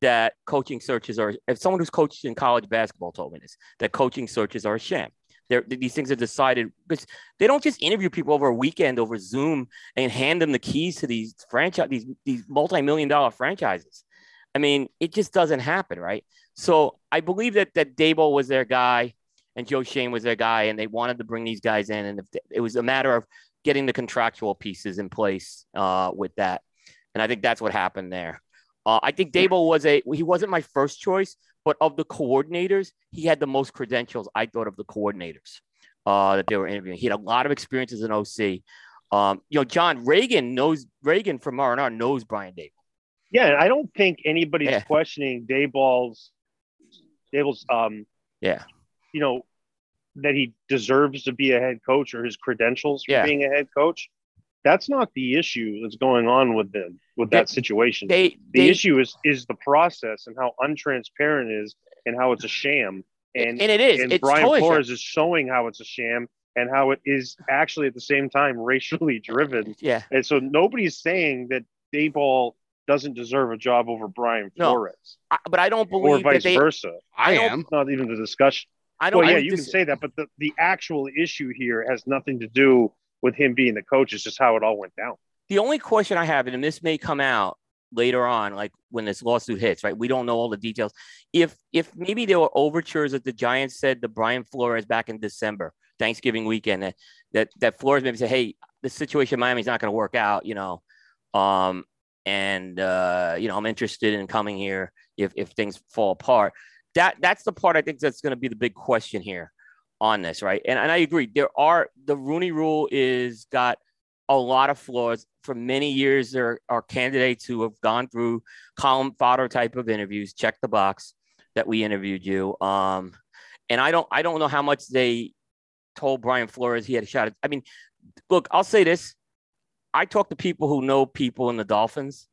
that coaching searches are. If someone who's coached in college basketball told me this, that coaching searches are a sham. They're, these things are decided because they don't just interview people over a weekend over Zoom and hand them the keys to these franchise these these multi-million dollar franchises. I mean, it just doesn't happen, right? So I believe that that Daboll was their guy and Joe Schoen was their guy, and they wanted to bring these guys in, and it was a matter of getting the contractual pieces in place uh, with that, and I think that's what happened there. Uh, I think Daboll was a he wasn't my first choice, but of the coordinators, he had the most credentials. I thought of the coordinators uh, that they were interviewing. He had a lot of experience as an OC. Um, you know, John Reagan knows Reagan from R&R knows Brian Daboll. Yeah, I don't think anybody's yeah. questioning Daboll's Daboll's um yeah you know that he deserves to be a head coach or his credentials for Yeah. being a head coach. That's not the issue that's going on with the with that They- situation. They the they, issue is is the process and how untransparent it is and how it's a sham. And and it is. and it's Brian totally Flores is showing how it's a sham and how it is actually at the same time racially driven. yeah. And so nobody's saying that Daboll doesn't deserve a job over Brian No, Flores I, but I don't believe or vice that they. versa. I don't- am. Not even the discussion. I don't. Well, yeah, you this- can say that, but the, the actual issue here has nothing to do with him being the coach. It's just how it all went down. the only question I have, and this may come out later on, like when this lawsuit hits, right? We don't know all the details. If if maybe there were overtures that the Giants said to Brian Flores back in December, Thanksgiving weekend, that that, that Flores maybe said, "Hey, the situation in Miami's not going to work out," you know, um, and uh, you know, I'm interested in coming here if if things fall apart. That that's the part I think that's going to be the big question here on this, right? And and I agree. There are the Rooney Rule is got a lot of flaws. For many years, there are candidates who have gone through column fodder type of interviews, check the box that we interviewed you. Um, and I don't, I don't know how much they told Brian Flores he had a shot. At, I mean, look, I'll say this: I talk to people who know people in the Dolphins,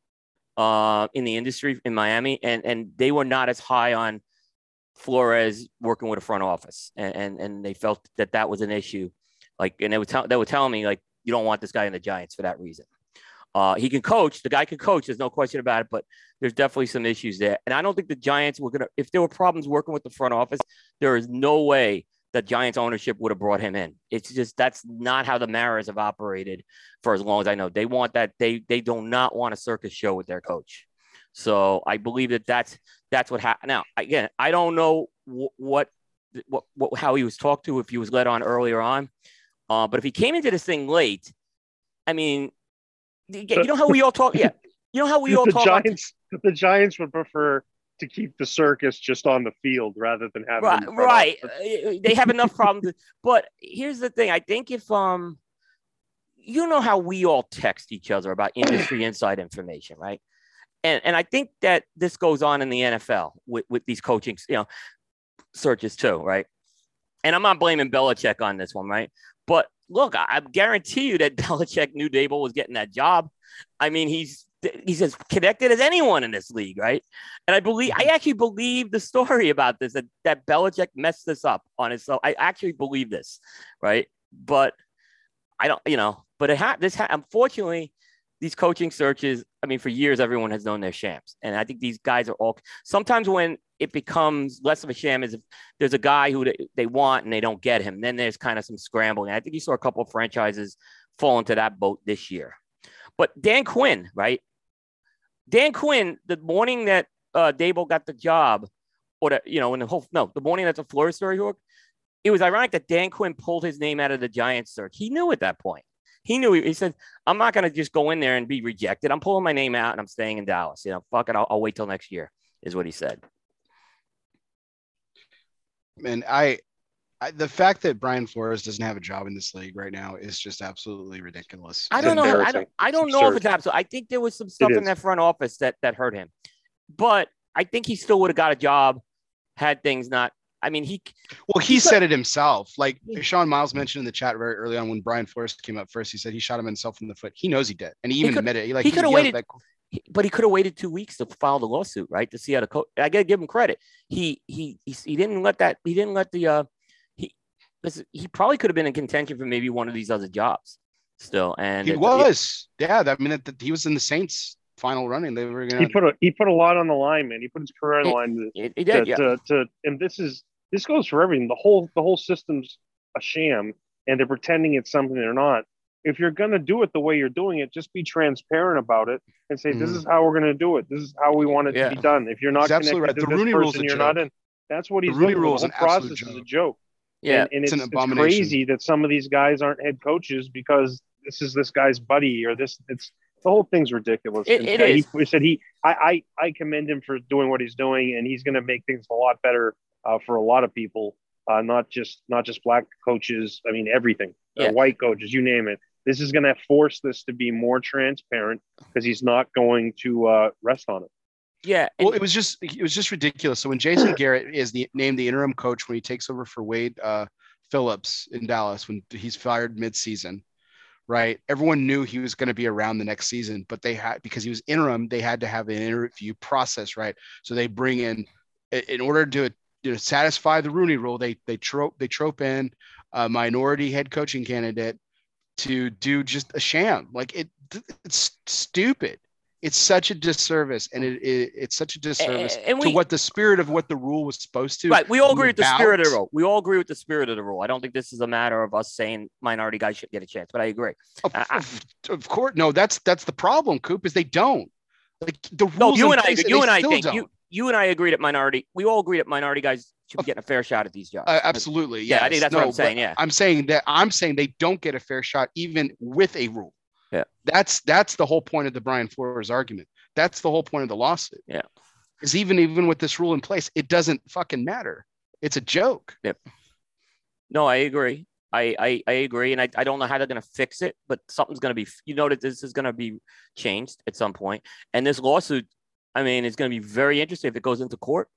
uh, in the industry in Miami, and and they were not as high on Flores working with a front office, and and, and they felt that that was an issue. Like, and they would tell they would tell me like, you don't want this guy in the Giants for that reason. Uh, he can coach. The guy can coach. There's no question about it. But there's definitely some issues there. And I don't think the Giants were gonna. If there were problems working with the front office, there is no way that Giants ownership would have brought him in. It's just that's not how the Maras have operated for as long as I know. They want that. They they do not want a circus show with their coach. So I believe that that's that's what happened. Now again, I don't know wh- what what what how he was talked to if he was led on earlier on. Uh, but if he came into this thing late, I mean, you know how we all talk. Yeah, you know how we all the talk. about- the Giants would prefer to keep the circus just on the field rather than having right, right. Uh, They have enough problems. but here's the thing: I think if um, you know how we all text each other about industry inside information, right? And and I think that this goes on in the NFL with with these coaching, you know, searches too, right? And I'm not blaming Belichick on this one, right? But look, I, I guarantee you that Belichick knew Daboll was getting that job. I mean, he's he's as connected as anyone in this league, right? And I believe I mm-hmm. actually believe the story about this that that Belichick messed this up on his himself. I actually believe this, right? But I don't, you know, but it ha- this ha- unfortunately these coaching searches, I mean, for years, everyone has known they're shams. And I think these guys are all sometimes when it becomes less of a sham is if there's a guy who they want and they don't get him. Then there's kind of some scrambling. I think you saw a couple of franchises fall into that boat this year. But Dan Quinn, right? Dan Quinn, the morning that uh, Daboll got the job, or the, you know, in the whole no, the morning that the Flores story hook, it was ironic that Dan Quinn pulled his name out of the Giants search. He knew at that point. He knew. He, he said, "I'm not going to just go in there and be rejected. I'm pulling my name out and I'm staying in Dallas. You know, fuck it. I'll, I'll wait till next year." Is what he said. And I, I, the fact that Brian Flores doesn't have a job in this league right now is just absolutely ridiculous. I don't know. I don't. I don't know if it's absolute. I think there was some stuff in that front office that that hurt him, but I think he still would have got a job had things not I mean, he. Well, he, he said it himself. Like Sean Miles mentioned in the chat very early on when Brian Flores came up first, he said he shot him himself in the foot. He knows he did, and he even he admitted it. He, like, he could have waited, but he could have waited two weeks to file the lawsuit, right? To see how to coach. I got to give him credit. He, he he he didn't let that. He didn't let the. uh He he probably could have been in contention for maybe one of these other jobs still, and he it, was. It, yeah, I mean, that, he was in the Saints final running. They were gonna. He put a he put a lot on the line, man. He put his career on the line. To, it, it did, to, yeah. to, to, and this is this goes for everything. The whole the whole system's a sham, and they're pretending it's something they're not. If you're gonna do it the way you're doing it, just be transparent about it and say, mm. "This is how we're gonna do it. This is how we want it yeah. to be done." If you're not connected right. to the this Rooney person, you're joke. not in. That's what he's the Rooney doing. Rules the whole process is a joke. Yeah, and, and it's, it's, it's crazy that some of these guys aren't head coaches because this is this guy's buddy or this. It's the whole thing's ridiculous. It, it is. He, he said he, I, I, I commend him for doing what he's doing, and he's going to make things a lot better uh, for a lot of people, uh, not just not just black coaches. I mean, everything, uh, yeah. white coaches, you name it. This is going to force this to be more transparent because he's not going to uh, rest on it. Yeah. well, it was just it was just ridiculous. So when Jason Garrett is the named the interim coach when he takes over for Wade uh, Phillips in Dallas when he's fired midseason, right? Everyone knew he was going to be around the next season, but they had because he was interim, they had to have an interview process, right? So they bring in in order to you know, satisfy the Rooney Rule, they they trope they trope in a minority head coaching candidate to do just a sham. Like it, it's stupid. It's such a disservice, and it, it it's such a disservice and we, to what the spirit of what the rule was supposed to. Right. We all agree with the spirit of the rule. We all agree with the spirit of the rule. I don't think this is a matter of us saying minority guys should get a chance, but I agree. Of, I, of course, no. That's that's the problem, Coop. Is they don't. Like the rules. No, you and I. You and I think don't. you you and I agreed at minority. We all agreed at minority guys should be getting a fair shot at these jobs. Uh, absolutely. Yes. Yeah, I think that's no, what I'm saying. Yeah. I'm saying that I'm saying they don't get a fair shot even with a rule. Yeah. That's that's the whole point of the Brian Flores argument. That's the whole point of the lawsuit. Yeah. Because even even with this rule in place, it doesn't fucking matter. It's a joke. Yep. No, I agree. I, I, I agree. And I, I don't know how they're going to fix it, but something's going to be, you know, that this is going to be changed at some point. And this lawsuit I mean, it's going to be very interesting if it goes into court.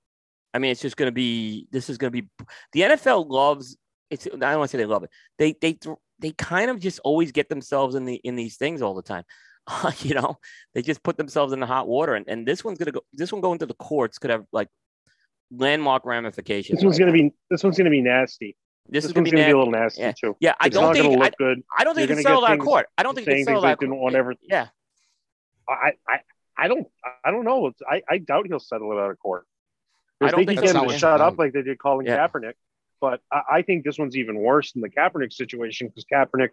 I mean, it's just going to be. This is going to be. The NFL loves. It's. I don't want to say they love it. They they they kind of just always get themselves in the in these things all the time. Uh, you know, they just put themselves in the hot water, and, and this one's gonna go. This one going to the courts could have like landmark ramifications. This one's right gonna be. This one's gonna be nasty. This, this is going to be, a little nasty yeah. too. Yeah, I it's don't think. I, good. I don't think it's settled out of court. I don't think it's settled out. Didn't want ever. Yeah. I, I I don't I don't know. I, I doubt he'll settle it out of court. I don't they think to shut up like they did Colin yeah. Kaepernick. But I, I, think this one's even worse than the Kaepernick situation because Kaepernick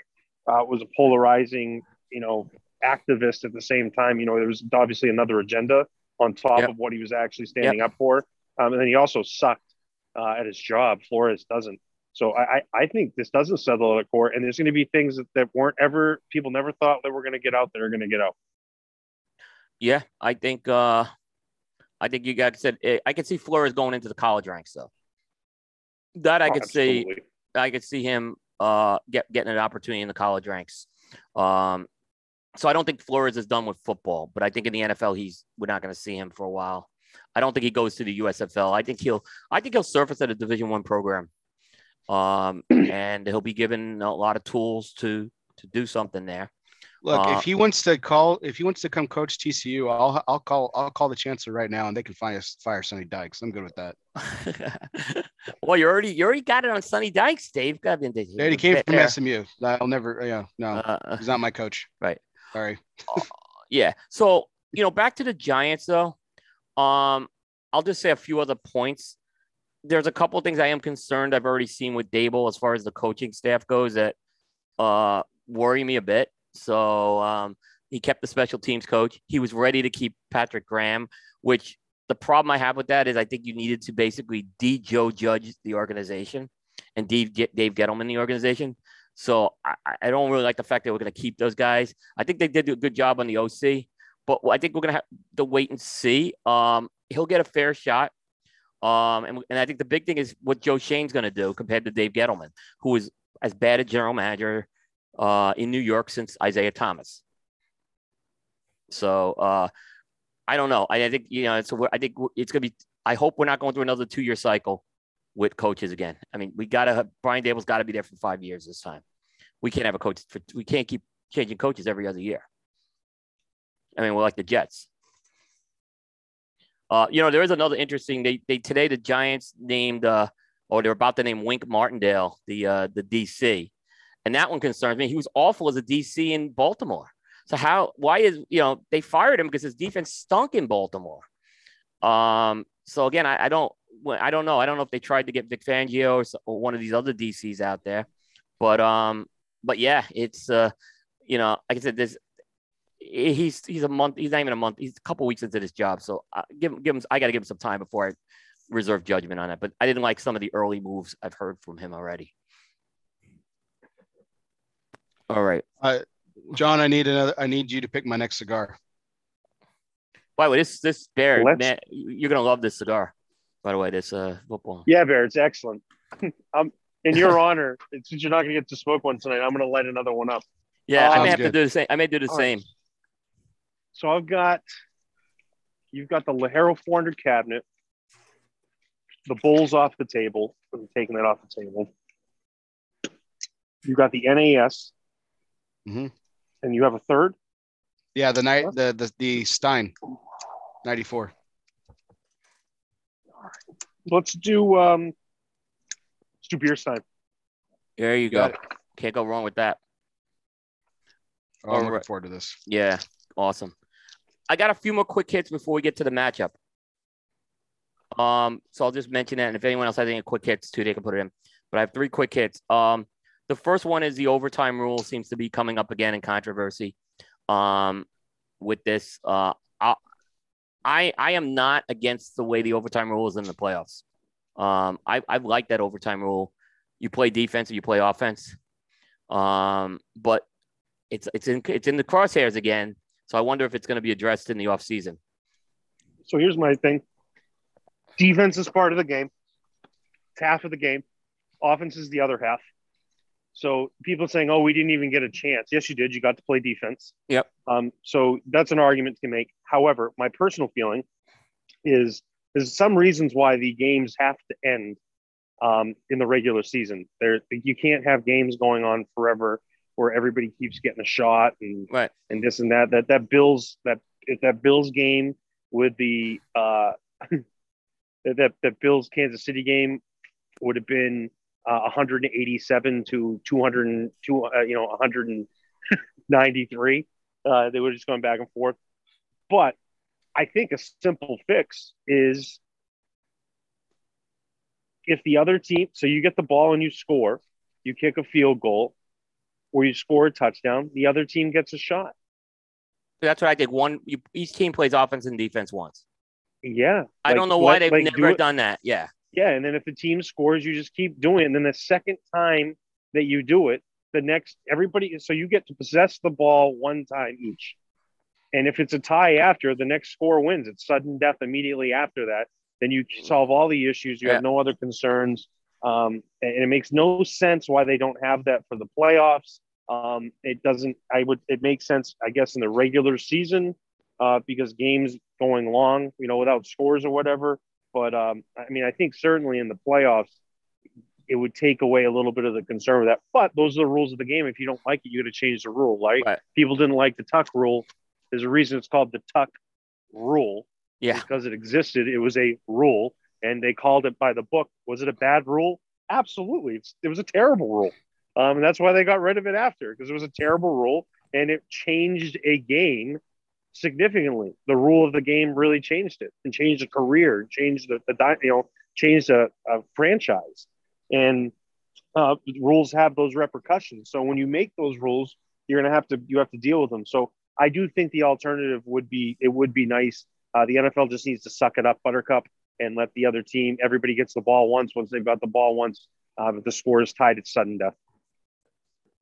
uh, was a polarizing, you know, activist at the same time. You know, there was obviously another agenda on top yep. of what he was actually standing yep. up for. Um, and then he also sucked uh, at his job. Flores doesn't. So I, I think this doesn't settle at court, and there's going to be things that, that weren't ever people never thought that were going to get out that are going to get out. Yeah, I think uh I think you guys said eh, I could see Flores going into the college ranks though. That I could oh, see I could see him uh get getting an opportunity in the college ranks. Um so I don't think Flores is done with football, but I think in the NFL he's we're not going to see him for a while. I don't think he goes to the USFL. I think he'll I think he'll surface at a Division 1 program. Um and he'll be given a lot of tools to to do something there. Look, uh, if he wants to call, if he wants to come coach TCU, I'll I'll call I'll call the chancellor right now, and they can fire fire Sonny Dykes. I'm good with that. well, you already you already got it on Sonny Dykes, Dave. Got he came from SMU. I'll never. Yeah, no, uh, he's not my coach. Right. Sorry. Yeah. So, you know, back to the Giants though. Um, I'll just say a few other points. There's a couple of things I am concerned I've already seen with Daboll as far as the coaching staff goes that uh worry me a bit. So um he kept the special teams coach. He was ready to keep Patrick Graham, which the problem I have with that is I think you needed to basically de Joe Judge the organization and Dave, Dave Gettleman the organization. So I, I don't really like the fact that we're going to keep those guys. I think they did a good job on the OC, but I think we're going to have to wait and see. Um, he'll get a fair shot. Um, and, and I think the big thing is what Joe Schoen's going to do compared to Dave Gettleman, who is as bad a general manager uh, in New York since Isiah Thomas. So uh, I don't know. I, I think you know. So I think it's going to be. I hope we're not going through another two-year cycle with coaches again. I mean, we got to. Brian Daboll's got to be there for five years this time. We can't have a coach for. We can't keep changing coaches every other year. I mean, we're like the Jets. Uh, you know, there is another interesting. They they today the Giants named uh, or they're about to name Wink Martindale the uh, the DC, and that one concerns me. He was awful as a DC in Baltimore. So how? Why is you know they fired him because his defense stunk in Baltimore. Um. So again, I, I don't. I don't know. I don't know if they tried to get Vic Fangio or, or one of these other DCs out there, but um. But yeah, it's uh. You know, like I said, this he's he's a month. He's not even a month. He's a couple weeks into this job. So uh, give give him. I got to give him some time before I reserve judgment on it. But I didn't like some of the early moves I've heard from him already. All right. Uh, John, I need another. I need you to pick my next cigar. By the way, this this bear, Let's... man, you're gonna love this cigar. By the way, this uh football. Yeah, bear, it's excellent. I'm in your honor. Since you're not gonna get to smoke one tonight, I'm gonna light another one up. Yeah, I may have good. to do the same. I may do the All same. Right. So I've got you've got the Ligero 400 cabinet, the bowls off the table. I'm taking that off the table. You've got the NAS. Mm-hmm. And you have a third? Yeah, the night the, the the Stein 94. All right. Let's do um let's do beer Stein. There you go. Can't go wrong with that. Oh, I'm looking right. forward to this. Yeah, awesome. I got a few more quick hits before we get to the matchup. Um, so I'll just mention that, and if anyone else has any quick hits too, they can put it in. But I have three quick hits. Um, the first one is the overtime rule seems to be coming up again in controversy. Um, with this, uh, I I am not against the way the overtime rule is in the playoffs. Um, I I like that overtime rule. You play defense or you play offense. Um, but it's it's in it's in the crosshairs again. So I wonder if it's going to be addressed in the offseason. So here's my thing. Defense is part of the game. It's half of the game. Offense is the other half. So people saying, "Oh, we didn't even get a chance." Yes, you did. You got to play defense. Yep. Um, so that's an argument to make. However, my personal feeling is there's some reasons why the games have to end um, in the regular season. There, you can't have games going on forever where everybody keeps getting a shot and right. and this and that. That that Bills that if that Bills game would be uh, that that Bills Kansas City game would have been uh, 187 to 200 to uh, you know 193. Uh, they have just gone back and forth. But I think a simple fix is if the other team, so you get the ball and you score, you kick a field goal, or you score a touchdown, the other team gets a shot. That's what I think. One, you, each team plays offense and defense once. Yeah, I like, don't know why they've like never do done that. Yeah, yeah, and then if the team scores, you just keep doing it. And then the second time that you do it, the next everybody so you get to possess the ball one time each. And if it's a tie after, the next score wins. It's sudden death immediately after that. Then you solve all the issues. You yeah. have no other concerns. Um, and it makes no sense why they don't have that for the playoffs. Um, it doesn't. I would. It makes sense, I guess, in the regular season uh, because games going long, you know, without scores or whatever. But um, I mean, I think certainly in the playoffs, it would take away a little bit of the concern with that. But those are the rules of the game. If you don't like it, you got to change the rule. Right? right? People didn't like the tuck rule. There's a reason it's called the tuck rule. Yeah. Because it existed. It was a rule, and they called it by the book. Was it a bad rule? Absolutely. It's, it was a terrible rule. Um, and that's why they got rid of it after because it was a terrible rule and it changed a game significantly. The rule of the game really changed it and changed a career, changed the, the you know, changed a, a franchise. And uh, rules have those repercussions. So when you make those rules, you're going to have to you have to deal with them. So I do think the alternative would be it would be nice. Uh, the NFL just needs to suck it up, Buttercup, and let the other team. Everybody gets the ball once. Once they've got the ball once, uh, if the score is tied, it's sudden death.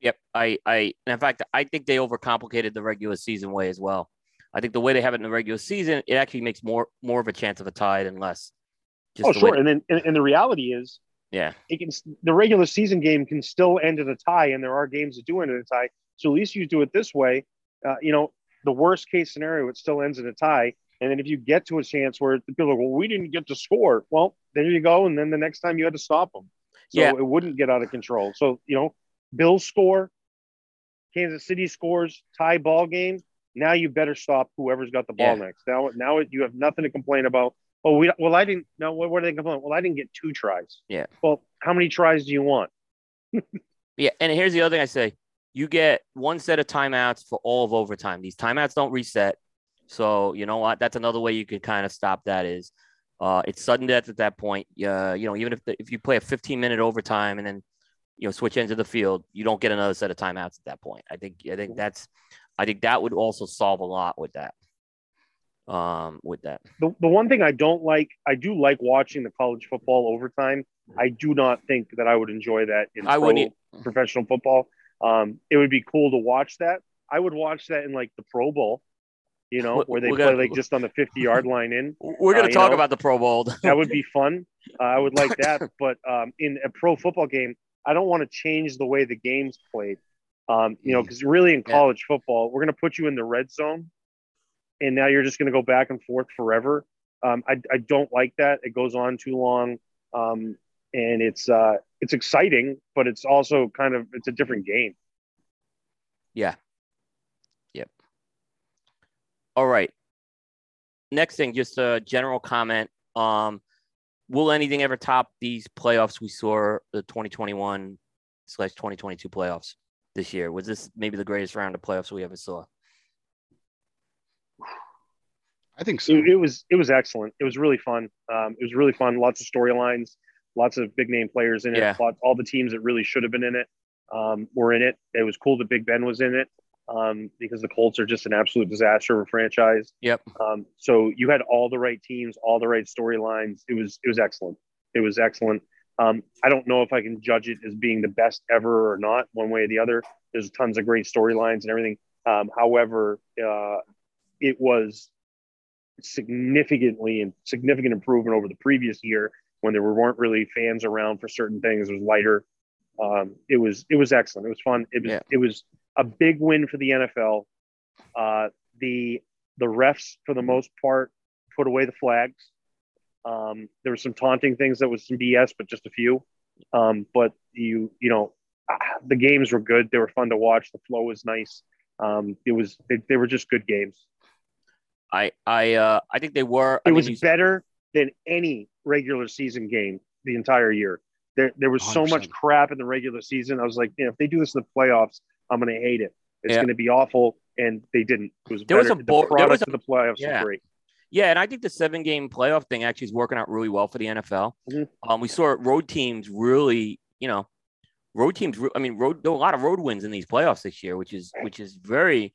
Yep, I, I, in fact, I think they overcomplicated the regular season way as well. I think the way they have it in the regular season, it actually makes more more of a chance of a tie than less. Just oh, sure. And then, and, and the reality is, yeah, it can. The regular season game can still end in a tie, and there are games that do end in a tie. So at least you do it this way. Uh, you know, the worst case scenario, it still ends in a tie. And then if you get to a chance where people are, well, we didn't get to score, well, there you go. And then the next time you had to stop them. So yeah. it wouldn't get out of control. So, you know, Bills score, Kansas City scores, tie ball game. Now you better stop whoever's got the ball yeah. next. Now, now you have nothing to complain about. Oh, we well, I didn't. No, what, what are they complaining? Well, I didn't get two tries. Yeah. Well, how many tries do you want? yeah, and here's the other thing I say: you get one set of timeouts for all of overtime. These timeouts don't reset. So you know what? That's another way you can kind of stop that is uh, it's sudden death at that point. Uh, you know, even if the, if you play a 15 minute overtime and then you know switch ends of the field, you don't get another set of timeouts at that point. I think I think that's I think that would also solve a lot with that. Um, with that. The, the one thing I don't like, I do like watching the college football overtime. I do not think that I would enjoy that in I pro, professional football. Um, it would be cool to watch that. I would watch that in like the Pro Bowl, you know, where they play like just on the 50 yard line in. We're going to uh, talk know, about the Pro Bowl. that would be fun. Uh, I would like that. But um, in a pro football game, I don't want to change the way the game's played. Um, you know, because mm. really in college yeah. football, we're going to put you in the red zone, and now you're just going to go back and forth forever. Um, I, I don't like that. It goes on too long, um, and it's uh, it's exciting, but it's also kind of it's a different game. Yeah. Yep. All right. Next thing, just a general comment. Um, will anything ever top these playoffs we saw the 2021 slash 2022 playoffs? This year? Was this maybe the greatest round of playoffs we ever saw? I think so. It, it was it was excellent. It was really fun. Um, it was really fun. Lots of storylines, lots of big name players in it. Yeah. all the teams that really should have been in it um, were in it. It was cool that Big Ben was in it um, because the Colts are just an absolute disaster of a franchise. Yep. Um, so you had all the right teams, all the right storylines. It was it was excellent. It was excellent. Um, I don't know if I can judge it as being the best ever or not, one way or the other. There's tons of great storylines and everything. Um, however, uh, it was significantly and significant improvement over the previous year when there weren't really fans around for certain things. It was lighter. Um, it was it was excellent. It was fun. It was yeah. it was a big win for the NFL. Uh, the the refs, for the most part, put away the flags. Um, there were some taunting things that was some BS, but just a few. Um, but you, you know, the games were good. They were fun to watch. The flow was nice. Um, it was, they, they were just good games. I, I, uh, I think they were. It was better than any regular season game the entire year. There, there was 100%. so much crap in the regular season. I was like, you know, if they do this in the playoffs, I'm going to hate it. It's yeah. going to be awful, and they didn't. It was there better. was a bo- the product was a, of the playoffs yeah. was great. Yeah, and I think the seven game playoff thing actually is working out really well for the NFL. Mm-hmm. Um, we saw road teams really, you know, road teams. I mean, road there were a lot of road wins in these playoffs this year, which is which is very,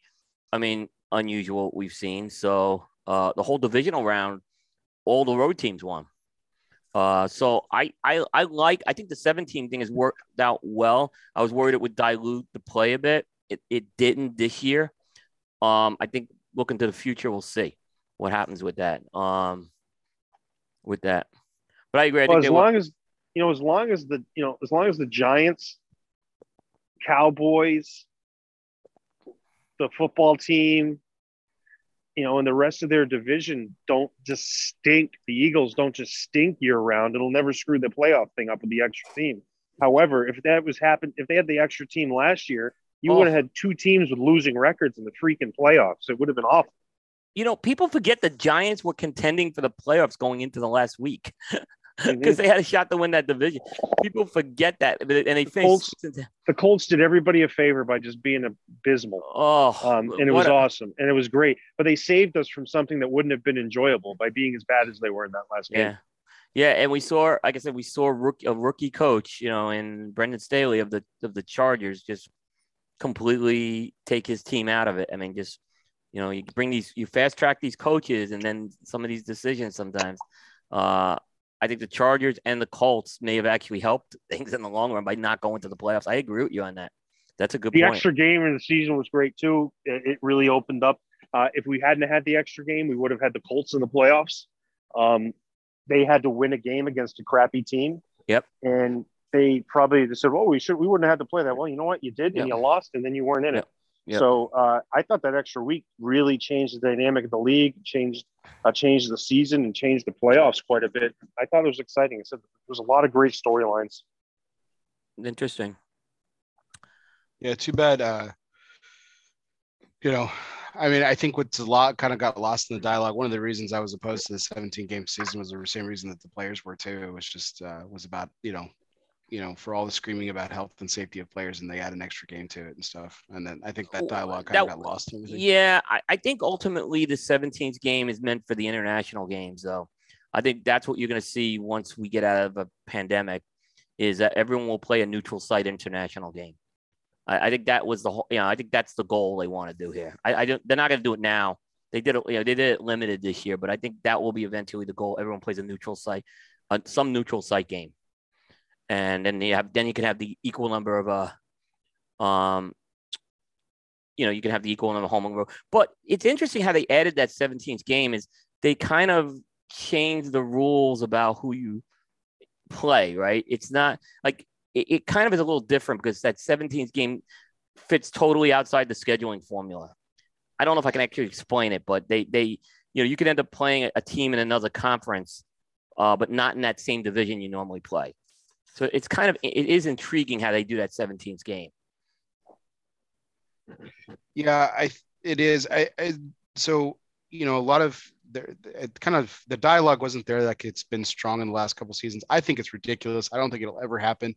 I mean, unusual. We've seen so uh, the whole divisional round, all the road teams won. Uh, so I, I I like I think the 17 thing has worked out well. I was worried it would dilute the play a bit. It it didn't this year. Um, I think looking to the future, we'll see what happens with that. Um, with that, but I agree. I well, as long as you know, as long as the you know, as long as the Giants, Cowboys, the football team, you know, and the rest of their division don't just stink. The Eagles don't just stink year round. It'll never screw the playoff thing up with the extra team. However, if that was happened, if they had the extra team last year, you oh. would have had two teams with losing records in the freaking playoffs. It would have been awful you know, people forget the Giants were contending for the playoffs going into the last week. because they had a shot to win that division. People forget that, and they The. Colts- the Colts did everybody a favor by just being abysmal. Oh, Um, and it was a- awesome and it was great. But they saved us from something that wouldn't have been enjoyable by being as bad as they were in that last game. Yeah. Yeah, and we saw, like I said, we saw a rookie, a rookie coach, you know, in Brandon Staley of the of the Chargers, just completely take his team out of it. I mean, just you know, you bring these, you fast track these coaches, and then some of these decisions sometimes. Uh, I think the Chargers and the Colts may have actually helped things in the long run by not going to the playoffs. I agree with you on that. That's a good The point. extra game in the season was great too. It, really opened up. Uh, if we hadn't had the extra game, we would have had the Colts in the playoffs. Um, they had to win a game against a crappy team. Yep. And they probably just said, "Well, we should. We wouldn't have had to play that." Well, you know what? You did, Yep. and you lost, and then you weren't in Yep. it. Yep. So uh, I thought that extra week really changed the dynamic of the league, changed uh, changed the season, and changed the playoffs quite a bit. I thought it was exciting. I said there was a lot of great storylines. Interesting. Yeah, too bad. Uh, you know, I mean, I think what's a lot kind of got lost in the dialogue. One of the reasons I was opposed to the 17 game season was the same reason that the players were too. It was just uh, was about you know, you know, for all the screaming about health and safety of players, and they add an extra game to it and stuff. And then I think that dialogue kind that- of got lost. Yeah, I, I think ultimately the 17th game is meant for the international games, though. I think that's what you're going to see once we get out of a pandemic, is that everyone will play a neutral site international game. I, I think that was the whole. You know, I think that's the goal they want to do here. I, I don't. They're not going to do it now. They did it. You know, they did it limited this year, but I think that will be eventually the goal. Everyone plays a neutral site, uh, some neutral site game, and then you have then you can have the equal number of uh, um, you know, you can have the equal number of home and road. But it's interesting how they added that 17th game is they kind of changed the rules about who you play, right? It's not like it, it kind of is a little different because that 17th game fits totally outside the scheduling formula. I don't know if I can actually explain it, but they they you know you could end up playing a, a team in another conference, uh, but not in that same division you normally play. So it's kind of it is intriguing how they do that 17th game. Yeah, I it is. I, I so you know a lot of there it kind of the dialogue wasn't there like it's been strong in the last couple seasons. I think it's ridiculous. I don't think it'll ever happen.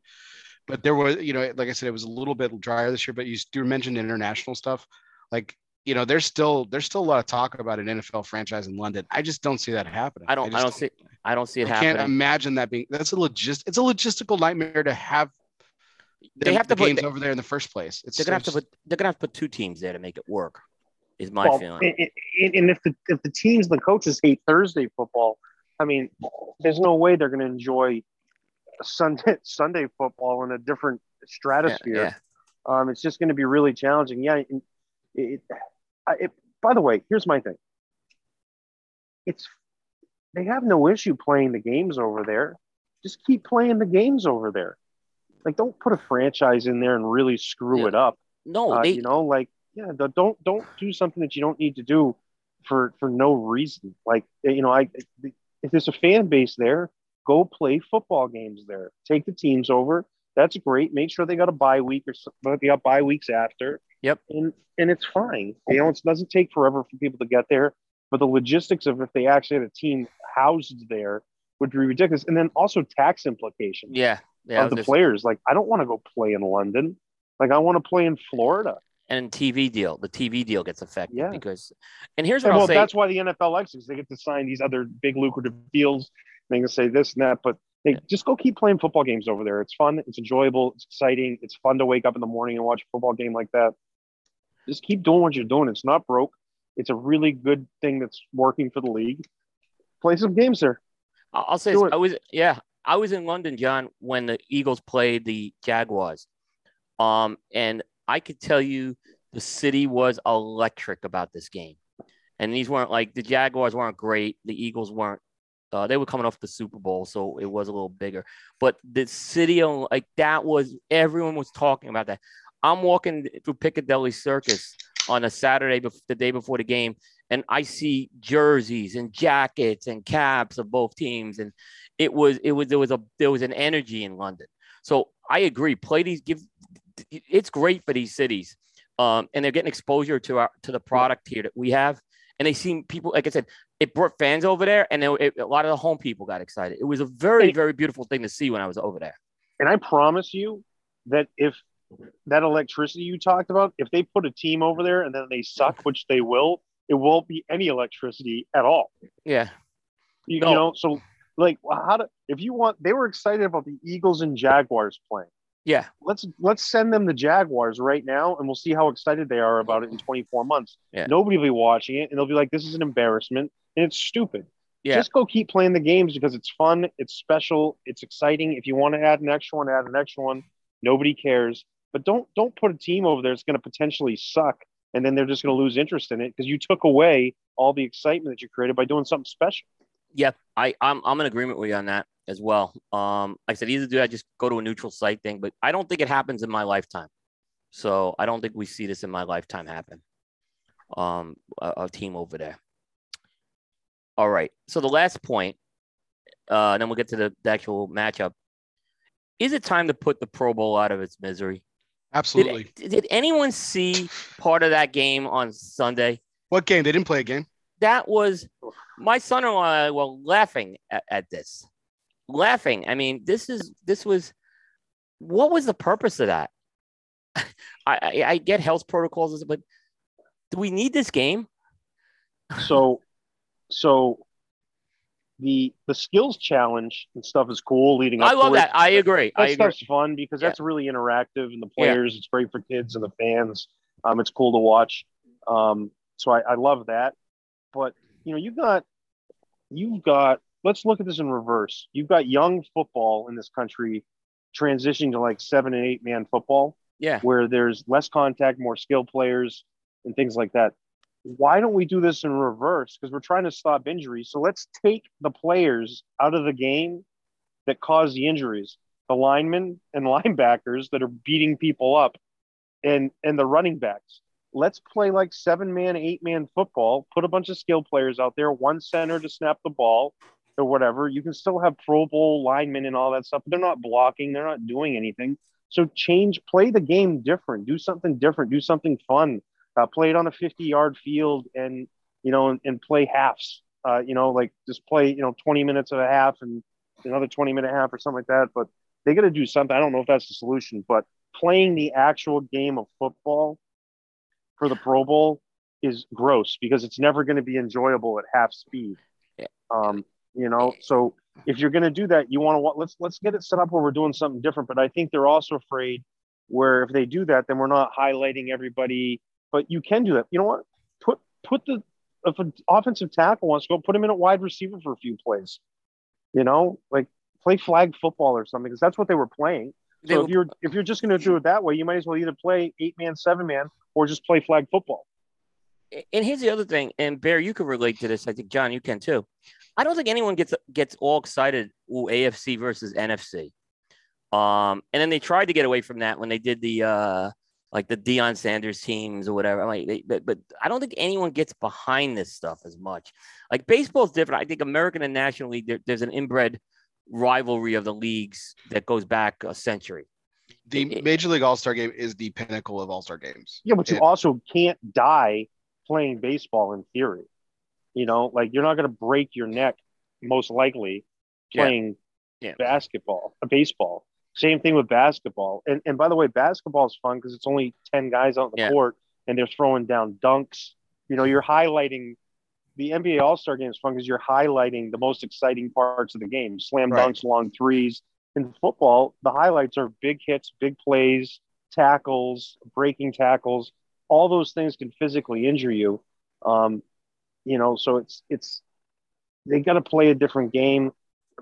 But there was, you know, like I said, it was a little bit drier this year. But you do mention international stuff, like you know, there's still there's still a lot of talk about an NFL franchise in London. I just don't see that happening. I don't I, just don't see I don't see it I can't imagine that being that's a logist it's a logistical nightmare to have They them- have to the put- games over there in the first place. It's They're gonna have to put they're gonna have to put two teams there to make it work. Is my Well, feeling. and, and- and if the if the teams and the coaches hate Thursday football, I mean, there's no way they're going to enjoy Sunday Sunday football in a different Yeah, stratosphere. yeah. Um, it's just going to be really challenging. Yeah. It, it, I- it, by the way, here's my thing. It's they have no issue playing the games over there. Just keep playing the games over there. Like, don't put a franchise in there and really screw Yeah. it up. No, Uh, they you know, like yeah, don't don't do something that you don't need to do for for no reason. Like you know, I if there's a fan base there, go play football games there. Take the teams over. That's great. Make sure they got a bye week or something. They got bye weeks after. Yep. And and it's fine. You know, it doesn't take forever for people to get there. But the logistics of if they actually had a team housed there would be ridiculous. And then also tax implications yeah, yeah. Of the just- players. Like I don't want to go play in London. Like I want to play in Florida. and TV deal, the TV deal gets affected Yeah. because and here's what And I'll well, say. that's why the NFL likes it because they get to sign these other big lucrative deals. They can say this and that, but they just go keep playing football games over there. It's fun. It's enjoyable. It's exciting. It's fun to wake up in the morning and watch a football game like that. Just keep doing what you're doing. It's not broke. It's a really good thing that's working for the league. Play some games there. I'll say this. I was yeah, I was in London, John, when the Eagles played the Jaguars. Um, and I could tell you the city was electric about this game. And these weren't like the Jaguars weren't great, the Eagles weren't uh, they were coming off the Super Bowl, so it was a little bigger. But the city, like that, was everyone was talking about that. I'm walking through Piccadilly Circus on a Saturday, bef- the day before the game, and I see jerseys and jackets and caps of both teams, and it was it was there was a there was an energy in London. So I agree. Play these give it's great for these cities, um, and they're getting exposure to our to the product here that we have, and they seem people like I said, it brought fans over there, and it, it, a lot of the home people got excited. It was a very, very beautiful thing to see when I was over there. And I promise you that if that electricity you talked about, if they put a team over there and then they suck, which they will, it won't be any electricity at all. Yeah, You, No. you know, so like how to if you want they were excited about the Eagles and Jaguars playing. yeah, Let's let's send them the Jaguars right now and we'll see how excited they are about it in 24 months. Yeah. Nobody will be watching it and they'll be like, This is an embarrassment and it's stupid. yeah. Just go keep playing the games because it's fun, it's special, it's exciting. If you want to add an extra one, add an extra one. Nobody cares. But don't don't put a team over there that's going to potentially suck and then they're just going to lose interest in it because you took away all the excitement that you created by doing something special. Yep, I I'm I'm in agreement with you on that as well. Um, like I said, either do I just go to a neutral site thing, but I don't think it happens in my lifetime. So I don't think we see this in my lifetime happen. Um, a, a team over there. All right. So the last point, uh, and then we'll get to the, the actual matchup. Is it time to put the Pro Bowl out of its misery? Absolutely. Did, did anyone see part of that game on Sunday? What game? They didn't play a game. that was my son and I were laughing at, at this laughing i mean this is this was what was the purpose of that I, I i get health protocols but do we need this game so so the the skills challenge and stuff is cool leading up to that. i love that i agree. i that agree fun because Yeah. that's really interactive and the Yeah. players it's great for kids and the fans. Um, it's cool to watch. Um, so I, I love that. But you know you've got you've got let's look at this in reverse. You've got young football in this country transitioning to like seven and eight man football yeah. where there's less contact more skill players and things like that why don't we do this in reverse? Because we're trying to stop injuries. So let's take the players out of the game that cause the injuries the linemen and linebackers that are beating people up and and the running backs. Let's play like seven man eight man football put a bunch of skill players out there one center to snap the ball or whatever. You can still have pro bowl linemen and all that stuff but they're not blocking they're not doing anything. So change play the game different do something different do something fun uh, play it on a 50 yard field and you know and, and play halves uh, you know like just play you know 20 minutes of a half and another 20 minute half or something like that. But they got to do something. I don't know if that's the solution but playing the actual game of football for the pro bowl is gross because it's never going to be enjoyable at half speed. Um, you know so if you're going to do that you want to let's let's get it set up where we're doing something different. But i think they're also afraid where if they do that then we're not highlighting everybody but you can do that you know what put put the if an offensive tackle wants to go put him in a wide receiver for a few plays you know like play flag football or something because that's what they were playing so were- if you're if you're just going to do it that way you might as well either play eight man seven man or just play flag football and here's the other thing, and Bear, you could relate to this. I think John, you can too. I don't think anyone gets gets all excited. Ooh, AFC versus NFC. Um, and then they tried to get away from that when they did the uh, like the Deion Sanders teams or whatever. Like, they, but but I don't think anyone gets behind this stuff as much. Like baseball's different. I think American and National League, there, there's an inbred rivalry of the leagues that goes back a century. The It- Major League All Star Game is the pinnacle of All Star games. yeah but you It- also can't die playing baseball in theory you know like you're not going to break your neck most likely playing Yeah. basketball uh, baseball same thing with basketball. And, and by the way basketball is fun because it's only 10 guys out in the Yeah. court and they're throwing down dunks. You know you're highlighting the nba all-star game is fun because you're highlighting the most exciting parts of the game slam Right. dunks long threes. In football the highlights are big hits big plays tackles breaking tackles. All those things can physically injure you. Um, you know so it's it's they got to play a different game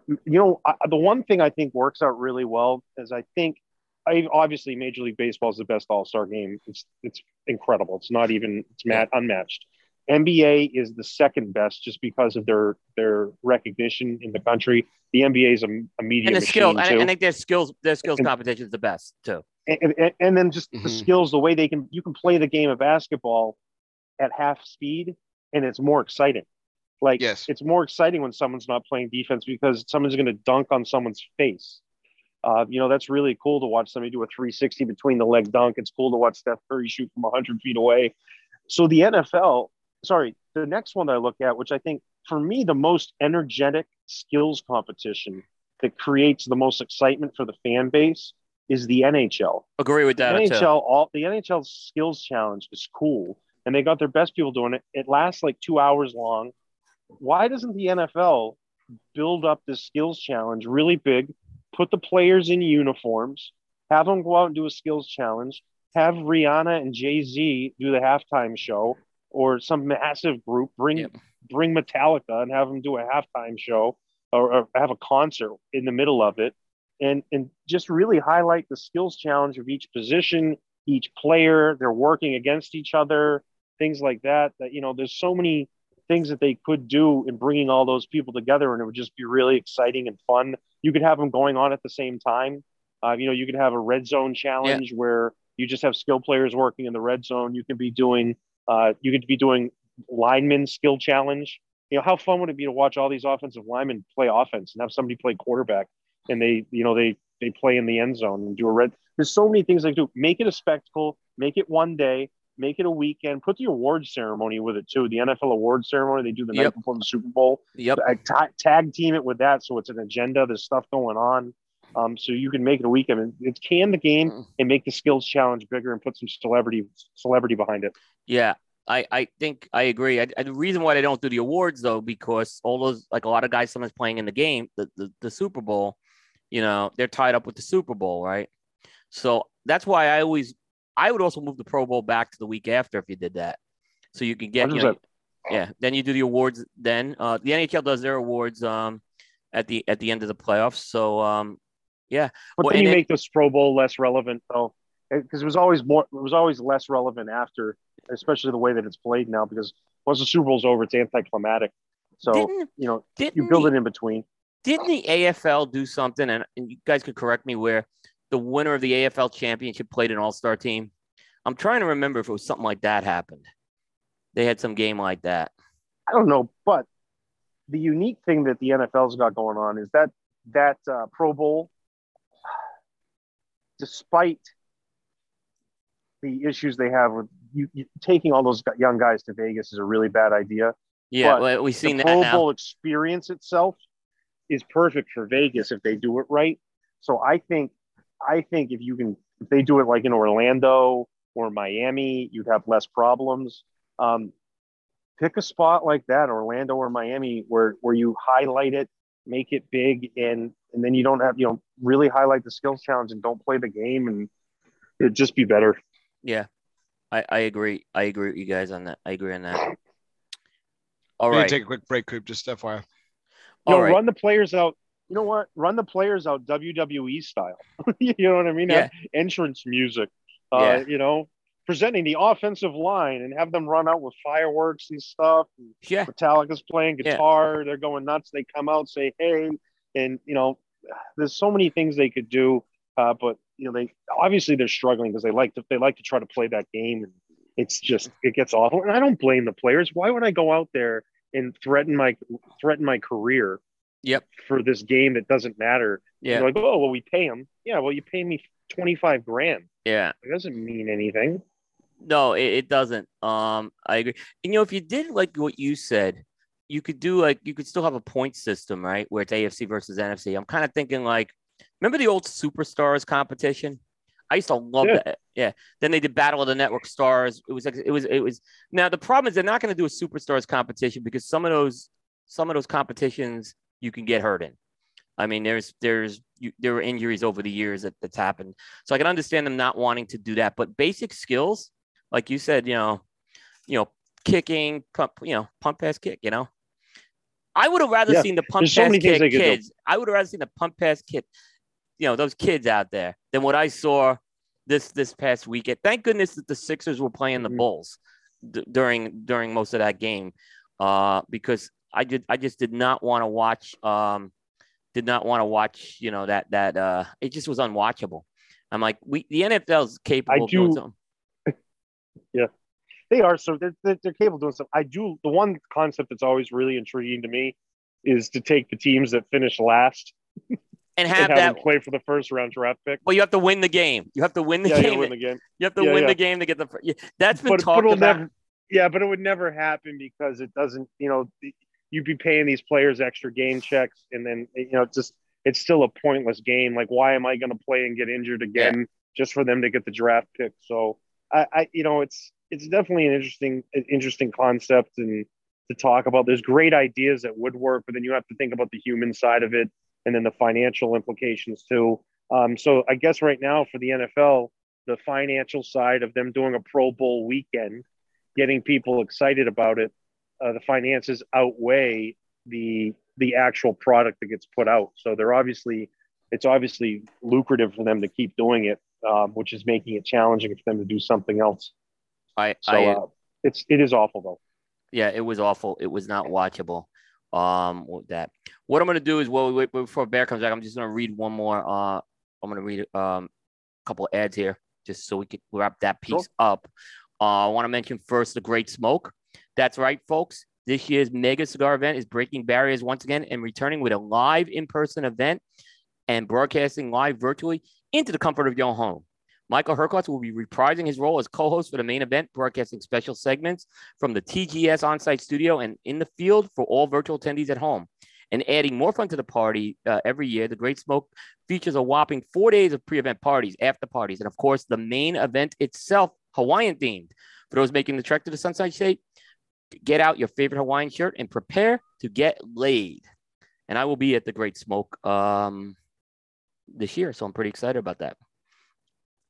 you know I, the one thing i think works out really well is i think I, obviously major league baseball is the best all-star game it's it's incredible it's not even it's mat, unmatched nba is the second best just because of their their recognition in the country the nba is a, a media And the skill, too I think their skills, their skills And- competition is the best too. and, and, and then just the Mhm. skills, the way they can, you can play the game of basketball at half speed, and it's more exciting. Like Yes. it's more exciting when someone's not playing defense because someone's going to dunk on someone's face. Uh, you know, that's really cool to watch somebody do a 360 between the leg dunk. It's cool to watch Steph Curry shoot from 100 feet away. So the NFL, sorry, the next one that I look at, which I think for me, the most energetic skills competition that creates the most excitement for the fan base is the NHL. Agree with that. The too. NHL, all the NHL skills challenge is cool, and they got their best people doing it. It lasts like two hours long. Why doesn't the NFL build up this skills challenge really big? Put the players in uniforms, have them go out and do a skills challenge. Have Rihanna and Jay Z do the halftime show, or some massive group bring Yep. bring Metallica and have them do a halftime show, or, or have a concert in the middle of it and and just really highlight the skills challenge of each position, each player. They're working against each other, things like that. That you know, there's so many things that they could do in bringing all those people together, and it would just be really exciting and fun. You could have them going on at the same time. Uh, you know, you could have a red zone challenge where you just have skill players working in the red zone. You can be doing, uh, you could be doing lineman skill challenge. You know, how fun would it be to watch all these offensive linemen play offense and have somebody play quarterback? and they you know they they play in the end zone and do a red there's so many things they do make it a spectacle make it one day make it a weekend put the award ceremony with it too the nfl award ceremony they do the Yep. night before the super bowl Yep. Ta- tag team it with that so it's an agenda there's stuff going on um, so you can make it a weekend and it's can the game Mm. and make the skills challenge bigger and put some celebrity celebrity behind it Yeah, I, I think I agree. I, I- the reason why they don't do the awards though, because all those like a lot of guys sometimes playing in the game, the, the the Super Bowl, you know, they're tied up with the Super Bowl, right? So that's why I always I would also move the Pro Bowl back to the week after if you did that, so you can get you know, yeah. Then you do the awards. Then uh, the NHL does their awards um at the at the end of the playoffs. So um yeah, But Well, then you it- make this Pro Bowl less relevant, though, because it was always more. It was always less relevant after, especially the way that it's played now. Because once the Super Bowl's over, it's anticlimactic. So you know you build the- it in between. didn't the AFL do something, and, and you guys could correct me, where the winner of the AFL championship played an all star team? I'm trying to remember if it was something like that happened. They had some game like that. I don't know, but the unique thing that the NFL's got going on is that that uh, Pro Bowl, despite the issues they have with you, you taking all those young guys to Vegas is a really bad idea. Yeah, well, we've seen the that Pro now. Bowl experience itself is perfect for Vegas if they do it right. So I think I think if you can if they do it like in Orlando or Miami, you'd have less problems. Um, pick a spot like that, Orlando or Miami, where where you highlight it, make it big, and and then you don't have you know really highlight the skills challenge and don't play the game, and it'd just be better. Yeah, I, I agree. I agree with you guys on that. I agree on that. All We need right. to take a quick break, Coop. Just FYI. You All know, right. run the players out. You know what? Run the players out WWE style. you know what I mean? Yeah. Entrance music. Uh, Yeah. You know, presenting the offensive line and have them run out with fireworks and stuff. And Yeah. Metallica's playing Yeah. guitar. They're going nuts. They come out, say hey, and you know, there's so many things they could do. Uh, but you know, they obviously they're struggling because they like to they like to try to play that game, and it's just it gets awful. And I don't blame the players. Why would I go out there and threaten my threaten my career? Yep. For this game that doesn't matter. Yeah. You're like, oh well, we pay them. Yeah, well, you pay me twenty five grand. Yeah. It doesn't mean anything. No, it, it doesn't. Um, I agree. And, you know, if you did like what you said, you could do like you could still have a point system, right? Where it's AFC versus NFC. I'm kind of thinking like, remember the old Superstars competition? I used to love Yeah. that. Yeah. Then they did Battle of the Network Stars. It was like it was it was. Now the problem is they're not going to do a Superstars competition because some of those some of those competitions you can get hurt in. I mean, there's there's you, there were injuries over the years that, that's happened, so I can understand them not wanting to do that. But basic skills, like you said, you know, you know, kicking, pump, you know, pump pass kick, you know. I would have rather Yeah, seen the pump there's pass things kick they could do. kids. I would have rather seen the pump pass kick, you know, those kids out there than what I saw this this past weekend. Thank goodness that the Sixers were playing the Mhm. Bulls d- during during most of that game, uh, because I did I just did not want to watch um did not want to watch you know that that uh it just was unwatchable. I'm like we the NFL's capable of doing do- yeah, They are so they're, they're, they're capable of doing stuff. I do the one concept that's always really intriguing to me is to take the teams that finish last and and have have that. them play for the first round draft pick. Well, you have to win the game. You have to win the yeah, you game. win the game. You have to Yeah, win yeah. the game to get the. yeah, That's been But, but talked it'll about. never. Yeah, but it would never happen because it doesn't. You know, you'd be paying these players extra game checks, and then you know, just it's still a pointless game. Like, why am I going to play and get injured again yeah. just for them to get the draft pick? So, I, I, you know, it's it's definitely an interesting interesting concept and to talk about. There's great ideas that would work, but then you have to think about the human side of it and then the financial implications too. Um, so I guess right now for the NFL, the financial side of them doing a Pro Bowl weekend, getting people excited about it, uh, the finances outweigh the the actual product that gets put out. So they're obviously it's obviously lucrative for them to keep doing it, um, which is making it challenging for them to do something else. I so I, uh, it's it is awful though. Yeah, it was awful. It was not watchable. Um, that what I'm gonna do is well, wait, before Bear comes back, I'm just gonna read one more. Uh, I'm gonna read um a couple ads here just so we can wrap that piece up. Uh, I want to mention first the Great Smoke. That's right, folks. This year's mega cigar event is breaking barriers once again and returning with a live in person event and broadcasting live virtually into the comfort of your home. Michael Herklots will be reprising his role as co host for the main event, broadcasting special segments from the TGS on site studio and in the field for all virtual attendees at home. And adding more fun to the party uh, every year, the Great Smoke features a whopping four days of pre event parties, after parties, and of course, the main event itself, Hawaiian themed. For those making the trek to the Sunshine State, get out your favorite Hawaiian shirt and prepare to get laid. And I will be at the Great Smoke um, this year, so I'm pretty excited about that.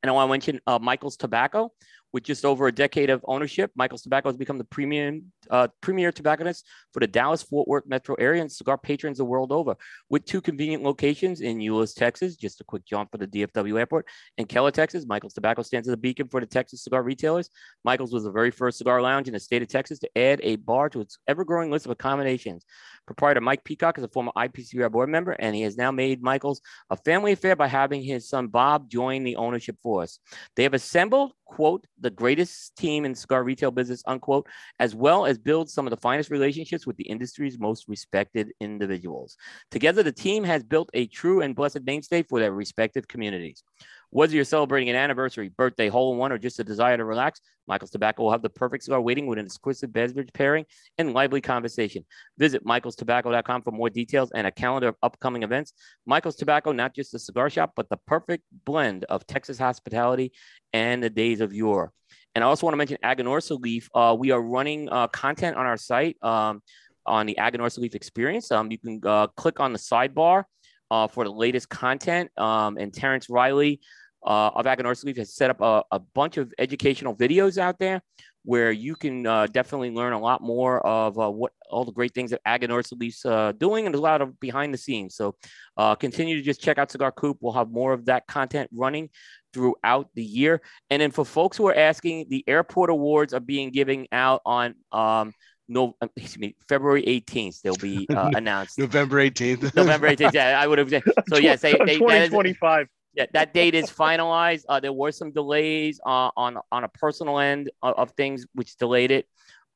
And I want to mention uh, Michael's Tobacco. With just over a decade of ownership, Michael's Tobacco has become the premium, uh, premier tobacconist for the Dallas Fort Worth metro area and cigar patrons the world over. With two convenient locations in Euless, Texas, just a quick jaunt for the DFW airport, and Keller, Texas, Michael's Tobacco stands as a beacon for the Texas cigar retailers. Michael's was the very first cigar lounge in the state of Texas to add a bar to its ever growing list of accommodations. Proprietor Mike Peacock is a former IPCPR board member, and he has now made Michael's a family affair by having his son Bob join the ownership force. They have assembled, quote, the greatest team in cigar retail business, unquote, as well as build some of the finest relationships with the industry's most respected individuals. Together, the team has built a true and blessed mainstay for their respective communities. Whether you're celebrating an anniversary, birthday, hole in one, or just a desire to relax, Michael's Tobacco will have the perfect cigar waiting with an exquisite beverage pairing and lively conversation. Visit michaelstobacco.com for more details and a calendar of upcoming events. Michael's Tobacco, not just a cigar shop, but the perfect blend of Texas hospitality and the days of yore. And I also want to mention Aganorsa Leaf. Uh, we are running uh, content on our site um, on the Aganorsa Leaf experience. Um, you can uh, click on the sidebar uh, for the latest content. Um, and Terence Reilly uh, of Aganorsa Leaf has set up a, a, bunch of educational videos out there where you can uh, definitely learn a lot more of uh, what all the great things that Aganorsa Leaf's uh, doing and a lot of behind the scenes. So uh, continue to just check out Cigar Coop. We'll have more of that content running throughout the year. And then for folks who are asking, the airport awards are being given out on um, no, uh, excuse me, February 18th. They'll be uh, announced. November 18th. November 18th. Yeah, I would have. So yes, they, they 2025. Yeah, that date is finalized. Uh, there were some delays uh, on on a personal end of, of, things which delayed it.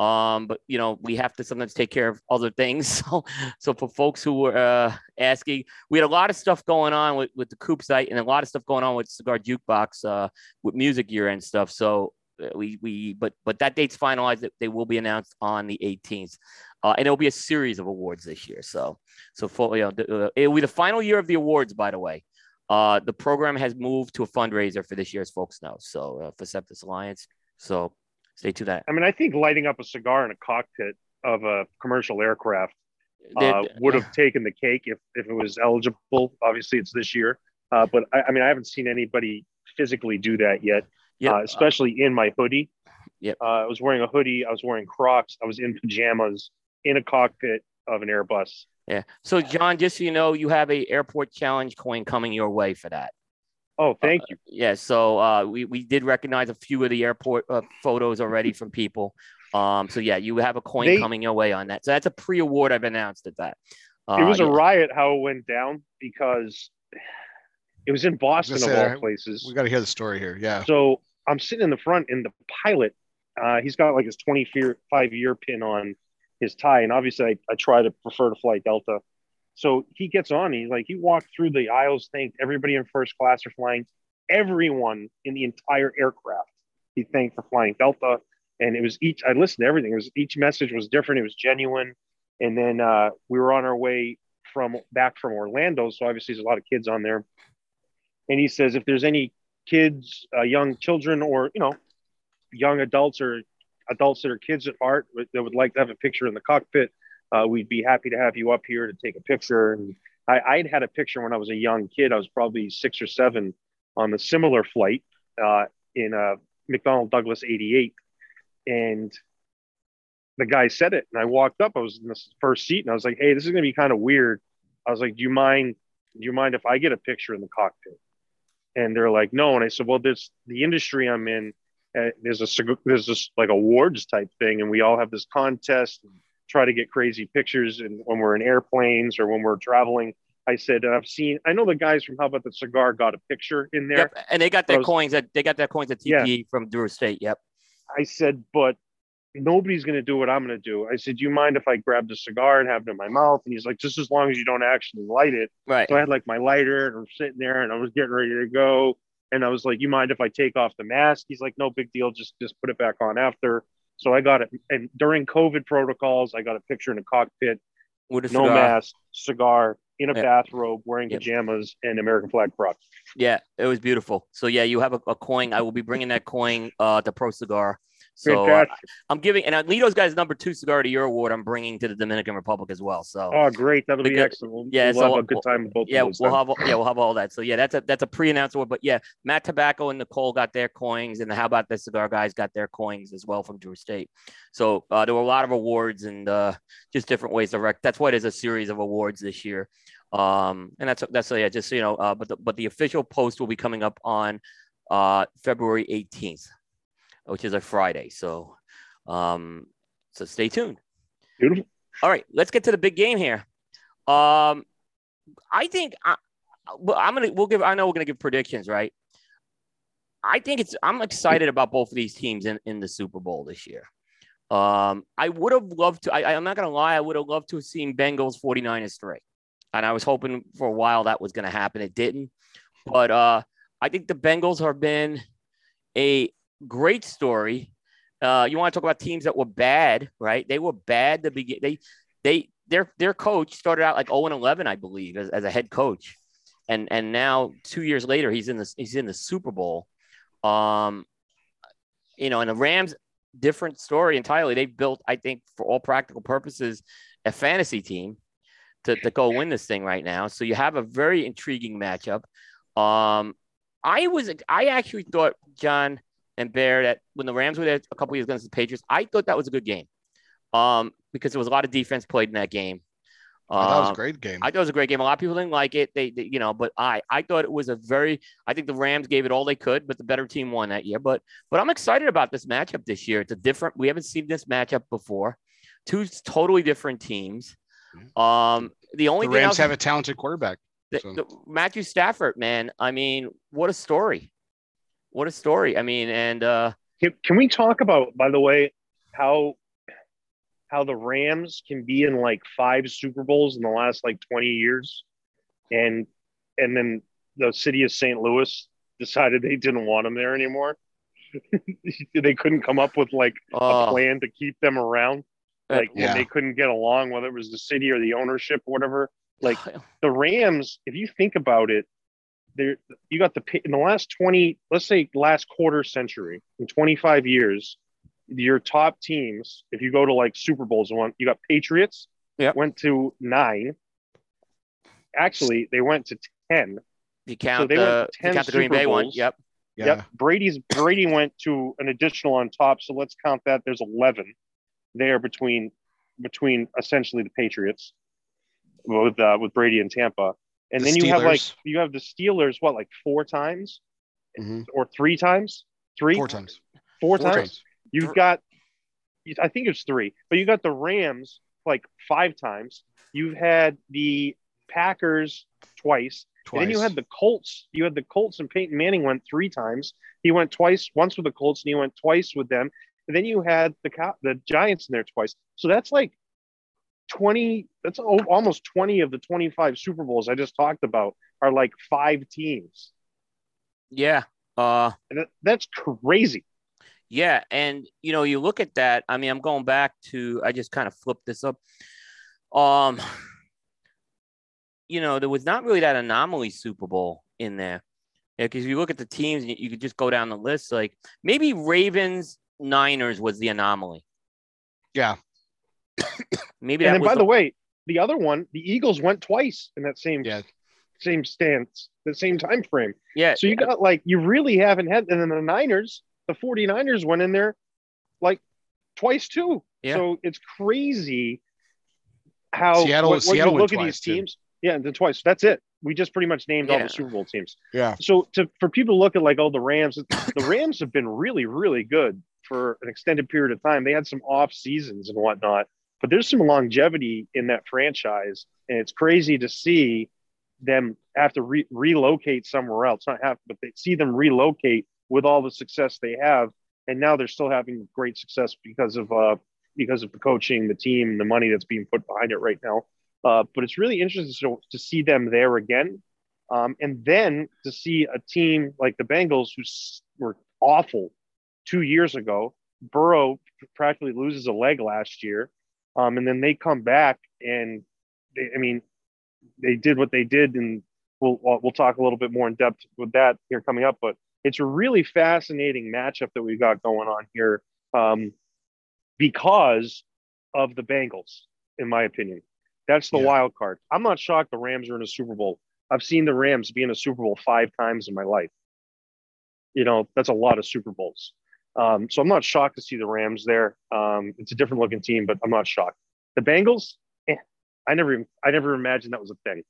Um, but you know we have to sometimes take care of other things. So, so for folks who were uh, asking, we had a lot of stuff going on with, with the Coop site and a lot of stuff going on with Cigar Jukebox uh, with music year and stuff. So uh, we we but but that date's finalized. They will be announced on the 18th, uh, and it'll be a series of awards this year. So so for, you know, uh, it will be the final year of the awards. By the way, uh, the program has moved to a fundraiser for this year's folks now. So uh, for Sepsis Alliance. So stay to that. I mean, I think lighting up a cigar in a cockpit of a commercial aircraft uh, would have taken the cake if if it was eligible. Obviously, it's this year, uh, but I, I mean, I haven't seen anybody physically do that yet yep. uh, especially in my hoodie. Yep. Uh, I was wearing a hoodie. I was wearing Crocs. I was in pajamas in a cockpit of an Airbus. Yeah. So, John, just so you know, you have a airport challenge coin coming your way for that. Oh, thank uh, you. Yeah. So uh, we, we did recognize a few of the airport uh, photos already from people. Um, so yeah, you have a coin they, coming your way on that. So that's a pre-award I've announced at that. Uh, it was a riot how it went down because it was in Boston of all places. We got to hear the story here. Yeah. So I'm sitting in the front, and the pilot, uh, he's got like his 25 year pin on his tie, and obviously I, I try to prefer to fly Delta. So he gets on. He's like he walked through the aisles, thanked everybody in first class for flying, everyone in the entire aircraft. He thanked for flying Delta, and it was each. I listened to everything. It was each message was different. It was genuine. And then uh, we were on our way from back from Orlando, so obviously there's a lot of kids on there. And he says if there's any kids, uh, young children, or you know, young adults or adults that are kids at heart that would like to have a picture in the cockpit, uh, we'd be happy to have you up here to take a picture. And I, I'd had a picture when I was a young kid. I was probably six or seven on a similar flight uh, in a McDonnell Douglas 88. And the guy said it. And I walked up, I was in the first seat and I was like, Hey, this is going to be kind of weird. I was like, do you mind, do you mind if I get a picture in the cockpit? And they're like, no. And I said, well, there's the industry I'm in. Uh, there's a, there's this like awards type thing. And we all have this contest and try to get crazy pictures. And when we're in airplanes or when we're traveling, I said, I've seen, I know the guys from How About the Cigar got a picture in there. Yep. And they got their was, coins at, they got their coins at TPE yeah. from Drew Estate. Yep. I said, but nobody's going to do what I'm going to do. I said, do you mind if I grab the cigar and have it in my mouth? And he's like, just as long as you don't actually light it. Right. So I had like my lighter and I'm sitting there and I was getting ready to go. And I was like, you mind if I take off the mask? He's like, no big deal. Just, just put it back on after. So I got it. And during COVID protocols, I got a picture in a cockpit with a no mask, cigar in a bathrobe, wearing yep. pajamas and American flag prop. Yeah, it was beautiful. So yeah, you have a, a coin. I will be bringing that coin uh, to Pro Cigar so uh, I'm giving, and Litto's guy's number two cigar to your award. I'm bringing to the Dominican Republic as well. So oh, great, that'll because, be excellent. We'll, yeah, we'll so have a good time both. Yeah, we'll have yeah we'll have all that. So yeah, that's a that's a pre-announced award. But yeah, Matt Tobacco and Nicole got their coins, and the How About the Cigar guys got their coins as well from Drew Estate. So uh, there were a lot of awards and uh, just different ways to rec. That's why there's a series of awards this year. Um, and that's that's yeah, just so you know, uh, but the, but the official post will be coming up on uh, February 18th, which is a Friday. So um, so stay tuned. Beautiful. All right, let's get to the big game here. Um, I think I, well, I'm gonna we'll give. I know we're gonna give predictions, right? I think it's. I'm excited about both of these teams in, in the Super Bowl this year. Um, I would have loved to. I, I'm not gonna lie. I would have loved to have seen Bengals 49ers three, and I was hoping for a while that was gonna happen. It didn't, but uh, I think the Bengals have been a great story uh, you want to talk about teams that were bad, right? They were bad to begin. They, they, their their coach started out like 0 and 11, I believe, as, as a head coach, and and now two years later, he's in the he's in the Super Bowl. Um, you know, and the Rams, different story entirely. They've built, I think, for all practical purposes, a fantasy team to, to go win this thing right now. So you have a very intriguing matchup. Um, I was, I actually thought, John, and Bear that when the Rams were there a couple years against the Patriots, I thought that was a good game. Um, because there was a lot of defense played in that game. Um, that was a um, great game. I thought it was a great game. A lot of people didn't like it. They, they, you know, but I, I thought it was a very. I think the Rams gave it all they could, but the better team won that year. But, but I'm excited about this matchup this year. It's a different. We haven't seen this matchup before. Two totally different teams. Um, the only the Rams have a talented quarterback. The, so. the, Matthew Stafford, man. I mean, what a story! What a story. I mean, and uh, can, can we talk about, by the way, how how the Rams can be in like five Super Bowls in the last like 20 years, and and then the city of St. Louis decided they didn't want them there anymore. they couldn't come up with like a oh. plan to keep them around. Like yeah. they couldn't get along, whether it was the city or the ownership or whatever. Like the Rams, if you think about it, there you got the in the last 20 let's say last quarter century in 25 years your top teams if you go to like super bowls and one you got patriots yeah went to nine actually they went to 10 you count so they the, went 10 count the green bay one yep yeah. Yep. Brady's Brady went to an additional on top, so let's count that. There's 11 there between between essentially the Patriots with uh, with Brady and Tampa. And the then you have like you have the Steelers, what like four times mm-hmm. or three times? Three, four times, four, four times. times. You've got, I think it's three, but you got the Rams like five times. You've had the Packers twice. Twice. And then you had the Colts. You had the Colts, and Peyton Manning went three times. He went twice, once with the Colts, and he went twice with them. And then you had the the Giants in there twice. So that's like 20 that's almost 20 of the 25 super bowls i just talked about are like five teams yeah uh that, that's crazy yeah and you know you look at that i mean i'm going back to i just kind of flipped this up Um, you know, there was not really that anomaly Super Bowl in there. Yeah, because if you look at the teams, you, you could just go down the list. Like maybe Ravens Niners was the anomaly. Yeah. Maybe. And then, was by the way, the other one, the Eagles went twice in that same Yeah. same stance, the same time frame. yeah. So you got like you really haven't had, and then the Niners, the 49ers went in there like twice too. Yeah. So it's crazy how Seattle- when, when Seattle you look at twice, these too. teams. Yeah, the twice. That's it. We just pretty much named all the Super Bowl teams. Yeah. So to for people to look at like oh the Rams, the Rams have been really really good for an extended period of time. They had some off seasons and whatnot, but there's some longevity in that franchise, and it's crazy to see them have to re- relocate somewhere else. Not have, but they see them relocate with all the success they have, and now they're still having great success because of uh because of the coaching, the team, the money that's being put behind it right now. Uh, but it's really interesting to, to see them there again. Um, and then to see a team like the Bengals, who were awful two years ago, Burrow practically loses a leg last year. Um, and then they come back and they, I mean, they did what they did. And we'll, we'll talk a little bit more in depth with that here coming up. But it's a really fascinating matchup that we've got going on here um, because of the Bengals, in my opinion. That's the Yeah. wild card. I'm not shocked the Rams are in a Super Bowl. I've seen the Rams be in a Super Bowl five times in my life. You know, that's a lot of Super Bowls. Um, so I'm not shocked to see the Rams there. Um, it's a different looking team, but I'm not shocked. The Bengals, eh, I never, I never imagined that was a thing.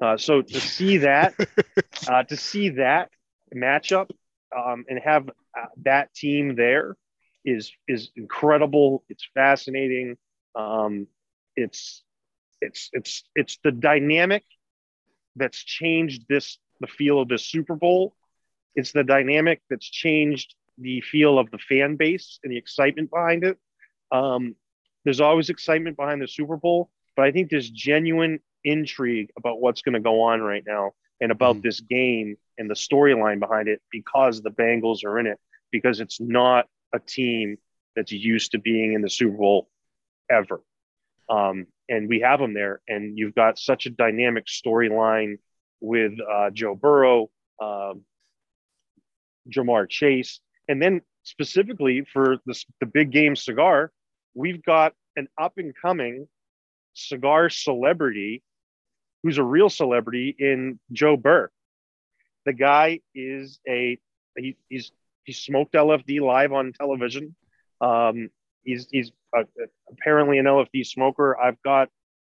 Uh, so to see that, uh, to see that matchup um, and have uh, that team there is is incredible. It's fascinating. Um, it's it's it's it's the dynamic that's changed this the feel of this Super Bowl. It's the dynamic that's changed the feel of the fan base and the excitement behind it. Um, there's always excitement behind the Super Bowl, but I think there's genuine intrigue about what's going to go on right now and about Mhm. this game and the storyline behind it because the Bengals are in it because it's not a team that's used to being in the Super Bowl ever. Um, and we have them there, and you've got such a dynamic storyline with uh, Joe Burrow, um, Ja'Marr Chase, and then specifically for the, the big game cigar, we've got an up and coming cigar celebrity who's a real celebrity in Joe Burr. The guy is a he, he's he smoked LFD live on television. Um, he's he's apparently an LFD smoker. I've got.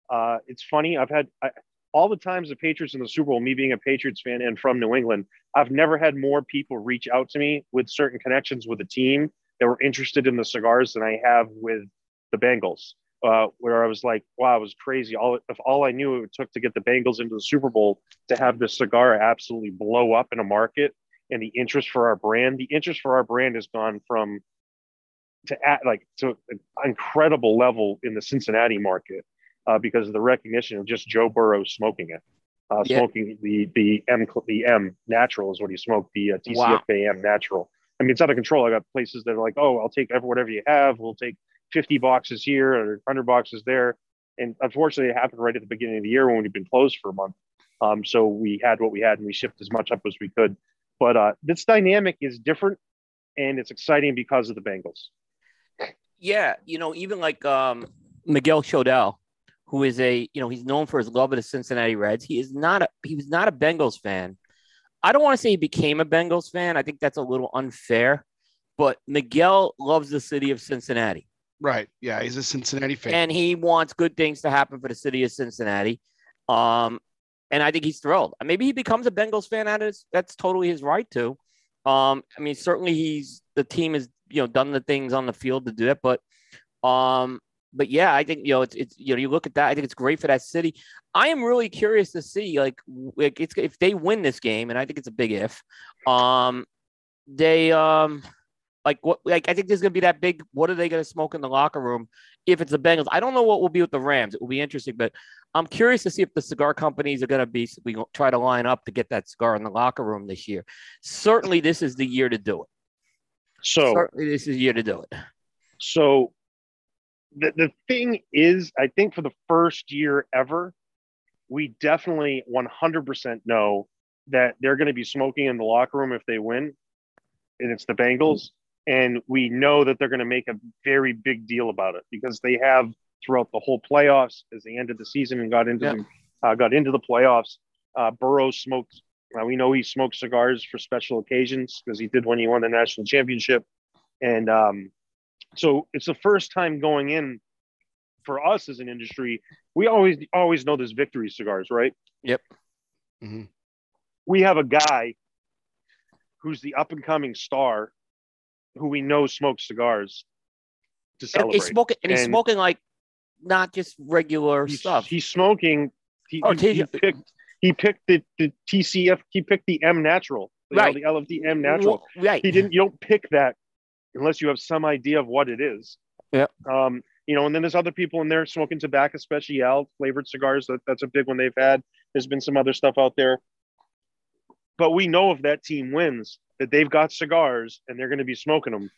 Uh, it's funny. I've had I, all the times the Patriots in the Super Bowl. Me being a Patriots fan and from New England, I've never had more people reach out to me with certain connections with the team that were interested in the cigars than I have with the Bengals. Uh, where I was like, wow, it was crazy. All if all I knew it took to get the Bengals into the Super Bowl to have this cigar absolutely blow up in a market and the interest for our brand, the interest for our brand has gone from to at like to an incredible level in the Cincinnati market uh, because of the recognition of just Joe Burrow smoking it, uh, Yeah. smoking the the M the M natural is what he smoked the uh, Wow. Natural. I mean, it's out of control. I got places that are like, oh, I'll take whatever you have. We'll take 50 boxes here or 100 boxes there. And unfortunately, it happened right at the beginning of the year when we'd been closed for a month. Um, so we had what we had and we shipped as much up as we could. But uh, this dynamic is different and it's exciting because of the Bengals. Yeah, you know, even like um, Miguel Chodell, who is a you know he's known for his love of the Cincinnati Reds. He is not a he was not a Bengals fan. I don't want to say he became a Bengals fan. I think that's a little unfair. But Miguel loves the city of Cincinnati, Right. Yeah. He's a Cincinnati fan. and he wants good things to happen for the city of Cincinnati. Um, and I think he's thrilled. Maybe he becomes a Bengals fan. That is that's totally his right to. Um, I mean, certainly he's the team has you know done the things on the field to do it, but um, but yeah, I think you know it's it's you know you look at that. I think it's great for that city. I am really curious to see like like it's if they win this game, and I think it's a big if. Um, they um like what like I think there's gonna be that big. What are they gonna smoke in the locker room if it's the Bengals? I don't know what will be with the Rams. It will be interesting, but I'm curious to see if the cigar companies are gonna be we try to line up to get that cigar in the locker room this year. Certainly, this is the year to do it. So, Certainly, this is the year to do it. so the, the thing is, I think for the first year ever, we definitely 100% know that they're going to be smoking in the locker room if they win, and it's the Bengals. And we know that they're going to make a very big deal about it because they have throughout the whole playoffs as they ended the season and got into Yeah. the, uh, got into the playoffs. Uh, Burrow smoked. Uh, we know he smoked cigars for special occasions because he did when he won the national championship, and um, so it's the first time going in for us as an industry. We always always know there's victory cigars, right? Yep. Mhm. We have a guy who's the up and coming star, who we know smokes cigars to And celebrate. he's smoking, and he's And- smoking like not just regular he's, stuff. he's smoking. He, Oh, he, he picked. He picked the, the TCF. He picked the M natural. You know, Right. the LFD M natural. Well, right. He didn't. You don't pick that unless you have some idea of what it is. Yeah. Um. You know, and then there's other people in there smoking Tabak Especial flavored cigars. That, that's a big one they've had. There's been some other stuff out there. But we know if that team wins, that they've got cigars and they're going to be smoking them.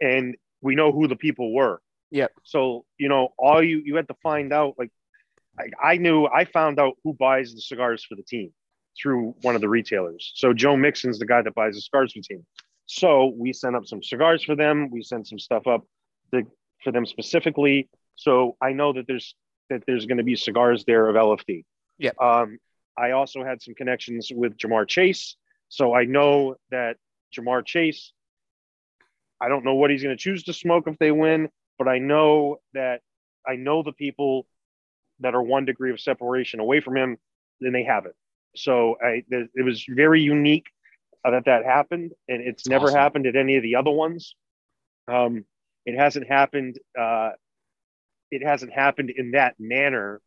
And we know who the people were. Yeah. So, you know, all you you had to find out like I, I knew I found out who buys the cigars for the team through one of the retailers. So Joe Mixon's the guy that buys the cigars for the team. So we sent up some cigars for them. We sent some stuff up to, for them specifically. So I know that there's that there's going to be cigars there of LFD. Yeah. Um, I also had some connections with Ja'Marr Chase. So I know that Ja'Marr Chase, I don't know what he's going to choose to smoke if they win, but I know that I know the people that are one degree of separation away from him, then they have it. So I, it was very unique that that happened, and it's never awesome. happened at any of the other ones. Um, it hasn't happened. Uh, it hasn't happened in that manner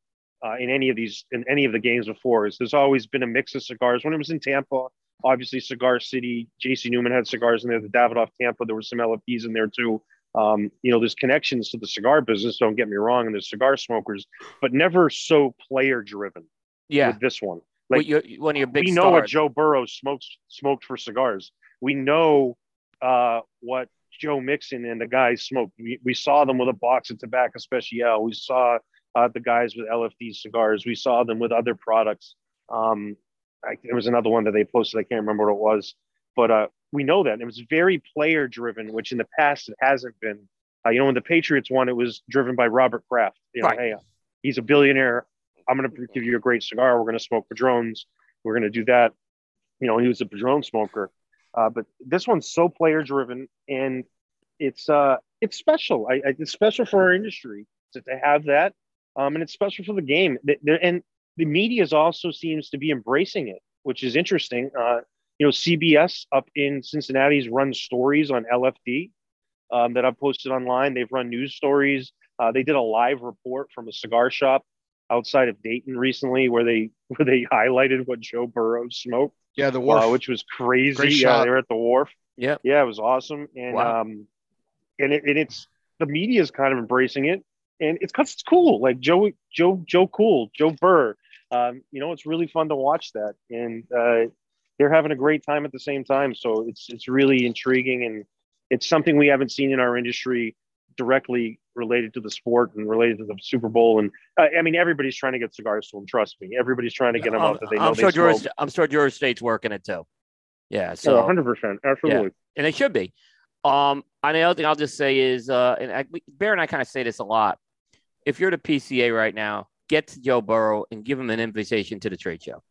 uh, in any of these in any of the games before. Is there's always been a mix of cigars. When it was in Tampa, obviously Cigar City, J.C. Newman had cigars in there. The Davidoff Tampa, there were some LFDs in there too. Um, you know, there's connections to the cigar business. Don't get me wrong, and there's cigar smokers, but never so player driven yeah. with this one. Like your, one of your big we know what. Joe Burrow smokes smoked for cigars. We know uh, what Joe Mixon and the guys smoked. We, we saw them with a box of Tabak Especial. We saw uh, the guys with LFD cigars. We saw them with other products. Um, I, there was another one that they posted. I can't remember what it was, but uh, we know that and it was very player driven, which in the past it hasn't been. Uh, you know, when the Patriots won, it was driven by Robert Kraft. You know, Right. hey, he's a billionaire. I'm going to give you a great cigar. We're going to smoke Padrones. We're going to do that. You know, he was a Padron smoker. Uh, but this one's so player driven and it's uh it's special. I, I it's special for our industry to, have that. Um, and it's special for the game. And the media also seems to be embracing it, which is interesting. Uh, you know, CBS up in Cincinnati's run stories on LFD um, that I've posted online. They've run news stories. Uh, they did a live report from a cigar shop outside of Dayton recently, where they where they highlighted what Joe Burrow smoked, Yeah, the wharf. uh, which was crazy. Great yeah, they were at the wharf. Yep. Yeah, it was awesome, and Wow. um, and it, and it's the media is kind of embracing it, and it's because it's cool. Like Joe, Joe, Joe, cool, Joe Burr. Um, you know, it's really fun to watch that, and uh, they're having a great time at the same time. So it's it's really intriguing, and it's something we haven't seen in our industry directly related to the sport and related to the Super Bowl. And uh, I mean, everybody's trying to get cigars to them. Trust me, everybody's trying to get them I'm, out that they know I'm sure George, smoke. I'm sure George State's working it too. Yeah. So So 100 percent, absolutely. and they should be. Um, and the other thing I'll just say is, uh, and I, Bear and I kind of say this a lot. If you're the PCA right now, get to Joe Burrow and give him an invitation to the trade show.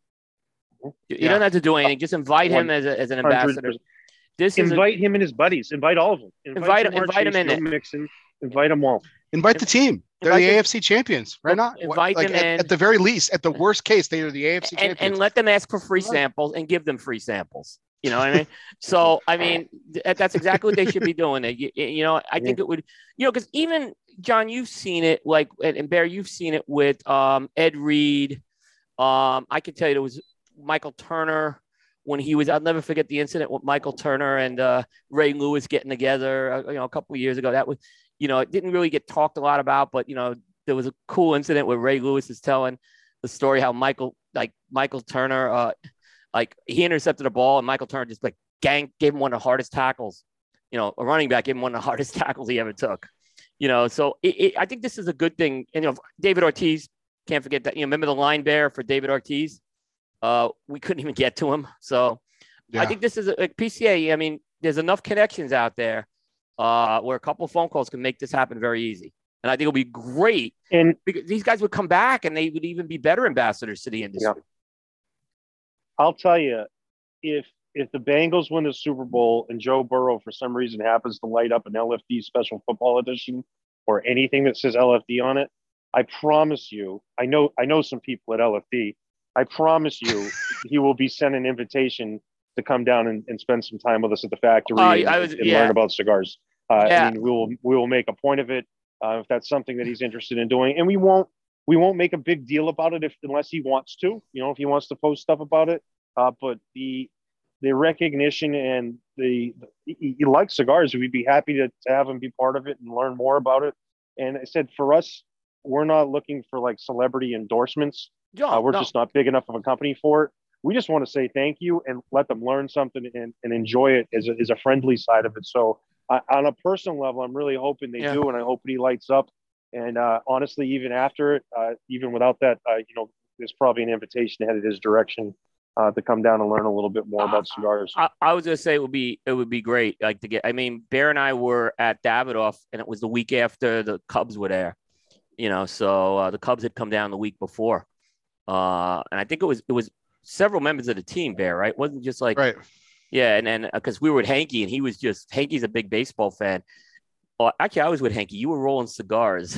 You, you Yeah. don't have to do anything; just invite him as, a, as an ambassador. 100%. This is a, invite him and his buddies. Invite all of them. Invite- Ja'Marr invite him Chase, in Joe it. Mixon. Invite them all. Invite the team. They're Invite the them- AFC champions, right? Not Invite like them at, in. at the very least. At the worst case, they are the AFC and, champions. and let them ask for free samples and give them free samples. You know what I mean? So I mean, that's exactly what they should be doing. It. You, you know, I think it would. You know, because even John, you've seen it. Like and, and Bear, you've seen it with um, Ed Reed. Um, I can tell you there was Michael Turner when he was. I'll never forget the incident with Michael Turner and uh, Ray Lewis getting together. Uh, you know, a couple of years ago. That was, you know, it didn't really get talked a lot about, but you know, there was a cool incident where Ray Lewis is telling the story how Michael, like Michael Turner, uh, like he intercepted a ball and Michael Turner just like gang gave him one of the hardest tackles. You know, a running back gave him one of the hardest tackles he ever took. You know, so it, it, I think this is a good thing. And you know, David Ortiz can't forget that. You know, remember the line bearer for David Ortiz? Uh, we couldn't even get to him. So yeah. I think this is a, a PCA. I mean, there's enough connections out there uh, where a couple phone calls can make this happen very easy. And I think it'll be great. And because these guys would come back and they would even be better ambassadors to the industry. Yeah. I'll tell you, if if the Bengals win the Super Bowl and Joe Burrow for some reason happens to light up an LFD special football edition or anything that says LFD on it, I promise you, I know I know some people at LFD. I promise you, he will be sent an invitation to come down and, and spend some time with us at the factory uh, and, was, and yeah. learn about cigars. Uh, yeah. I mean, we will we will make a point of it uh, if that's something that he's interested in doing, and we won't we won't make a big deal about it if unless he wants to. You know, if he wants to post stuff about it. Uh, but the the recognition and the, the he, he, likes cigars. We'd be happy to, to have him be part of it and learn more about it. And I said for us, we're not looking for like celebrity endorsements. Uh, we're no. just not big enough of a company for it. We just want to say thank you and let them learn something and, and enjoy it as a, as a friendly side of it. So uh, on a personal level, I'm really hoping they yeah. do, and I hope he lights up. And uh, honestly, even after it, uh, even without that, uh, you know, there's probably an invitation headed his direction uh, to come down and learn a little bit more about cigars. I, I, was gonna say it would be it would be great, like to get. I mean, Bear and I were at Davidoff, and it was the week after the Cubs were there. You know, so uh, the Cubs had come down the week before, uh, and I think it was it was several members of the team. Bear, right? It wasn't just like right. Yeah, and then because we were with Henke, and he was just Henke's a big baseball fan, well, actually, I was with Henke. You were rolling cigars.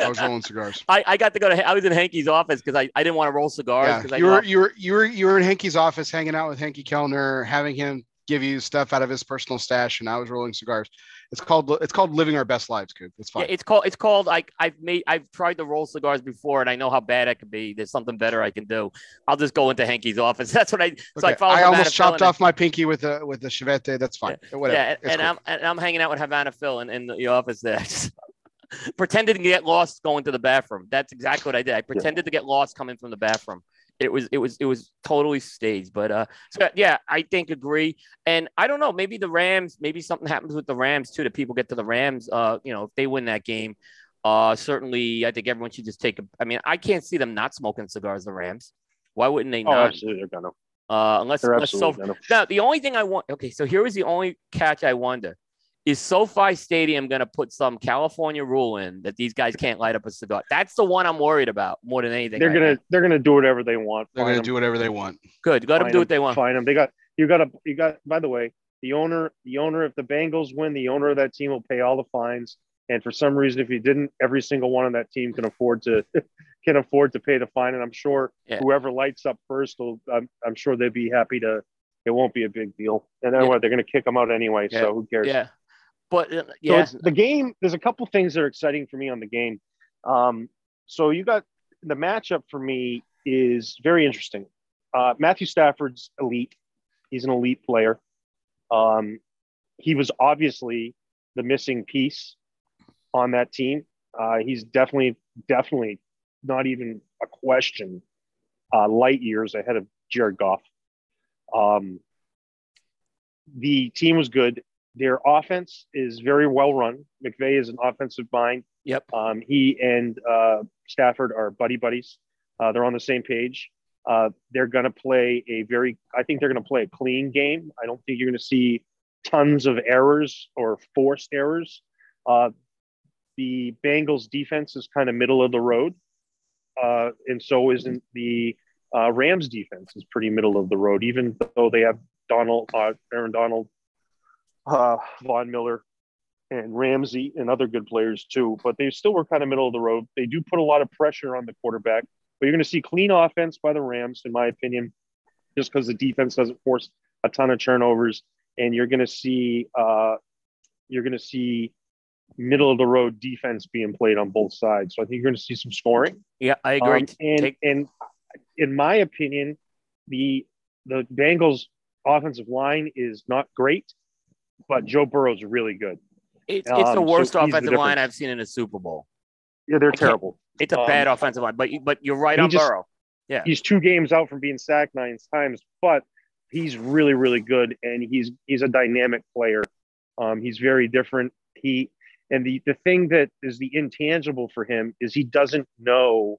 I was rolling cigars. I, I got to go to. I was in Henke's office because I, I didn't want to roll cigars. Yeah, you were you were you were you were in Henke's office, hanging out with Henke Kelner, having him give you stuff out of his personal stash, and I was rolling cigars. It's called it's called living our best lives, Coop. It's fine. Yeah, it's called it's called like I've made I've tried to roll cigars before, and I know how bad it could be. There's something better I can do. I'll just go into Henke's office. That's what I. So okay. I, I almost chopped off my pinky with the with the chaveta. That's fine. Yeah, Whatever. yeah and, and cool. I'm and I'm hanging out with Havana Phil in, in the office there. pretended to get lost going to the bathroom. That's exactly what I did. I pretended to get lost coming from the bathroom it was it was it was totally staged. But uh, so yeah, I think agree. And I don't know, maybe the Rams, maybe something happens with the Rams too. That people get to the Rams. Uh, you know, if they win that game, uh, certainly I think everyone should just take a. I mean, I can't see them not smoking cigars. The Rams. Why wouldn't they oh, not? Absolutely, they're gonna. Unless, unless so. Now, the only thing I want. Okay, so here was the only catch I wonder is SoFi Stadium going to put some California rule in that these guys can't light up a cigar? That's the one I'm worried about more than anything. They're gonna they're gonna do whatever they want. They're gonna do whatever they want. Good, let them do what they want. Find them. They got you got a you got. By the way, the owner the owner if the Bengals win, the owner of that team will pay all the fines. And for some reason, if he didn't, every single one on that team can afford to can afford to pay the fine. And I'm sure yeah. whoever lights up first, will, I'm, I'm sure they'd be happy to it won't be a big deal. And then yeah. what? They're going to kick them out anyway. Yeah. So who cares? Yeah. But uh, yeah, so the game. There's a couple things that are exciting for me on the game. Um, so you got the matchup for me is very interesting. Uh, Matthew Stafford's elite. He's an elite player. Um, he was obviously the missing piece on that team. Uh, he's definitely, definitely not even a question. Uh, light years ahead of Jared Goff. Um, the team was good. Their offense is very well run. McVay is an offensive mind. Yep. Um, he and uh, Stafford are buddy buddies. Uh, they're on the same page. Uh, they're going to play a very, I think they're going to play a clean game. I don't think you're going to see tons of errors or forced errors. Uh, the Bengals defense is kind of middle of the road. Uh, and so isn't the uh, Rams defense is pretty middle of the road, even though they have Donald, Aaron Donald, uh, Von Miller and Ramsey and other good players too, but they still were kind of middle of the road. They do put a lot of pressure on the quarterback, but you're going to see clean offense by the Rams, in my opinion, just because the defense doesn't force a ton of turnovers, and you're going to see uh, you're going to see middle of the road defense being played on both sides. So I think you're going to see some scoring. Yeah, I agree. Um, and Take- and in my opinion, the the Bengals offensive line is not great but Joe Burrow's really good. It's, it's um, the worst so offensive the line I've seen in a Super Bowl. Yeah, they're terrible. It's a um, bad offensive line, but but you're right on just, Burrow. Yeah, he's two games out from being sacked nine times, but he's really really good, and he's he's a dynamic player. Um, he's very different. He And the the thing that is the intangible for him is he doesn't know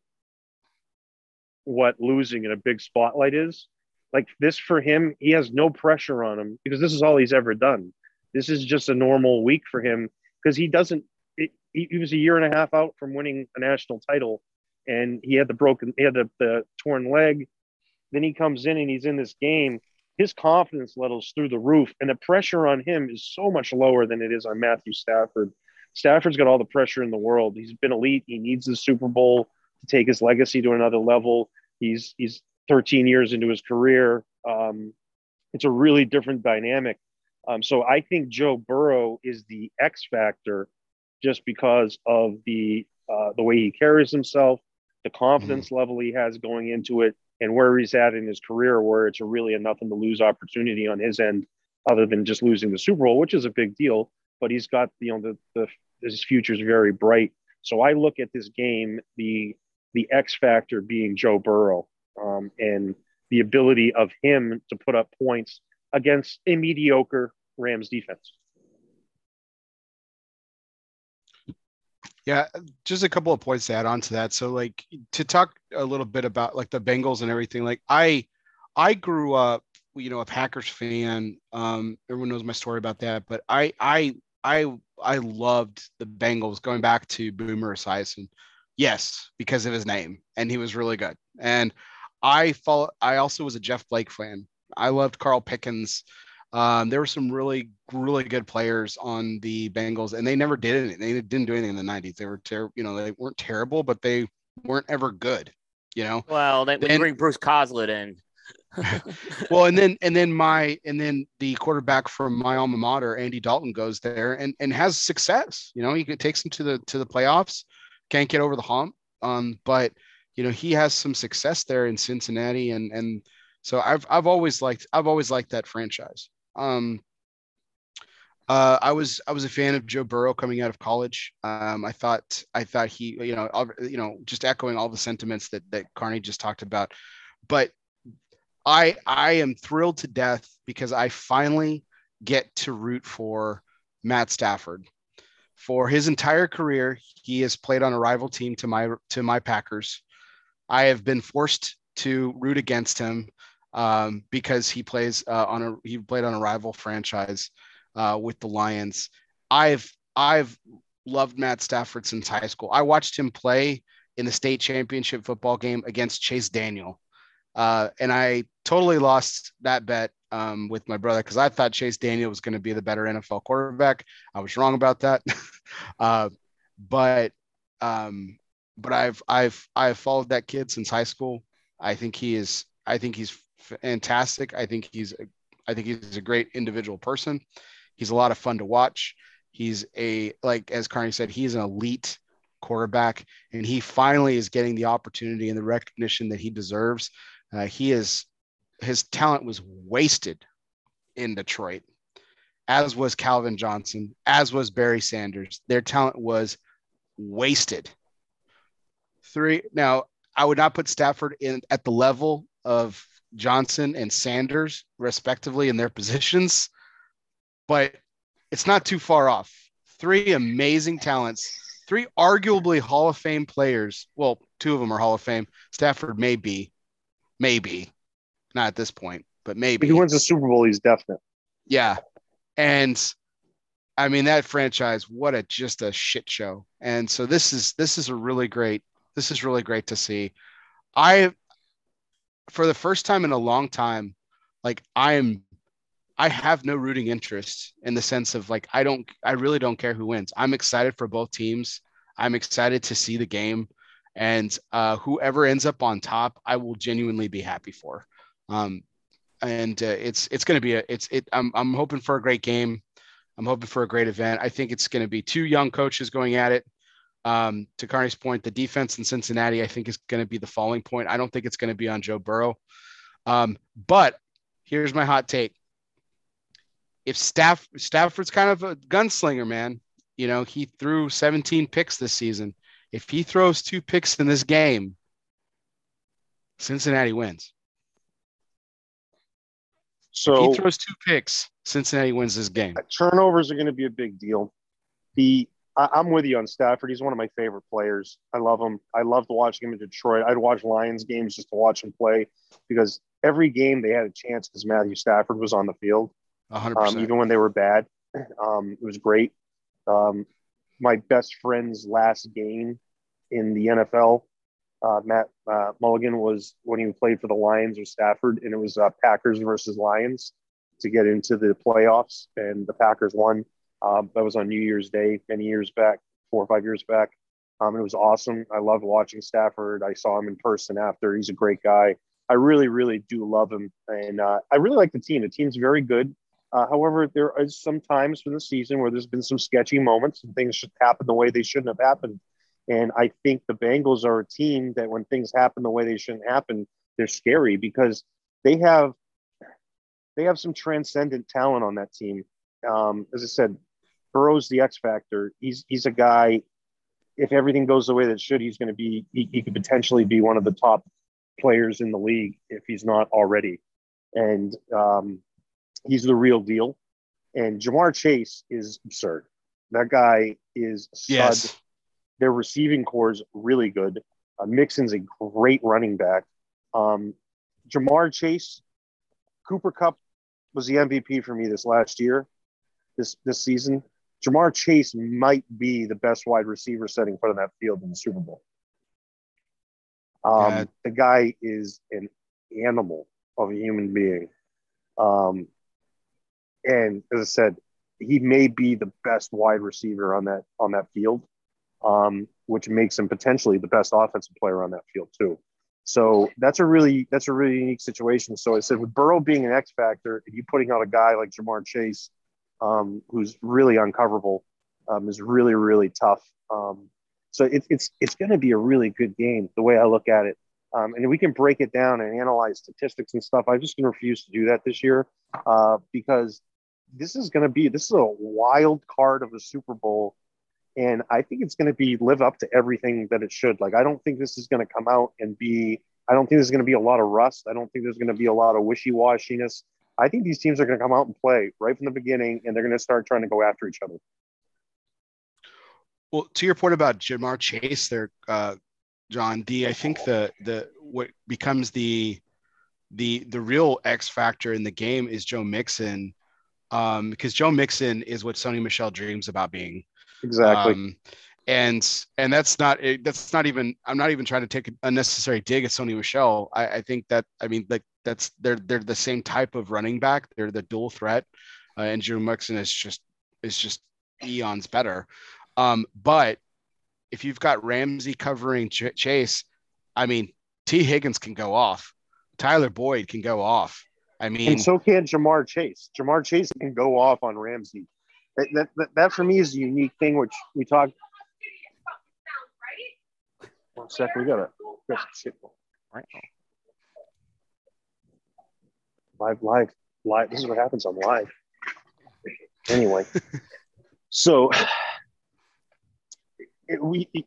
what losing in a big spotlight is. Like this for him, he has no pressure on him because this is all he's ever done. This is just a normal week for him because he doesn't. It, he, was a year and a half out from winning a national title, and he had the broken, he had the, the torn leg. Then he comes in and he's in this game. His confidence levels through the roof, and the pressure on him is so much lower than it is on Matthew Stafford. Stafford's got all the pressure in the world. He's been elite. He needs the Super Bowl to take his legacy to another level. He's he's 13 years into his career. Um, it's a really different dynamic. Um, so I think Joe Burrow is the X factor, just because of the uh, the way he carries himself, the confidence mm-hmm. level he has going into it, and where he's at in his career, where it's a really a nothing to lose opportunity on his end, other than just losing the Super Bowl, which is a big deal. But he's got you know the, the his future is very bright. So I look at this game the the X factor being Joe Burrow um, and the ability of him to put up points against a mediocre Rams defense. Yeah, just a couple of points to add on to that. So, like, to talk a little bit about like the Bengals and everything. Like, I, I grew up, you know, a Packers fan. Um, everyone knows my story about that. But I, I, I, I loved the Bengals going back to Boomer Esiason. Yes, because of his name, and he was really good. And I follow. I also was a Jeff Blake fan. I loved Carl Pickens. Um, there were some really, really good players on the Bengals, and they never did anything. They didn't do anything in the '90s. They were terrible. You know, they weren't terrible, but they weren't ever good. You know. Well, then we bring Bruce Coslet in. well, and then and then my and then the quarterback from my alma mater, Andy Dalton, goes there and and has success. You know, he takes them to the to the playoffs. Can't get over the hump. Um, but you know he has some success there in Cincinnati, and and so I've I've always liked I've always liked that franchise. Um, uh, I was I was a fan of Joe Burrow coming out of college. Um, I thought I thought he you know you know just echoing all the sentiments that that Carney just talked about, but I I am thrilled to death because I finally get to root for Matt Stafford. For his entire career, he has played on a rival team to my to my Packers. I have been forced to root against him um, because he plays uh, on a he played on a rival franchise uh, with the Lions. I've I've loved Matt Stafford since high school. I watched him play in the state championship football game against Chase Daniel, uh, and I totally lost that bet um, with my brother because I thought Chase Daniel was going to be the better NFL quarterback. I was wrong about that, uh, but um, but I've I've I've followed that kid since high school. I think he is I think he's fantastic. I think he's a, I think he's a great individual person. He's a lot of fun to watch. He's a like as Carney said, he's an elite quarterback, and he finally is getting the opportunity and the recognition that he deserves. Uh, he is his talent was wasted in Detroit, as was Calvin Johnson, as was Barry Sanders. Their talent was wasted three. Now, I would not put Stafford in at the level of Johnson and Sanders, respectively, in their positions, but it's not too far off. Three amazing talents, three arguably Hall of Fame players. Well, two of them are Hall of Fame. Stafford may be, maybe, not at this point, but maybe. If he wins the Super Bowl, he's definite. Yeah. And I mean that franchise, what a just a shit show. And so this is this is a really great this is really great to see. I, for the first time in a long time, like I am, I have no rooting interest in the sense of like, I don't, I really don't care who wins. I'm excited for both teams. I'm excited to see the game. And uh, whoever ends up on top, I will genuinely be happy for. Um, and uh, it's it's going to be a it's it. I'm I'm hoping for a great game. I'm hoping for a great event. I think it's going to be two young coaches going at it. Um, to Carney's point, the defense in Cincinnati, I think, is going to be the falling point. I don't think it's going to be on Joe Burrow. Um, but here's my hot take: if Staff Stafford's kind of a gunslinger, man, you know he threw 17 picks this season. If he throws two picks in this game, Cincinnati wins. So if he throws two picks, Cincinnati wins this game. Turnovers are going to be a big deal. The I, I'm with you on Stafford. He's one of my favorite players. I love him. I loved watching him in Detroit. I'd watch Lions games just to watch him play because every game they had a chance because Matthew Stafford was on the field, 100%. um, even when they were bad. Um, it was great. Um, my best friend's last game in the NFL, uh, Matt uh, Mulligan, was when he played for the Lions or Stafford, and it was uh, Packers versus Lions to get into the playoffs, and the Packers won. Um, that was on New Year's Day many years back, four or five years back. Um, it was awesome. I loved watching Stafford. I saw him in person after. He's a great guy. I really, really do love him, and uh, I really like the team. The team's very good. Uh, however, are some times for the season where there's been some sketchy moments and things should happen the way they shouldn't have happened. And I think the Bengals are a team that when things happen the way they shouldn't happen, they're scary because they have they have some transcendent talent on that team. Um, as I said, Burrow's the X factor. He's he's a guy. If everything goes the way that it should, he's going to be. He, he could potentially be one of the top players in the league if he's not already. And um, he's the real deal. And Ja'Marr Chase is absurd. That guy is stud. yes. Their receiving core is really good. Uh, Mixon's a great running back. Um, Ja'Marr Chase, Cooper Kupp was the MVP for me this last year, this this season. Ja'Marr Chase might be the best wide receiver setting foot on that field in the Super Bowl. Um, Yeah. The guy is an animal of a human being. Um, and as I said, he may be the best wide receiver on that on that field, um, which makes him potentially the best offensive player on that field too. So that's a really that's a really unique situation. So I said with Burrow being an X factor, and you putting out a guy like Ja'Marr Chase, um, who's really uncoverable, um, is really really tough. Um, so it, it's it's going to be a really good game the way I look at it. Um, and we can break it down and analyze statistics and stuff. I'm just going to refuse to do that this year uh, because this is going to be this is a wild card of a Super Bowl, and I think it's going to be live up to everything that it should. Like I don't think this is going to come out and be. I don't think there's going to be a lot of rust. I don't think there's going to be a lot of wishy washiness. I think these teams are going to come out and play right from the beginning, and they're going to start trying to go after each other. Well, to your point about Ja'Marr Chase, there, uh, John D. I think the the what becomes the the the real X factor in the game is Joe Mixon, um, because Joe Mixon is what Sony Michel dreams about being. Exactly. Um, and and that's not that's not even I'm not even trying to take a unnecessary dig at Sony Michel. I, I think that I mean like that's they're they're the same type of running back. They're the dual threat, uh, and Joe Mixon is just is just eons better. Um, but if you've got Ramsey covering Ch- Chase, I mean Tee Higgins can go off, Tyler Boyd can go off. I mean, and so can Ja'Marr Chase. Ja'Marr Chase can go off on Ramsey. That, that, that, that for me is a unique thing, which we talked. One second, we got some shit. Live, live, live. This is what happens on live. Anyway, so it, we it,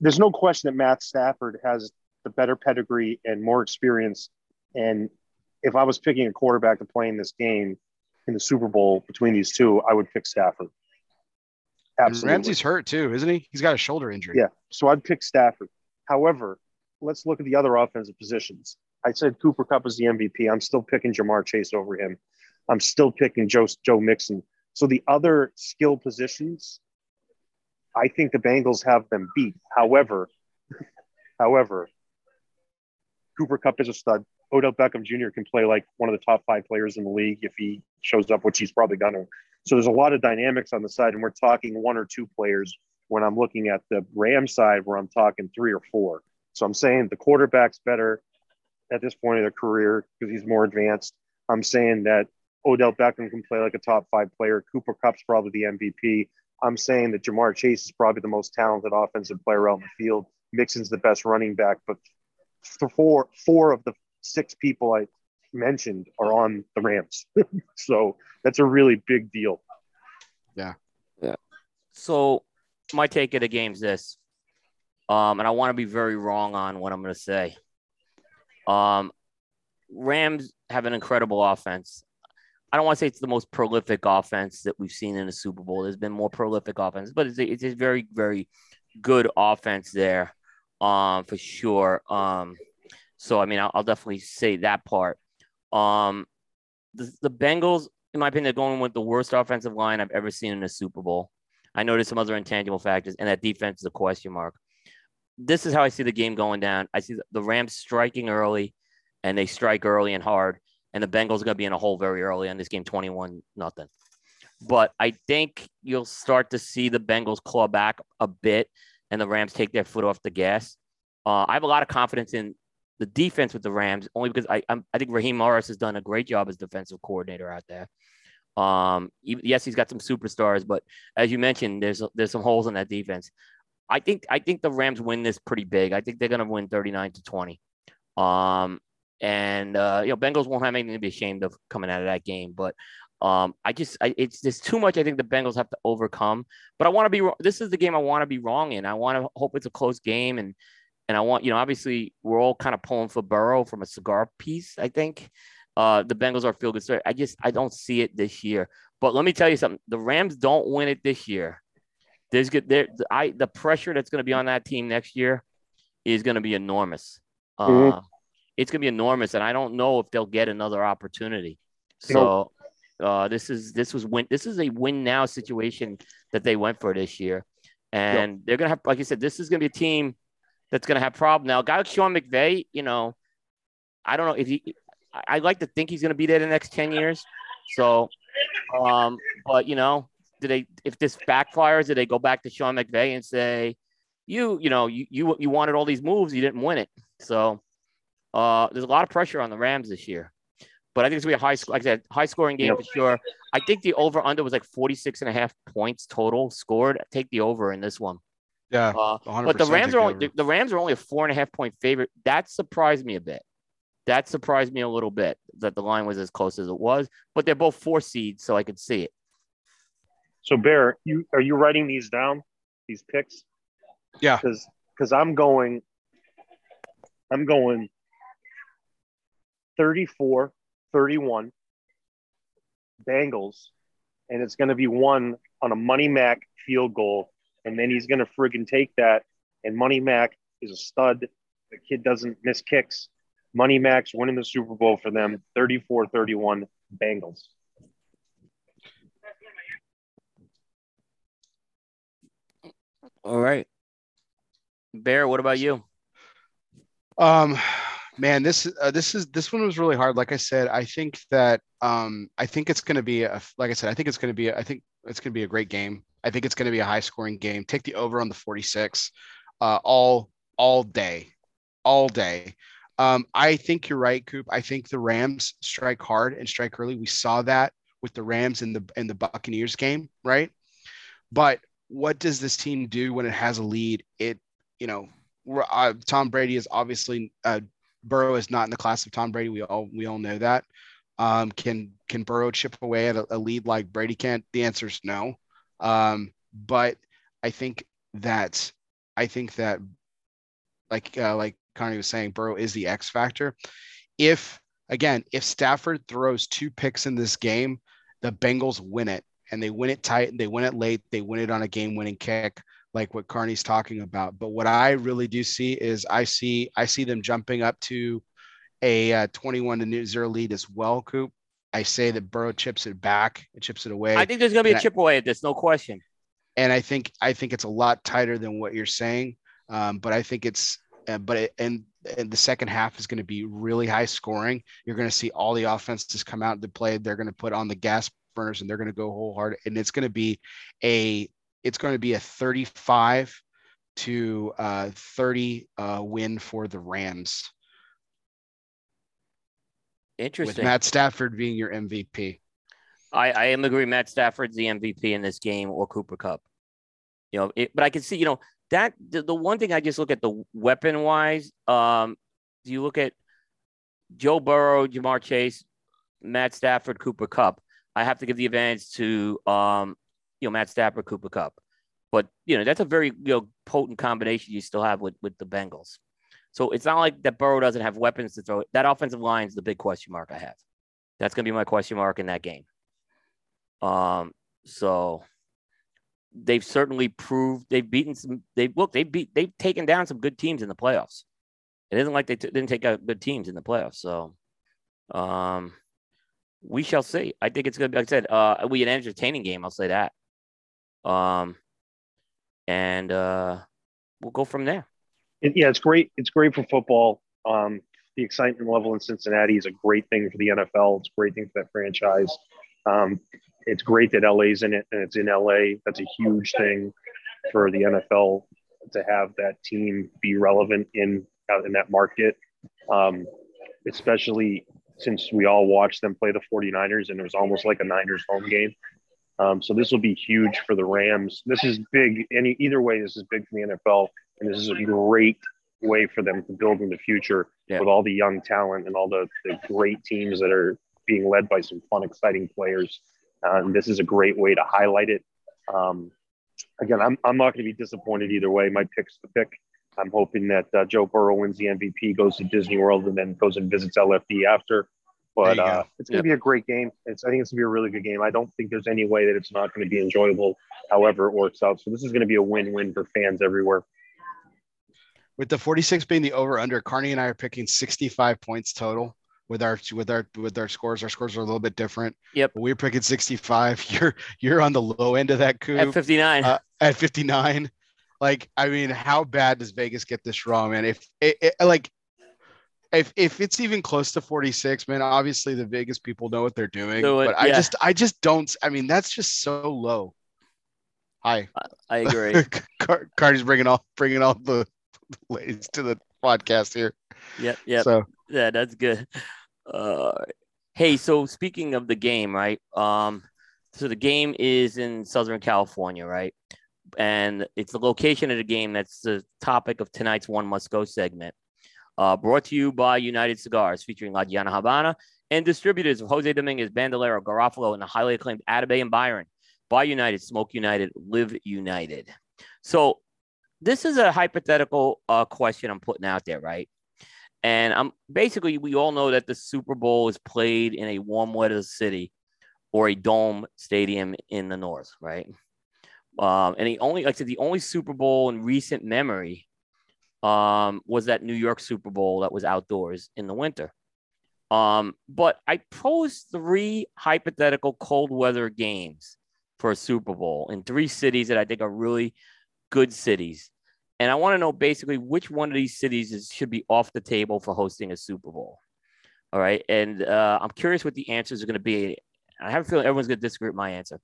there's no question that Matt Stafford has the better pedigree and more experience. And if I was picking a quarterback to play in this game in the Super Bowl between these two, I would pick Stafford. and Absolutely. Ramsey's hurt too, isn't he? He's got a shoulder injury. Yeah. So I'd pick Stafford. However, let's look at the other offensive positions. I said Cooper Kupp is the MVP. I'm still picking Ja'Marr Chase over him. I'm still picking Joe, Joe Mixon. So the other skill positions, I think the Bengals have them beat. However, however, Cooper Kupp is a stud. Odell Beckham Jr. can play like one of the top five players in the league if he shows up, which he's probably going to. So there's a lot of dynamics on the side, and we're talking one or two players when I'm looking at the Ram side where I'm talking three or four. So I'm saying the quarterback's better at this point of their career because he's more advanced. I'm saying that Odell Beckham can play like a top five player. Cooper Kupp's probably the MVP. I'm saying that Ja'Marr Chase is probably the most talented offensive player out in the field. Mixon's the best running back, but four four of the six people I mentioned are on the Rams. so that's a really big deal. Yeah. Yeah. So my take of the game is this. Um, and I want to be very wrong on what I'm going to say. Um, Rams have an incredible offense. I don't want to say it's the most prolific offense that we've seen in the Super Bowl. There's been more prolific offense, but it's a, it's a very, very good offense there, um, for sure. Um, so I mean, I'll, I'll definitely say that part. Um, the, the Bengals, in my opinion, are going with the worst offensive line I've ever seen in a Super Bowl. I there's some other intangible factors, and that defense is a question mark. This is how I see the game going down. I see the Rams striking early, and they strike early and hard, and the Bengals are going to be in a hole very early on this game, 21 nothing. But I think you'll start to see the Bengals claw back a bit, and the Rams take their foot off the gas. Uh, I have a lot of confidence in the defense with the Rams, only because I I'm, i think Raheem Morris has done a great job as defensive coordinator out there. Um, yes, he's got some superstars, but as you mentioned, there's there's some holes in that defense. I think I think the Rams win this pretty big. I think they're going to win 39 to 20. Um, and uh, you know, Bengals won't have anything to be ashamed of coming out of that game, but um, I just I, it's just too much. I think the Bengals have to overcome. But I want to be. This is the game I want to be wrong in. I want to hope it's a close game, and and I want you know obviously we're all kind of pulling for Burrow from a cigar piece. I think uh, the Bengals are a feel good story. I just I don't see it this year. But let me tell you something: the Rams don't win it this year. There's good there. I the pressure that's going to be on that team next year is going to be enormous. Mm-hmm. Uh, it's going to be enormous, and I don't know if they'll get another opportunity. So. Uh, this is this was win. This is a win now situation that they went for this year, and yep. they're gonna have, like you said, this is gonna be a team that's gonna have problem now. A guy like Sean McVay, you know, I don't know if he. I, like to think he's gonna be there the next ten years. So, um, but you know, do they if this backfires, do they go back to Sean McVay and say, you, you know, you you you wanted all these moves, you didn't win it. So, uh, there's a lot of pressure on the Rams this year. But I think it's gonna be a high, score like I said, high scoring game yep. for sure. I think the over under was like 46 and a half points total scored. Take the over in this one. Yeah, uh, but the Rams are only the, the, Rams are only a four and a half point favorite. That surprised me a bit. That surprised me a little bit that the line was as close as it was. But they're both four seeds, so I could see it. So Bear, you are you writing these down? These picks? Yeah. Because because I'm going, I'm going 34 31 Bengals, and it's going to be one on a Money Mac field goal. And then he's going to friggin' take that. And Money Mac is a stud. The kid doesn't miss kicks. Money Mac's winning the Super Bowl for them 34 31 Bengals. All right. Bear, what about you? Um, man this uh, this is this one was really hard like i said i think that um i think it's going to be a like i said i think it's going to be a, i think it's going to be a great game i think it's going to be a high scoring game take the over on the 46 uh all all day all day um i think you're right coop i think the rams strike hard and strike early we saw that with the rams in the in the buccaneers game right but what does this team do when it has a lead it you know uh, Tom Brady is obviously uh, Burrow is not in the class of Tom Brady. We all we all know that. Um, can can Burrow chip away at a, a, lead like Brady can't? The answer is no. Um, but I think that I think that like uh, like Carney was saying, Burrow is the X factor. If again, if Stafford throws two picks in this game, the Bengals win it, and they win it tight. And they win it late. They win it on a game-winning kick like what Carney's talking about. But what I really do see is I see I see them jumping up to a uh, 21 to 0 lead as well, Coop. I say that Burrow chips it back, it chips it away. I think there's going to be and a chip I, away at this, no question. And I think I think it's a lot tighter than what you're saying. Um, but I think it's uh, but it, and and the second half is going to be really high scoring. You're going to see all the offenses come out to play. They're going to put on the gas burners and they're going to go wholehearted. And it's going to be a it's going to be a 35 to uh, 30 uh, win for the Rams. Interesting. With Matt Stafford being your MVP. I, I am agree. Matt Stafford's the MVP in this game or Cooper Kupp. You know, it, but I can see, you know, that the, the one thing I just look at the weapon wise, um, do you look at Joe Burrow, Ja'Marr Chase, Matt Stafford, Cooper Kupp. I have to give the advantage to um, you know Matt Stafford, Cooper Kupp. But you know that's a very you know potent combination you still have with with the Bengals. So it's not like that Burrow doesn't have weapons to throw. That offensive line is the big question mark I have. That's going to be my question mark in that game. Um, so they've certainly proved they've beaten some. They look they beat they've taken down some good teams in the playoffs. It isn't like they t- didn't take out good teams in the playoffs. So, um, we shall see. I think it's going to be like I said. Uh, an entertaining game. I'll say that. Um, and uh, we'll go from there. It, yeah, it's great. It's great for football. Um, the excitement level in Cincinnati is a great thing for the NFL. It's a great thing for that franchise. Um, it's great that LA's in it and it's in LA. That's a huge thing for the NFL to have that team be relevant in in that market, um, especially since we all watched them play the 49ers and it was almost like a Niners home game. Um, so this will be huge for the Rams. This is big. Any either way, this is big for the NFL, and this is a great way for them to build in the future yeah. with all the young talent and all the, the great teams that are being led by some fun, exciting players. Uh, and this is a great way to highlight it. Um, again, I'm, I'm not going to be disappointed either way. My pick's the pick. I'm hoping that uh, Joe Burrow wins the MVP, goes to Disney World, and then goes and visits LFD after. But uh, it's going to yep. be a great game. It's, I think it's going to be a really good game. I don't think there's any way that it's not going to be enjoyable, however it works out. So this is going to be a win-win for fans everywhere. With the 46 being the over/under, Carney and I are picking 65 points total with our with our with our scores. Our scores are a little bit different. Yep. We're picking 65. You're you're on the low end of that Coop. At 59. Uh, at 59. Like, I mean, how bad does Vegas get this wrong, man? If it, it, like if if it's even close to 46, man, obviously the Vegas people know what they're doing. Do it, but yeah. I just I just don't. I mean, that's just so low. Hi. I agree. Car- Cardi's bringing all bringing all the ladies to the podcast here. Yep. Yep. So yeah, that's good. Uh, hey, so speaking of the game, right? Um, so the game is in Southern California, right? And it's the location of the game that's the topic of tonight's One Must Go segment. Uh, brought to you by United Cigars, featuring La Gianna Habana and distributors of Jose Dominguez, Bandolero, Garofalo, and the highly acclaimed Atabey and Byron. Buy United, Smoke United, Live United. So this is a hypothetical uh, question I'm putting out there, right? And I'm basically we all know that the Super Bowl is played in a warm weather city or a dome stadium in the north, right? Um, and the only like I said, the only Super Bowl in recent memory um, was that New York Super Bowl that was outdoors in the winter. Um, but I posed three hypothetical cold weather games for a Super Bowl in three cities that I think are really good cities. And I want to know basically which one of these cities is, should be off the table for hosting a Super Bowl. All right. And uh, I'm curious what the answers are going to be. I have a feeling everyone's going to disagree with my answer.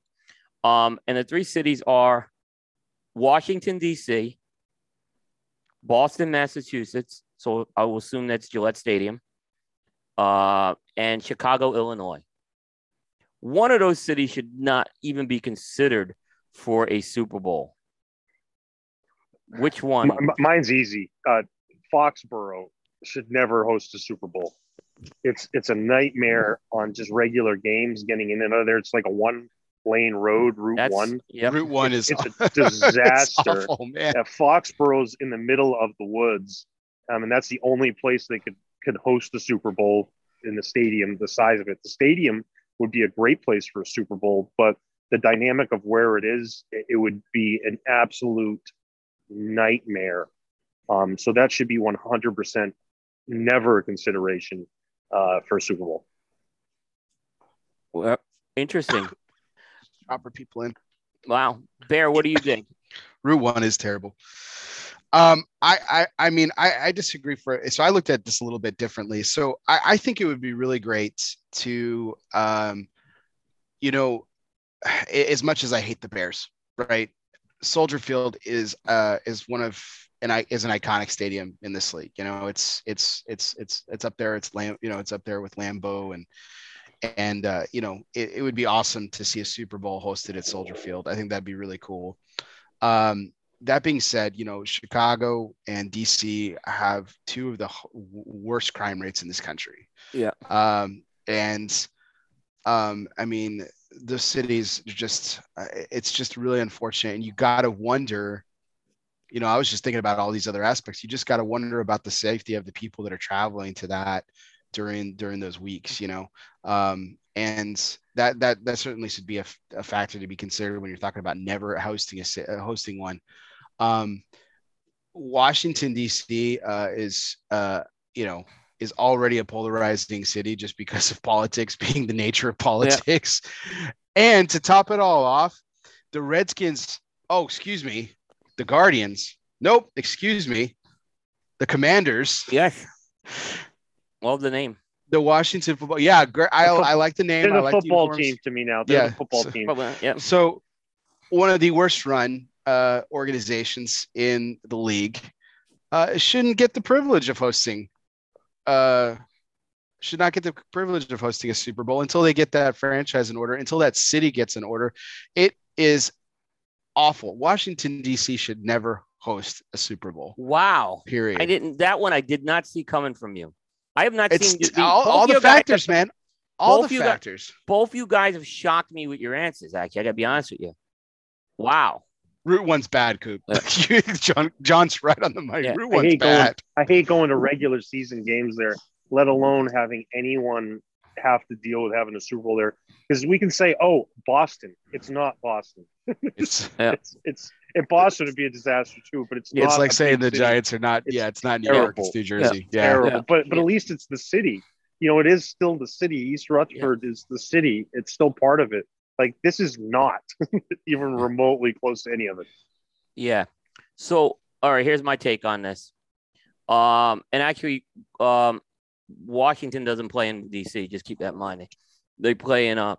Um, and the three cities are Washington, D.C., Boston, Massachusetts. So I will assume that's Gillette Stadium, uh, and Chicago, Illinois. One of those cities should not even be considered for a Super Bowl. Which one? M- mine's easy. Uh, Foxborough should never host a Super Bowl. It's it's a nightmare on just regular games getting in and out of there. It's like a one lane road, Route That's, One. Yep. Route One is it's a disaster. it's awful, man. Yeah, Foxborough's in the middle of the woods, um, and that's the only place they could could host the Super Bowl in the stadium. The size of it, the stadium would be a great place for a Super Bowl, but the dynamic of where it is, it, it would be an absolute nightmare. Um, so that should be 100% never a consideration uh, for a Super Bowl. Well, interesting proper people in. Wow, Bear, what do you think? Route One is terrible. Um, I, I, I mean, I, I disagree for so I looked at this a little bit differently. So I, I think it would be really great to, um, you know, as much as I hate the Bears, right? Soldier Field is uh is one of and I is an iconic stadium in this league. You know, it's it's it's it's it's up there. It's Lam, you know, it's up there with Lambeau and and uh, you know it, it, would be awesome to see a Super Bowl hosted at Soldier Field. I think that'd be really cool. Um, that being said, you know Chicago and DC have two of the worst crime rates in this country. Yeah. Um, and um, I mean the cities just uh, it's just really unfortunate, and you got to wonder. You know, I was just thinking about all these other aspects. You just got to wonder about the safety of the people that are traveling to that during during those weeks. You know, um, and that that that certainly should be a, a, factor to be considered when you're talking about never hosting a uh, hosting one. Um, Washington D.C. Uh, is uh, you know is already a polarizing city just because of politics being the nature of politics. Yeah. And to top it all off, the Redskins, oh, excuse me, the Guardians. Nope, excuse me. The Commanders. Yes. Love the name. The Washington football. Yeah, I, I like the name. They're the like football the team to me now. They're yeah. the football so, team. Yeah. So one of the worst run uh, organizations in the league uh, shouldn't get the privilege of hosting uh, should not get the privilege of hosting a Super Bowl until they get that franchise in order, until that city gets in order. It is awful. Washington D.C. should never host a Super Bowl. Wow. Period. I didn't. That one I did not see coming from you. I have not it's seen all, all the factors, guys, man. All the factors. Guys, both you guys have shocked me with your answers. Actually, I gotta be honest with you. Wow. Route one's bad, Coop. Yeah. John John's right on the mic. Yeah. Route one's I bad. Going, I hate going to regular season games there, let alone having anyone have to deal with having a Super Bowl there. Because we can say, "Oh, Boston." It's not Boston. It's yeah. it's, it's in Boston would be a disaster too, but it's it's like saying the city. Giants are not. It's yeah, it's not New terrible. York. It's New Jersey. Yeah, terrible. Yeah. But but at least it's the city. You know, it is still the city. East Rutherford is the city. It's still part of it. Like this is not even remotely close to any of it. Yeah. So, all right, here's my take on this. Um, and actually, um, Washington doesn't play in DC. Just keep that in mind. They play in uh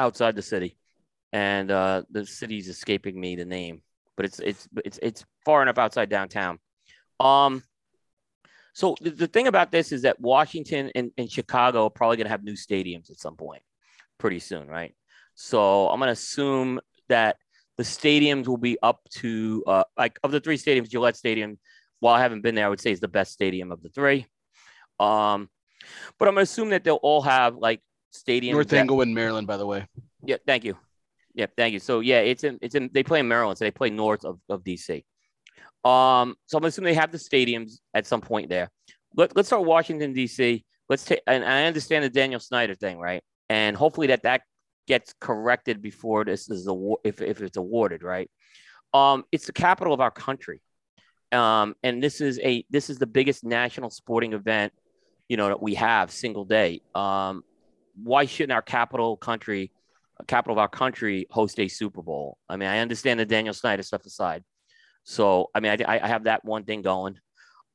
outside the city, and uh, the city's escaping me the name, but it's it's it's it's far enough outside downtown. Um, so the, the thing about this is that Washington and, and Chicago are probably going to have new stadiums at some point, pretty soon, right? So I'm going to assume that the stadiums will be up to uh, like of the three stadiums, Gillette Stadium. While I haven't been there, I would say is the best stadium of the three. Um, but I'm gonna assume that they'll all have like stadiums. North Englewood, Maryland, by the way. Yeah, thank you. Yeah, thank you. So yeah, it's in it's in they play in Maryland, so they play north of, of DC. Um, so I'm assuming they have the stadiums at some point there. Let, let's start Washington DC. Let's take and I understand the Daniel Snyder thing, right? And hopefully that that gets corrected before this is award if, if it's awarded, right? Um, it's the capital of our country. Um, and this is a this is the biggest national sporting event, you know, that we have single day. Um, why shouldn't our capital country, capital of our country, host a Super Bowl? I mean, I understand the Daniel Snyder stuff aside. So, I mean, I, I have that one thing going.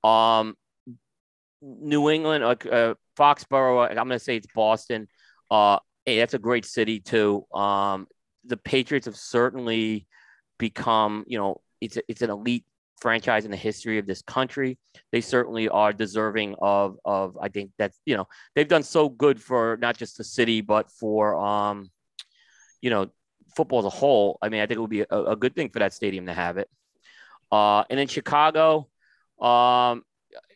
Um, New England, uh, uh, Foxborough, I'm going to say it's Boston. Uh, hey, that's a great city too. Um, the Patriots have certainly become, you know, it's a, it's an elite franchise in the history of this country. They certainly are deserving of of I think that's you know they've done so good for not just the city but for um, you know, football as a whole. I mean, I think it would be a, a good thing for that stadium to have it. Uh, and in Chicago, um,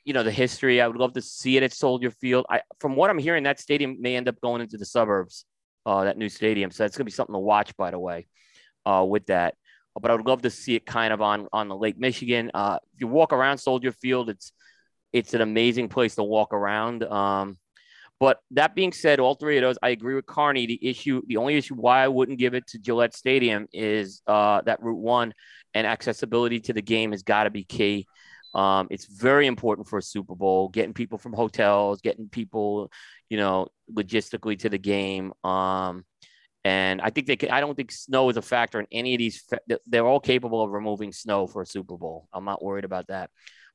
you know the history. I would love to see it at Soldier Field. I, from what I'm hearing, that stadium may end up going into the suburbs. Uh, that new stadium, so that's gonna be something to watch. By the way, uh, with that, but I would love to see it kind of on on the Lake Michigan. Uh, if you walk around Soldier Field, it's it's an amazing place to walk around. Um, but that being said, all three of those, I agree with Carney. The issue, the only issue why I wouldn't give it to Gillette Stadium is uh, that Route One and accessibility to the game has got to be key. Um, it's very important for a Super Bowl, getting people from hotels, getting people, you know, logistically to the game. Um, and I think they can, I don't think snow is a factor in any of these. They're all capable of removing snow for a Super Bowl. I'm not worried about that.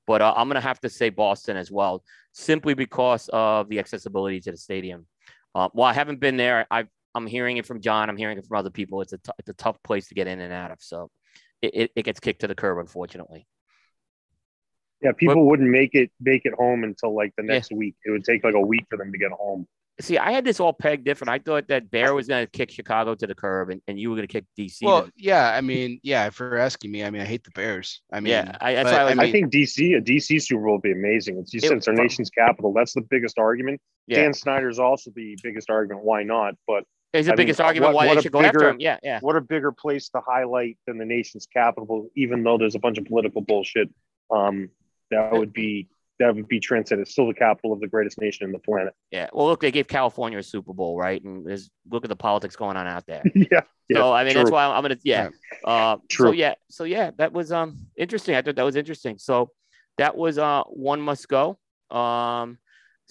But uh, I'm going to have to say Boston as well, simply because of the accessibility to the stadium. Uh, well, I haven't been there. i am hearing it from John. I'm hearing it from other people. It's a, t- it's a tough place to get in and out of. So it, it, it gets kicked to the curb, unfortunately. Yeah, people but, wouldn't make it make it home until like the next yeah. week. It would take like a week for them to get home. See, I had this all pegged different. I thought that Bear was going to kick Chicago to the curb, and, and you were going to kick DC. Well, to... yeah, I mean, yeah. For asking me, I mean, I hate the Bears. I mean, yeah, I, that's but, why I, I, mean, I, think DC, a DC Super Bowl would be amazing. It's, you said it's our nation's capital. That's the biggest argument. Yeah. Dan Snyder's also the biggest argument. Why not? But it's the biggest mean, argument what, why what they should bigger, go after him. Yeah, yeah. What a bigger place to highlight than the nation's capital, even though there's a bunch of political bullshit. Um, that would be that would be Trent said. It's still the capital of the greatest nation in the planet. Yeah. Well, look, they gave California a Super Bowl, right? And there's look at the politics going on out there. yeah. yeah. So I mean, that's why I'm, I'm gonna yeah. Uh, True. So yeah, so yeah, that was um interesting. I thought that was interesting. So that was uh one must go. Um,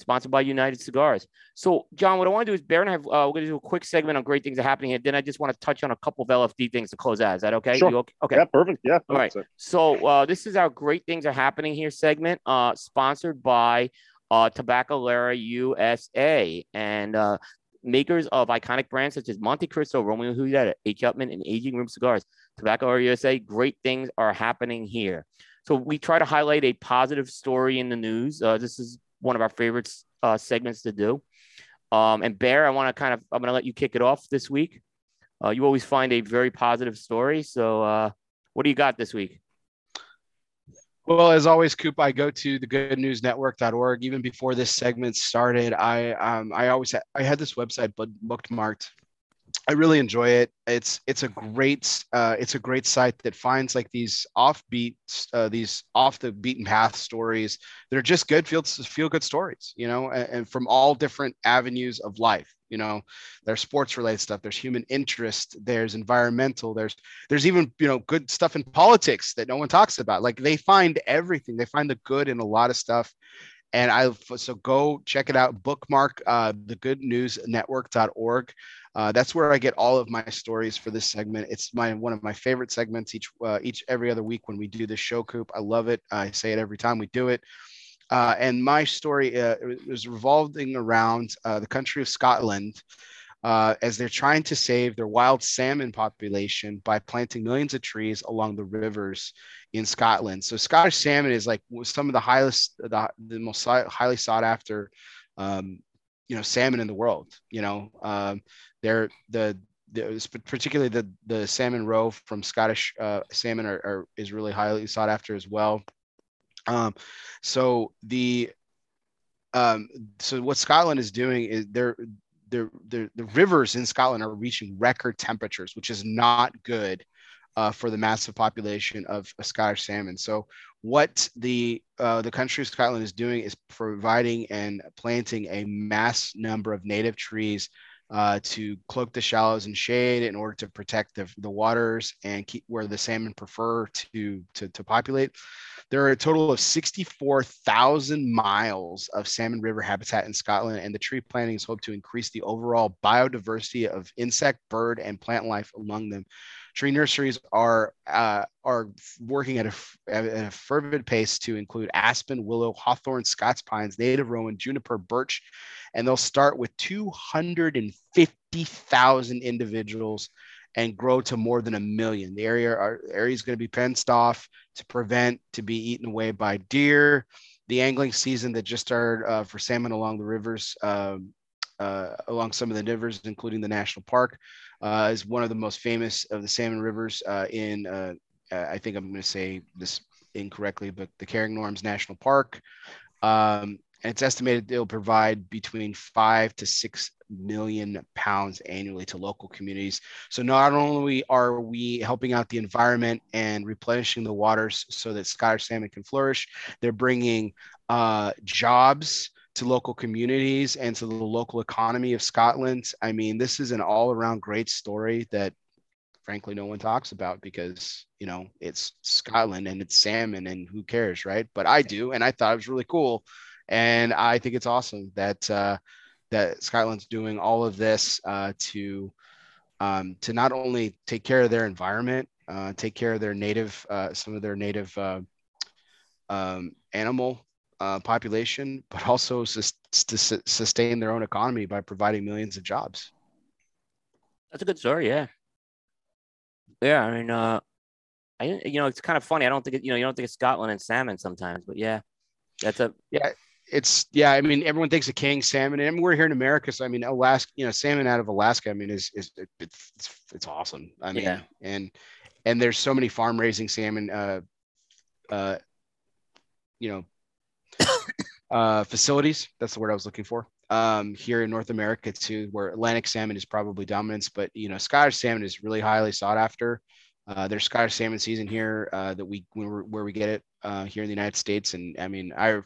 sponsored by United Cigars. So John, what I want to do is I have uh, we're gonna do a quick segment on great things that are happening, and then I just want to touch on a couple of LFD things to close out. Is that okay? Sure. You okay? okay. Yeah, perfect. Yeah. All right. So uh, this is our great things are happening here segment, uh, sponsored by uh, Tabacalera USA and uh, makers of iconic brands such as Montecristo, Romeo and Juliet, H. Upmann, and Aging Room Cigars. Tabacalera USA, great things are happening here. So we try to highlight a positive story in the news. Uh, this is one of our favorite uh, segments to do. Um, and Bear, I want to kind of, I'm going to let you kick it off this week. Uh, you always find a very positive story. So uh, what do you got this week? Well, as always, Coop, I go to the goodnewsnetwork.org. Even before this segment started, I um, I always ha- I had this website book- bookmarked. I really enjoy it. It's it's a great uh, it's a great site that finds like these offbeat uh, these off the beaten path stories that are just good feel feel good stories, you know, and, and from all different avenues of life. You know, there's sports related stuff. There's human interest. There's environmental. There's there's even you know good stuff in politics that no one talks about. Like they find everything. They find the good in a lot of stuff. And I so go check it out. Bookmark uh, the Good News Network.org. Uh, that's where I get all of my stories for this segment. It's my one of my favorite segments each uh, each every other week when we do this show. Coop, I love it. I say it every time we do it. Uh, and my story uh, was revolving around uh, the country of Scotland uh, as they're trying to save their wild salmon population by planting millions of trees along the rivers in Scotland. So Scottish salmon is like some of the highest, the, the most highly sought after, um, you know, salmon in the world. You know, um, they're the particularly the the salmon roe from Scottish uh, salmon are, are, is really highly sought after as well. Um, so the um, so what Scotland is doing is they're the, the, the rivers in Scotland are reaching record temperatures, which is not good uh, for the massive population of Scottish salmon. So, what the uh, the country of Scotland is doing is providing and planting a mass number of native trees uh, to cloak the shallows in shade in order to protect the, the waters and keep where the salmon prefer to, to, to populate. There are a total of 64,000 miles of salmon river habitat in Scotland, and the tree planting is hoped to increase the overall biodiversity of insect, bird, and plant life among them. Tree nurseries are uh, are working at a, at a fervid pace to include aspen, willow, hawthorn, Scots pines, native rowan, juniper, birch, and they'll start with 250,000 individuals and grow to more than a million. The area area is going to be fenced off to prevent to be eaten away by deer. The angling season that just started uh, for salmon along the rivers, um, uh, along some of the rivers, including the national park, uh, is one of the most famous of the salmon rivers uh, in. Uh, I think I'm going to say this incorrectly, but the Carricknorms National Park. Um, and it's estimated it'll provide between five to six million pounds annually to local communities. So not only are we helping out the environment and replenishing the waters so that Scottish salmon can flourish, they're bringing uh, jobs to local communities and to the local economy of Scotland. I mean, this is an all-around great story that frankly no one talks about because you know it's Scotland and it's salmon and who cares, right? But I do, and I thought it was really cool, and I think it's awesome that uh, that Scotland's doing all of this uh, to um, to not only take care of their environment, uh, take care of their native uh, some of their native uh, um, animal uh, population, but also sus- to su- sustain their own economy by providing millions of jobs. That's a good story. Yeah. Yeah. I mean, uh, I, you know, it's kind of funny. I don't think it, you know, you don't think of Scotland and salmon sometimes, but yeah, that's a, yeah, it's, yeah. I mean, everyone thinks of king salmon and I mean, we're here in America. So, I mean, Alaska, you know, salmon out of Alaska, I mean, is, is, it's, it's, it's awesome. I mean, Yeah. and, and there's so many farm raising salmon, uh, uh, you know, uh, facilities. That's the word I was looking for. Um, here in North America too, where Atlantic salmon is probably dominance, but you know, Scottish salmon is really highly sought after. Uh, there's Scottish salmon season here uh, that we where, we get it uh, here in the United States, and I mean, I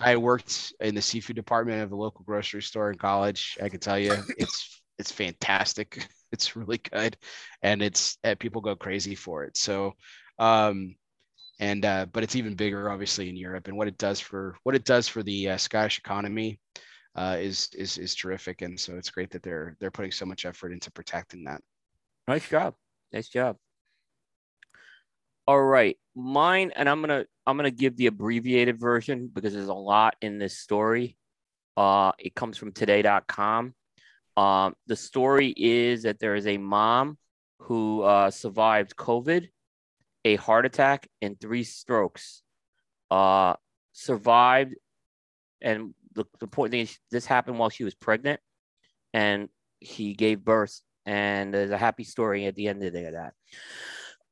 I worked in the seafood department of a local grocery store in college. I can tell you, it's it's fantastic. It's really good, and it's people go crazy for it. So, um, and uh, but it's even bigger, obviously, in Europe. And what it does for what it does for the uh, Scottish economy uh, is is is terrific. And so it's great that they're they're putting so much effort into protecting that. Nice job. Nice job. All right, mine, and I'm gonna I'm gonna give the abbreviated version because there's a lot in this story. Uh, it comes from Today.com. Um, the story is that there is a mom who uh, survived COVID, a heart attack, and three strokes. Uh, survived, and the, the important thing is this happened while she was pregnant, and he gave birth. And there's a happy story at the end of that.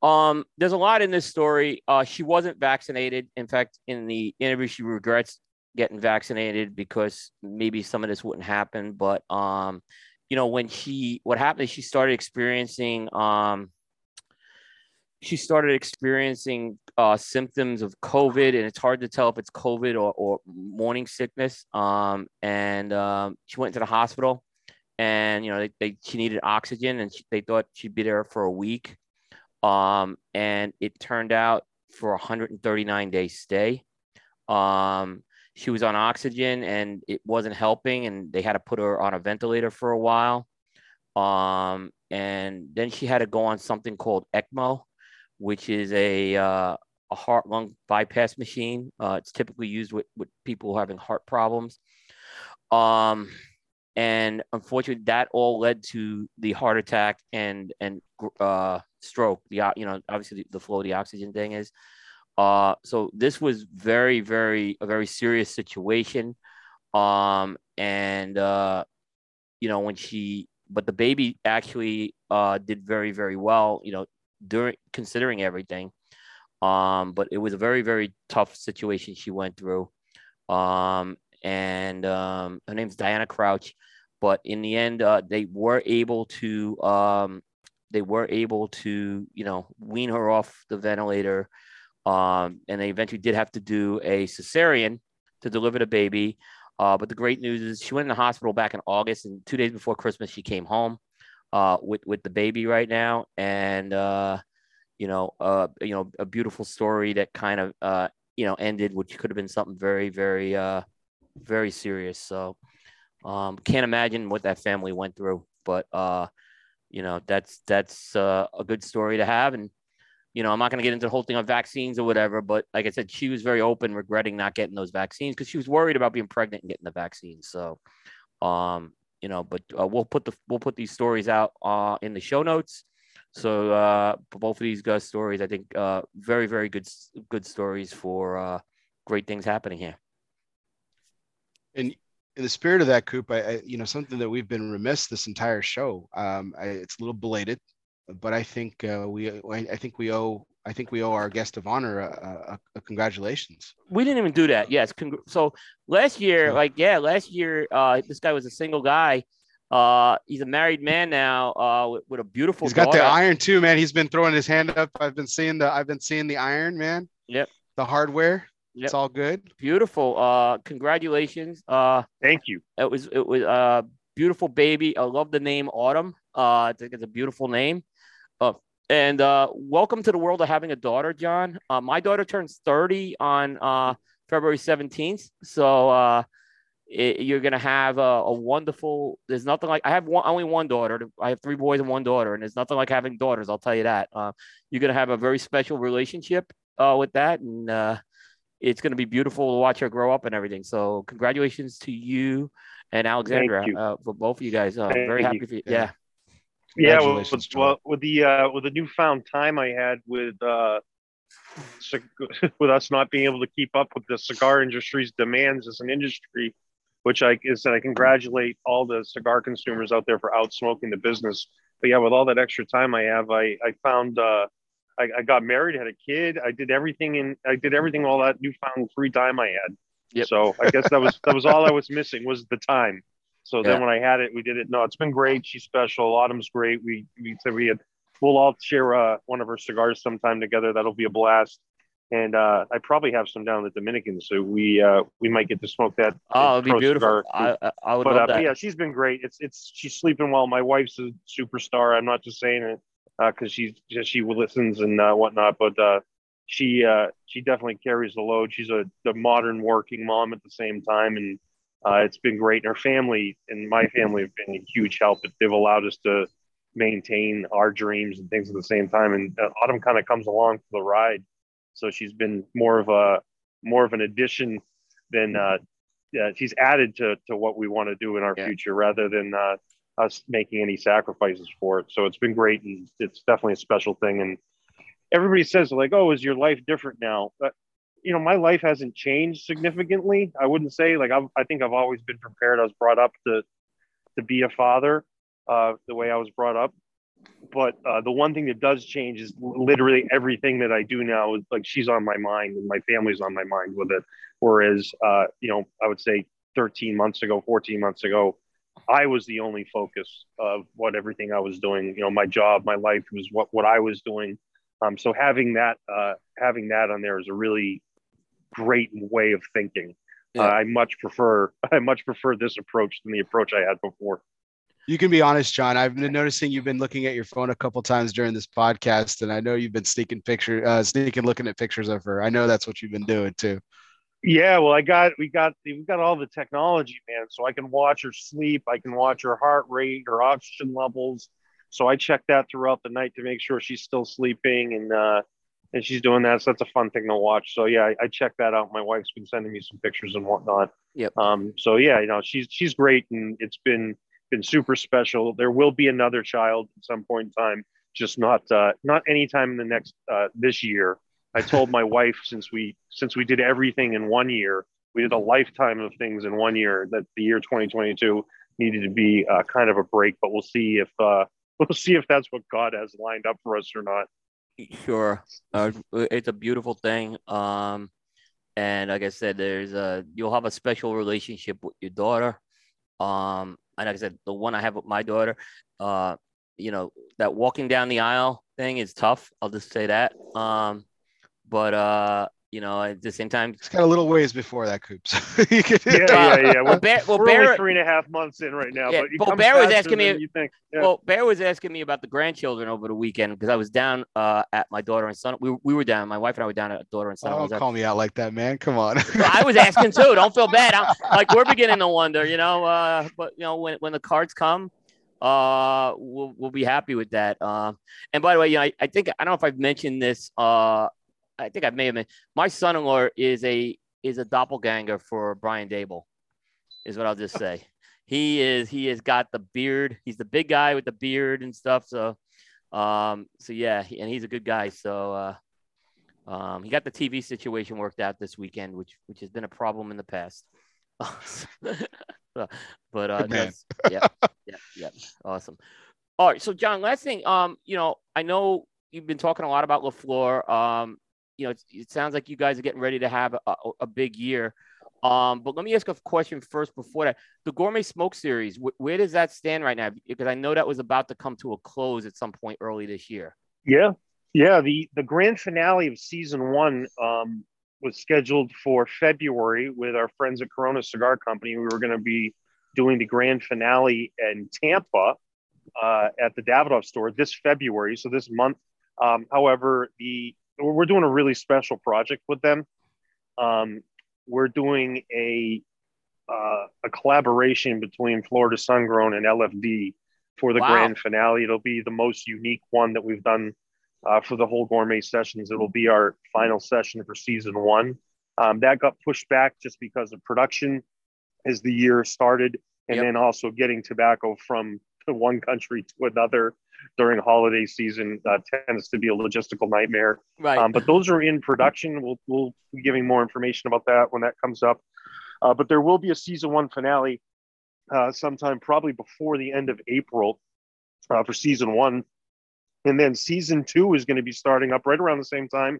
Um, there's a lot in this story. Uh, she wasn't vaccinated. In fact, in the interview, she regrets getting vaccinated because maybe some of this wouldn't happen. But um, you know, when she what happened is she started experiencing um she started experiencing uh, symptoms of COVID, and it's hard to tell if it's COVID or, or morning sickness. Um, and um, she went to the hospital, and you know, they, they she needed oxygen, and she, they thought she'd be there for a week. Um, and it turned out for a 139 day stay. Um, she was on oxygen and it wasn't helping, and they had to put her on a ventilator for a while. Um, and then she had to go on something called ECMO, which is a uh, a heart lung bypass machine. Uh, it's typically used with, with people having heart problems. Um, and unfortunately, that all led to the heart attack and and uh, stroke. The you know obviously the, the flow of the oxygen thing is. Uh, so this was very very a very serious situation. Um, and uh, you know when she but the baby actually uh did very very well. You know during considering everything. Um, but it was a very very tough situation she went through. Um, and um, her name's Diana Crouch. But in the end, uh, they were able to um, they were able to you know wean her off the ventilator, um, and they eventually did have to do a cesarean to deliver the baby. Uh, but the great news is she went in the hospital back in August, and two days before Christmas she came home uh, with with the baby right now, and uh, you know, uh, you know, a beautiful story that kind of uh, you know ended, which could have been something very, very, uh, very serious. So um, can't imagine what that family went through, but uh, you know that's that's uh, a good story to have. And you know, I'm not going to get into the whole thing on vaccines or whatever, but like I said, she was very open, regretting not getting those vaccines because she was worried about being pregnant and getting the vaccines. So, um, you know, but uh, we'll put the we'll put these stories out uh, in the show notes. So uh, both of these guys' stories, I think, uh, very very good good stories for uh, great things happening here. And in the spirit of that, Coop, I, I, you know something that we've been remiss this entire show. Um, I, it's a little belated, but I think uh, we I think we owe I think we owe our guest of honor a, a, a congratulations. We didn't even do that. Yes. Congr- so last year, yeah. like yeah, last year, uh, this guy was a single guy. Uh, he's a married man now uh, with, with a beautiful. He's got daughter. the iron too, man. He's been throwing his hand up. I've been seeing the I've been seeing the iron, man. Yep. The hardware. Yep. It's all good. Beautiful. Uh, congratulations. Uh, thank you. It was it was a uh, beautiful baby. I love the name Autumn. Uh, I think it's a beautiful name. Uh, and uh, welcome to the world of having a daughter, John. Uh, my daughter turns 30 on uh, February 17th. So uh, it, you're going to have a, a, wonderful, there's nothing like, I have one, only one daughter. I have three boys and one daughter, and there's nothing like having daughters. I'll tell you that. Uh, you're going to have a very special relationship uh, with that. And uh, it's going to be beautiful to watch her grow up and everything. So congratulations to you and Alexandra you. Uh, for both of you guys. Uh, very happy you. for you. Yeah. Yeah. yeah with, well, with the uh, with the newfound time I had with uh, with us not being able to keep up with the cigar industry's demands as an industry, which I is that I congratulate all the cigar consumers out there for outsmoking the business. But yeah, with all that extra time I have, I I found uh, I, I, got married, had a kid. I did everything and I did everything all that newfound free time I had. Yep. So I guess that was that was all I was missing was the time. So yeah. then when I had it, we did it. No, it's been great. She's special. Autumn's great. We we said we had we'll all share uh, one of her cigars sometime together. That'll be a blast. and uh, I probably have some down in the Dominican, so we uh, we might get to smoke that. Oh, it'd be beautiful. I, I would but, love uh, that. yeah, she's been great. It's it's she's sleeping well. My wife's a superstar. I'm not just saying it because she's she listens and uh, whatnot, but uh, she uh, she definitely carries the load. She's a the modern working mom at the same time, and uh, it's been great. And her family and my family have been a huge help. They've allowed us to maintain our dreams and things at the same time. And uh, Autumn kind of comes along for the ride so she's been more of a more of an addition than uh, yeah, she's added to to what we want to do in our Yeah. future rather than uh, us making any sacrifices for it. So it's been great and it's definitely a special thing. And everybody says like, "Oh, is your life different now?" But you know, my life hasn't changed significantly. I wouldn't say like I've, I think I've always been prepared. I was brought up to to be a father uh, the way I was brought up but uh, the one thing that does change is literally everything that I do now is like she's on my mind and my family's on my mind with it. Whereas, uh, you know, I would say 13 months ago, 14 months ago, I was the only focus of what everything I was doing. You know, my job, my life was what what I was doing. Um, so having that uh, having that on there is a really great way of thinking. Yeah. Uh, I much prefer I much prefer this approach than the approach I had before. You can be honest, John. I've been noticing you've been looking at your phone a couple times during this podcast, and I know you've been sneaking picture, uh, sneaking looking at pictures of her. I know that's what you've been doing too. Yeah, well, I got we got we got all the technology, man. So I can watch her sleep, I can watch her heart rate, her oxygen levels. So I check that throughout the night to make sure she's still sleeping and uh, and she's doing that. So that's a fun thing to watch. So yeah, I, I check that out. My wife's been sending me some pictures and whatnot. Yep. Um. So yeah, you know, she's she's great, and it's been been super special. There will be another child at some point in time, just not uh, not anytime in the next uh, this year. I told my wife since we since we did everything in one year, we did a lifetime of things in one year. That the year 2022 needed to be uh, kind of a break, but we'll see if uh, we'll see if that's what God has lined up for us or not. Sure, uh, it's a beautiful thing. Um, and like I said, there's a you'll have a special relationship with your daughter. Um, and like I said, the one I have with my daughter, uh, you know, that walking down the aisle thing is tough. I'll just say that. Um, but uh, you know, at the same time, It's got a little ways before that, Coops. Yeah, yeah, yeah. well, We're, Bear, well, we're Bear, only three and a half months in right now, Yeah, but it but comes Bear was asking me- You think? Yeah. Well, Bear was asking me about the grandchildren over the weekend because I was down uh, at my daughter and son. We, we were down. My wife and I were down at daughter and son. I Oh, don't at- call me out like that, man. Come on. Well, I was asking too. Don't feel bad. I'm, like we're beginning to wonder, you know. Uh, but you know, when when the cards come, uh, we'll we'll be happy with that. Um, and by the way, you know, I, I think I don't know if I've mentioned this. Uh, I think I may have. Mentioned, my son-in-law is a is a doppelganger for Brian Daboll. Is what I'll just say. He is. He has got the beard. He's the big guy with the beard and stuff. So, um, so yeah, and he's a good guy. So, uh, um, he got the TV situation worked out this weekend, which which has been a problem in the past. but uh, yeah, yeah, yeah, awesome. All right, so John, last thing, um, you know, I know you've been talking a lot about La Flor. Um, you know, it, sounds like you guys are getting ready to have a, a, a big year. Um, but let me ask a question first before that. The Gourmet Smoke Series, wh- where does that stand right now? Because I know that was about to come to a close at some point early this year. Yeah, yeah. The the grand finale of season one um, was scheduled for February with our friends at Corona Cigar Company. We were going to be doing the grand finale in Tampa uh, at the Davidoff store this February, so this month. Um, however, the we're doing a really special project with them. Um, we're doing a uh, a collaboration between Florida Sungrown and LFD for the Wow. grand finale. It'll be the most unique one that we've done uh, for the whole gourmet sessions. It'll be our final session for season one. Um, that got pushed back just because of production as the year started, and Yep. then also getting tobacco from one country to another during holiday season uh, tends to be a logistical nightmare. Right. Um, but those are in production. We'll, we'll be giving more information about that when that comes up. Uh, but there will be a season one finale uh, sometime probably before the end of April uh, for season one. And then season two is going to be starting up right around the same time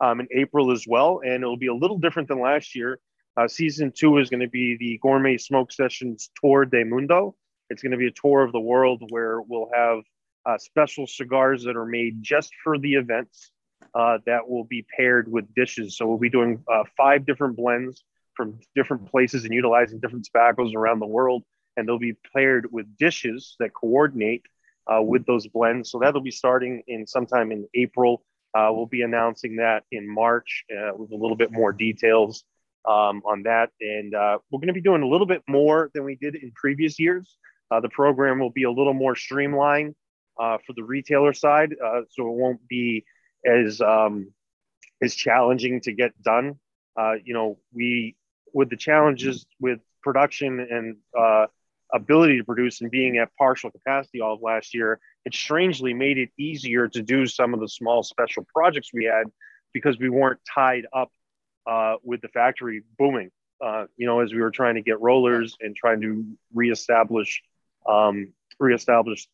um, in April as well. And it'll be a little different than last year. Uh, season two is going to be the Gourmet Smoke Sessions Tour de Mundo. It's going to be a tour of the world where we'll have uh, special cigars that are made just for the events. uh, that will be paired with dishes. So we'll be doing uh, five different blends from different places and utilizing different tobaccos around the world. And they'll be paired with dishes that coordinate uh, with those blends. So that'll be starting in sometime in April. Uh, we'll be announcing that in March uh, with a little bit more details um, on that. And we're going to be doing a little bit more than we did in previous years. Uh, the program will be a little more streamlined uh, for the retailer side, uh, so it won't be as um, as challenging to get done. Uh, you know, we with the challenges with production and uh, ability to produce and being at partial capacity all of last year, it strangely made it easier to do some of the small special projects we had because we weren't tied up uh, with the factory booming. Uh, you know, as we were trying to get rollers and trying to reestablish um, reestablish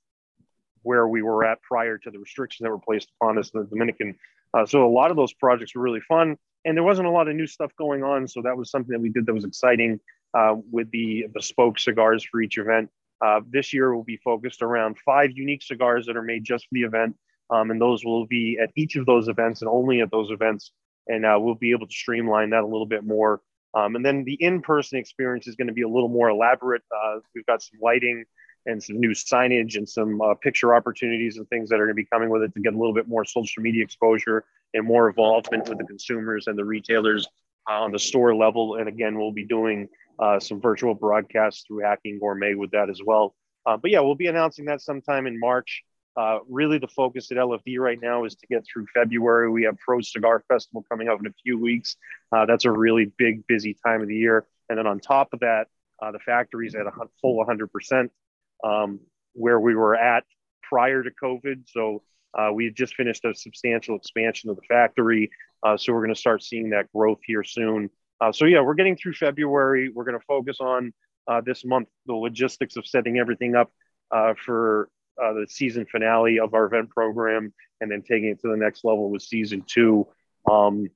where we were at prior to the restrictions that were placed upon us in the Dominican. Uh, so a lot of those projects were really fun, and there wasn't a lot of new stuff going on. So that was something that we did that was exciting uh, with the bespoke cigars for each event. Uh, this year will be focused around five unique cigars that are made just for the event, um, and those will be at each of those events and only at those events. And uh, we'll be able to streamline that a little bit more. Um, and then the in-person experience is going to be a little more elaborate. Uh, we've got some lighting and some new signage and some uh, picture opportunities and things that are going to be coming with it to get a little bit more social media exposure and more involvement with the consumers and the retailers uh, on the store level. And again, we'll be doing uh, some virtual broadcasts through Hacking Gourmet with that as well. Uh, but yeah, we'll be announcing that sometime in March. Uh, really, the focus at LFD right now is to get through February. We have Pro Cigar Festival coming up in a few weeks. Uh, that's a really big, busy time of the year. And then on top of that, the factory's at a full 100% um, where we were at prior to COVID. So uh, we just finished a substantial expansion of the factory. Uh, so we're going to start seeing that growth here soon. Uh, so yeah, we're getting through February. We're going to focus on uh, this month the logistics of setting everything up uh, for uh, the season finale of our event program, and then taking it to the next level with season two. Um,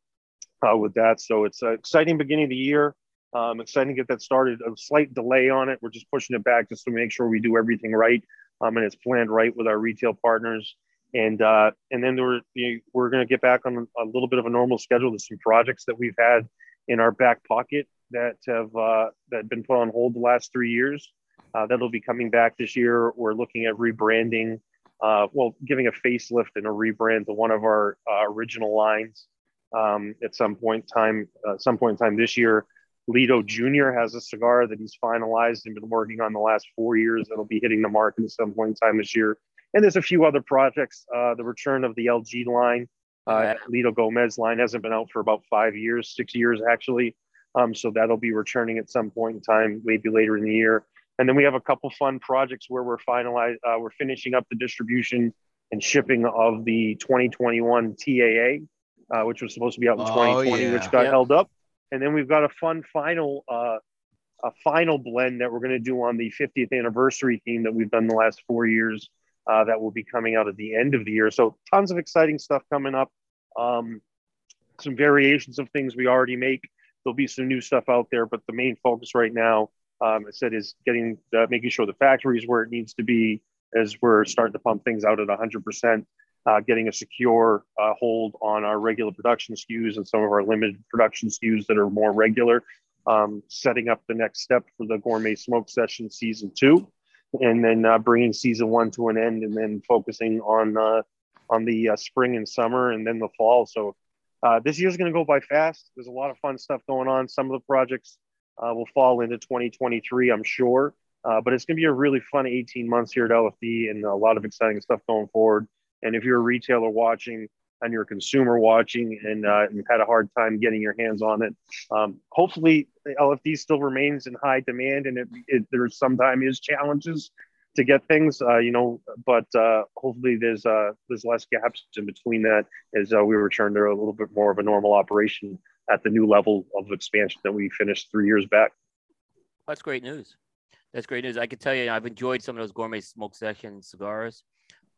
with that, so it's an exciting beginning of the year. Um, excited to get that started. A slight delay on it. We're just pushing it back just to make sure we do everything right um, and it's planned right with our retail partners. And uh, and then we're we're going to get back on a little bit of a normal schedule. There's some projects that we've had in our back pocket that have uh, that been put on hold the last three years. Uh, that'll be coming back this year. We're looking at rebranding, uh, well, giving a facelift and a rebrand to one of our uh, original lines um, at some point in time. Uh, some point in time this year. Litto Jr. has a cigar that he's finalized and been working on the last four years that'll be hitting the market at some point in time this year. And there's a few other projects. Uh, the return of the LG line, uh, Litto Gomez line hasn't been out for about five years, six years actually. Um, so that'll be returning at some point in time, maybe later in the year. And then we have a couple fun projects where we're finalized, uh, we're finishing up the distribution and shipping of the 2021 TAA, uh, which was supposed to be out in oh, 2020, yeah. which got yep. held up and then we've got a fun final uh, a final blend that we're going to do on the 50th anniversary theme that we've done the last four years. Uh, that will be coming out at the end of the year. So tons of exciting stuff coming up. Um, some variations of things we already make. There'll be some new stuff out there, but the main focus right now, um, I said, is getting the, making sure the factory is where it needs to be as we're starting to pump things out at 100% uh, getting a secure uh, hold on our regular production SKUs and some of our limited production SKUs that are more regular, um, setting up the next step for the Gourmet Smoke Session Season 2, and then uh, bringing Season 1 to an end, and then focusing on, uh, on the uh, spring and summer and then the fall. So uh, this year's going to go by fast. There's a lot of fun stuff going on. Some of the projects will fall into 2023, I'm sure. but it's going to be a really fun 18 months here at LFD and a lot of exciting stuff going forward. And if you're a retailer watching and you're a consumer watching and uh, you've had a hard time getting your hands on it, um, hopefully LFD still remains in high demand and it, it, there sometimes is challenges to get things, uh, you know, but uh, hopefully there's uh, there's less gaps in between that as uh, we return to a little bit more of a normal operation at the new level of expansion that we finished three years back. That's great news. That's great news. I can tell you, I've enjoyed some of those gourmet smoke session cigars.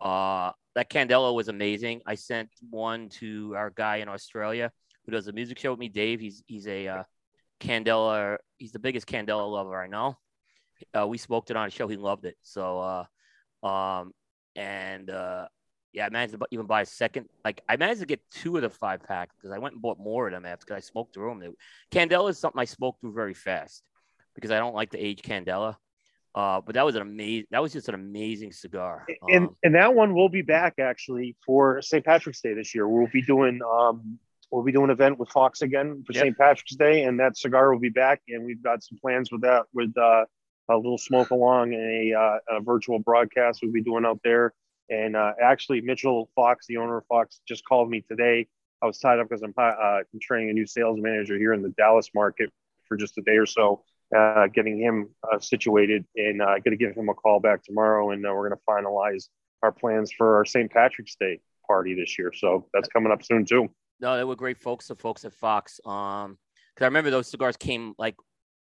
Uh, that Candela was amazing. I sent one to our guy in Australia who does a music show with me, Dave. He's he's a uh, Candela. He's the biggest Candela lover I know. Uh, we smoked it on a show. He loved it. So, uh, um, and uh, yeah, I managed to even buy a second. Like I managed to get two of the five pack because I went and bought more of them after I smoked through them. Candela is something I smoked through very fast because I don't like the age Candela. Uh, but that was an amazing. That was just an amazing cigar. And Um, and that one will be back actually for St. Patrick's Day this year. We'll be doing um we'll be doing an event with Fox again for Yep. St. Patrick's Day, and that cigar will be back. And we've got some plans with that with uh, a little smoke along and a, uh, a virtual broadcast we'll be doing out there. And uh, actually, Mitchell Fox, the owner of Fox, just called me today. I was tied up because I'm, uh, I'm training a new sales manager here in the Dallas market for just a day or so, uh, getting him uh, situated, and uh, going to give him a call back tomorrow, and uh, we're going to finalize our plans for our St. Patrick's Day party this year. So that's coming up soon too. no, they were great folks. The folks at Fox. Um, because I remember those cigars came like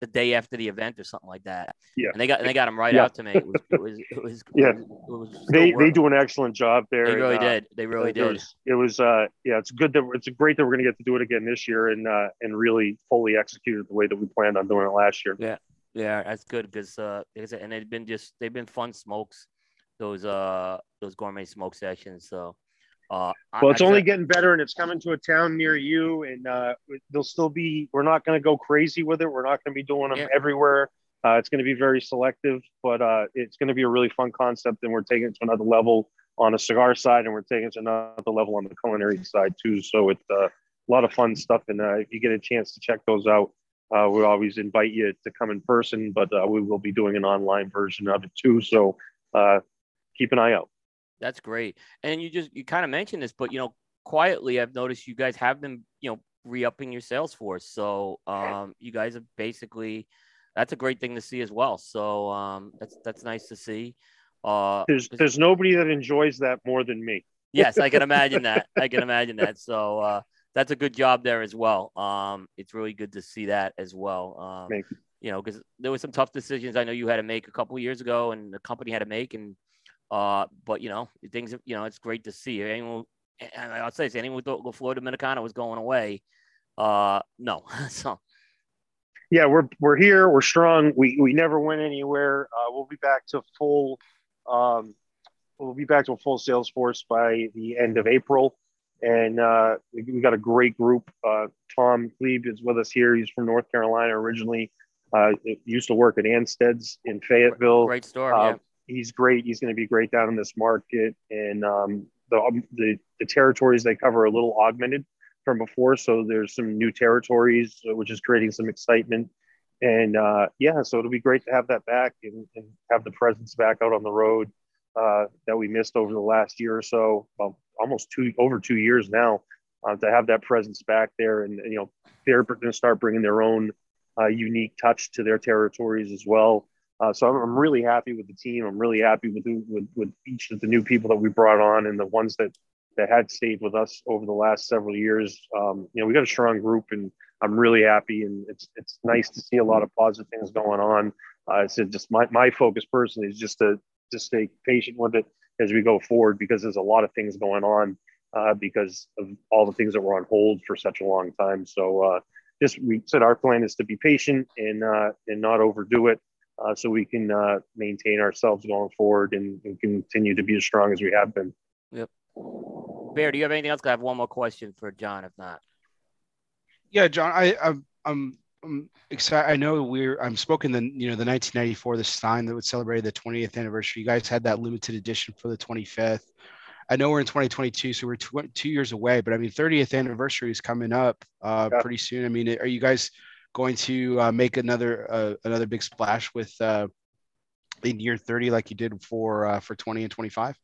the day after the event or something like that. Yeah. And they got and they got them right Yeah. out to me. It was it was it was Yeah. It was, it They still they do an excellent job there. They and, really uh, did. They really did. was, it was uh yeah it's good that it's great that we're going to get to do it again this year and uh and really fully execute it the way that we planned on doing it last year Yeah, yeah, that's good because uh, like I said, and they've been just they've been fun smokes, those uh those gourmet smoke sessions. So, uh, well it's I only said- getting better and it's coming to a town near you and uh they'll still be we're not going to go crazy with it we're not going to be doing them Yeah. everywhere uh, it's going to be very selective but uh it's going to be a really fun concept and we're taking it to another level on a cigar side and we're taking it to another level on the culinary side too so it's uh, a lot of fun stuff and uh, if you get a chance to check those out uh, we always invite you to come in person, but uh, we will be doing an online version of it too. So uh, keep an eye out. That's great. And you just you kind of mentioned this, but you know, quietly I've noticed you guys have been, you know, re-upping your sales force. So um you guys have basically that's a great thing to see as well. So um that's that's nice to see. Uh There's there's nobody that enjoys that more than me. yes, I can imagine that. I can imagine that. So uh that's a good job there as well. Um it's really good to see that as well. Um Thank you know, because there were some tough decisions I know you had to make a couple years ago, and the company had to make, and uh, but you know, things, you know, it's great to see. Anyone, and I'll say this: anyone thought La Flor Dominicana was going away, uh, no. so Yeah, we're we're here. We're strong. We we never went anywhere. Uh, we'll be back to full. Um, we'll be back to a full sales force by the end of April, and uh, we, we got a great group. Uh, Tom Glebe is with us here. He's from North Carolina originally. Uh, used to work at Anstead's in Fayetteville. great store. Uh, yeah. He's great. He's going to be great down in this market, and um, the, um, the the territories they cover are a little augmented from before. So there's some new territories, which is creating some excitement. And uh, yeah, so it'll be great to have that back and, and have the presence back out on the road uh, that we missed over the last year or so, well, almost two over two years now. Uh, to have that presence back there, and, and you know, they're going to start bringing their own uh, unique touch to their territories as well. Uh, so I'm, I'm really happy with the team. I'm really happy with, with with each of the new people that we brought on and the ones that that had stayed with us over the last several years. Um, you know, we got a strong group, and I'm really happy. And it's it's nice to see a lot of positive things going on. Uh, so just my my focus personally is just to to stay patient with it as we go forward because there's a lot of things going on uh, because of all the things that were on hold for such a long time. So uh, just we said our plan is to be patient and uh, and not overdo it. Uh, so we can uh, maintain ourselves going forward and, and continue to be as strong as we have been. Yep. Bear, do you have anything else? I have one more question for John. If not, Yeah, John, I, I'm, I'm, I'm excited. I know we're, I'm spoken the, you know, the 1994, the sign that would celebrate the 20th anniversary. You guys had that limited edition for the 25th. I know we're in 2022, so we're tw- two years away, but I mean, 30th anniversary is coming up uh, Yeah. pretty soon. I mean, are you guys going to uh, make another, uh, another big splash with uh, in year 30 like you did for, uh, for 20 and 25?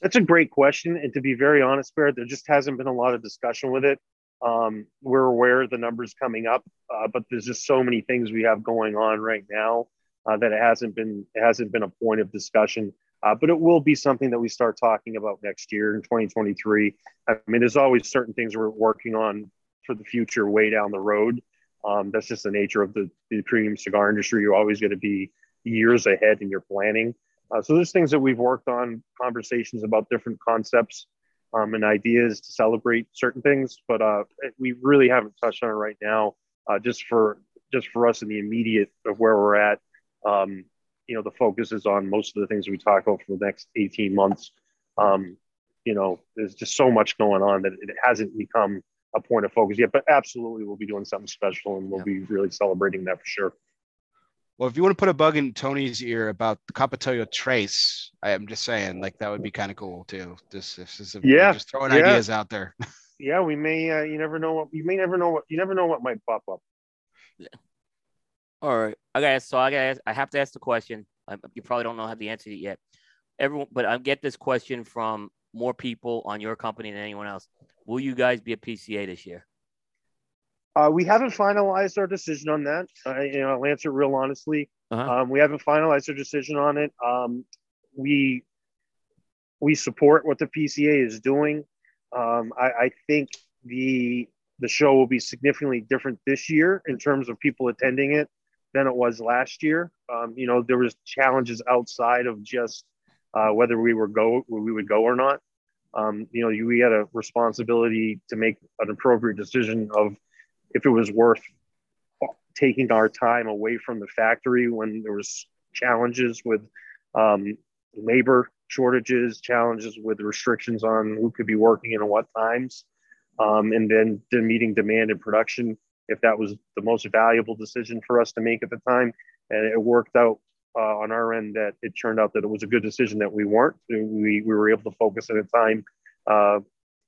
That's a great question. And to be very honest, Barrett, there just hasn't been a lot of discussion with it. Um, we're aware of the numbers coming up, uh, but there's just so many things we have going on right now uh, that it hasn't been it hasn't been a point of discussion. Uh, but it will be something that we start talking about next year in 2023. I mean, there's always certain things we're working on for the future way down the road. Um, that's just the nature of the, the premium cigar industry. You're always going to be years ahead in your planning. Uh, so there's things that we've worked on, conversations about different concepts um, and ideas to celebrate certain things, but uh, we really haven't touched on it right now. Uh, just for just for us in the immediate of where we're at, um, you know, the focus is on most of the things we talk about for the next 18 months. Um, you know, there's just so much going on that it hasn't become a point of focus yet. But absolutely, we'll be doing something special, and we'll yeah. be really celebrating that for sure. Well, if you want to put a bug in Tony's ear about the Capitolia Trace, I am just saying, like that would be kind of cool too. This, this is a, yeah, just throwing yeah. ideas out there. yeah, we may. Uh, you never know what you may never know what you never know what might pop up. Yeah. All right, I got so I got I have to ask the question. I, you probably don't know how to answer it yet. Everyone, but I get this question from more people on your company than anyone else. Will you guys be a PCA this year? Uh, we haven't finalized our decision on that. Uh, you know, I'll answer real honestly. Uh-huh. Um, we haven't finalized our decision on it. Um, we we support what the PCA is doing. Um, I, I, think the the show will be significantly different this year in terms of people attending it than it was last year. Um, you know, there was challenges outside of just uh, whether we were go we would go or not. Um, you know, we had a responsibility to make an appropriate decision of if it was worth taking our time away from the factory when there was challenges with um, labor shortages, challenges with restrictions on who could be working and what times, um, and then the meeting demand in production. If that was the most valuable decision for us to make at the time, and it worked out uh, on our end that it turned out that it was a good decision that we weren't. We, we were able to focus at a time uh,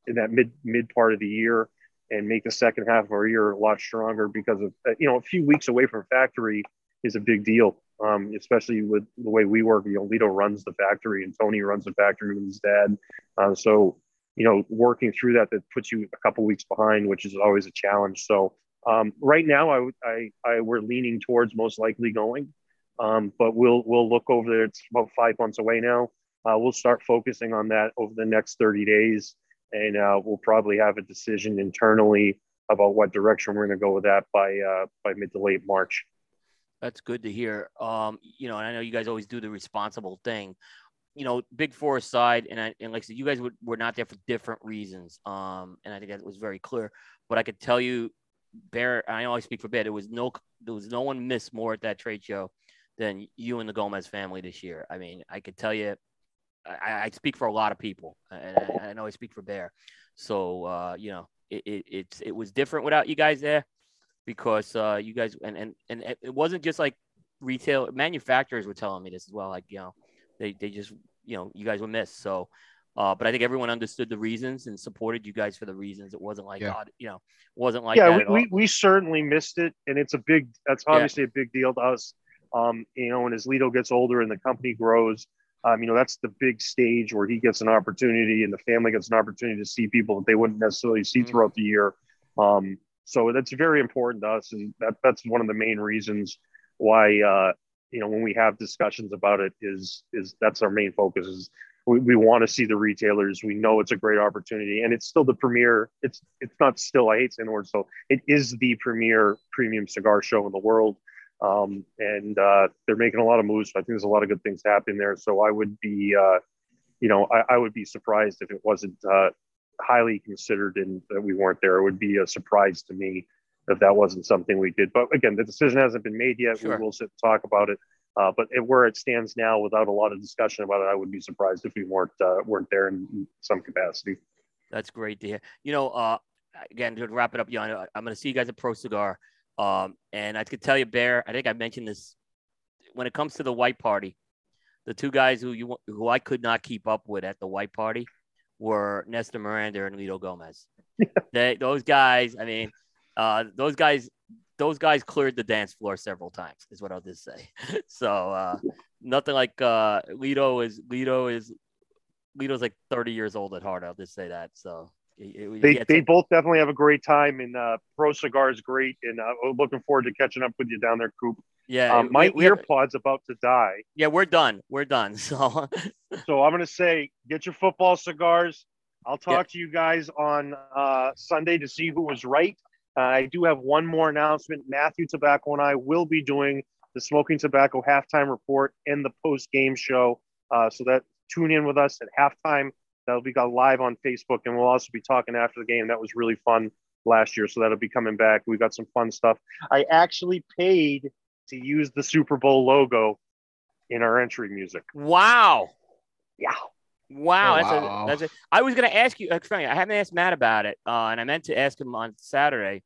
in that mid mid part of the year and make the second half of our year a lot stronger because of uh, you know a few weeks away from factory is a big deal, um, especially with the way we work. You know, Litto runs the factory and Tony runs the factory with his dad, uh, so you know working through that that puts you a couple weeks behind, which is always a challenge. So um, right now, I, I, I we're leaning towards most likely going, um, but we'll we'll look over there. It's about five months away now. Uh, we'll start focusing on that over the next 30 days and uh, we'll probably have a decision internally about what direction we're going to go with that by uh, by mid to late March. That's good to hear. Um, you know, and I know you guys always do the responsible thing. You know, Big Four aside, and I, and like I said, you guys were not there for different reasons. Um, and I think that was very clear. But I could tell you, Bear, I always speak for Bear. There was no there was no one missed more at that trade show than you and the Gomez family this year. I mean, I could tell you I, I speak for a lot of people, and I, I know I speak for Bear. So uh, you know, it, it, it's it was different without you guys there because uh, you guys and and and it wasn't just like retail manufacturers were telling me this as well. Like you know, they they just you know you guys were missed. So. Uh, but I think everyone understood the reasons and supported you guys for the reasons. It wasn't like, yeah. God, you know, wasn't like yeah, we, we, we, certainly missed it, and it's a big. That's obviously yeah. a big deal to us. Um, you know, and as Litto gets older and the company grows, um, you know, that's the big stage where he gets an opportunity and the family gets an opportunity to see people that they wouldn't necessarily see mm-hmm. throughout the year. Um, so that's very important to us, and that that's one of the main reasons why uh, you know when we have discussions about it is is that's our main focus is we, we want to see the retailers. We know it's a great opportunity, and it's still the premier. It's it's not still. I hate saying the word so. It is the premier premium cigar show in the world. Um, and uh, they're making a lot of moves. I think there's a lot of good things happening there. So I would be, uh, you know, I, I, would be surprised if it wasn't uh, highly considered and that we weren't there. It would be a surprise to me if that wasn't something we did. But again, the decision hasn't been made yet. Sure. We will sit and talk about it. Uh, but it, where it stands now, without a lot of discussion about it, I would be surprised if we weren't uh, weren't there in some capacity. That's great to hear. You know, uh, again to wrap it up, Jan, I'm going to see you guys at Pro Cigar. Um, and I could tell you, Bear, I think I mentioned this when it comes to the white party, the two guys who you who I could not keep up with at the white party were Nestor Miranda and Litto Gomez. they, those guys, I mean, uh, those guys, those guys cleared the dance floor several times. Is what I'll just say. so uh, nothing like uh, Litto is Litto is Litto's like 30 years old at heart. I'll just say that. So they, they both definitely have a great time, and uh, Pro Cigar is great, and uh, looking forward to catching up with you down there, Coop. Yeah, um, my we, earpods about to die. Yeah, we're done. We're done. So, so I'm gonna say, get your football cigars. I'll talk yeah. to you guys on uh, Sunday to see who was right. Uh, I do have one more announcement. Matthew Tobacco and I will be doing the Smoking Tobacco halftime report and the post game show. Uh, so that tune in with us at halftime That'll be got live on Facebook, and we'll also be talking after the game. That was really fun last year, so that'll be coming back. We've got some fun stuff. I actually paid to use the Super Bowl logo in our entry music. Wow. Yeah. Wow, Oh, that's wow. a that's a. I was gonna ask you. It's funny. I haven't asked Matt about it, uh, and I meant to ask him on Saturday.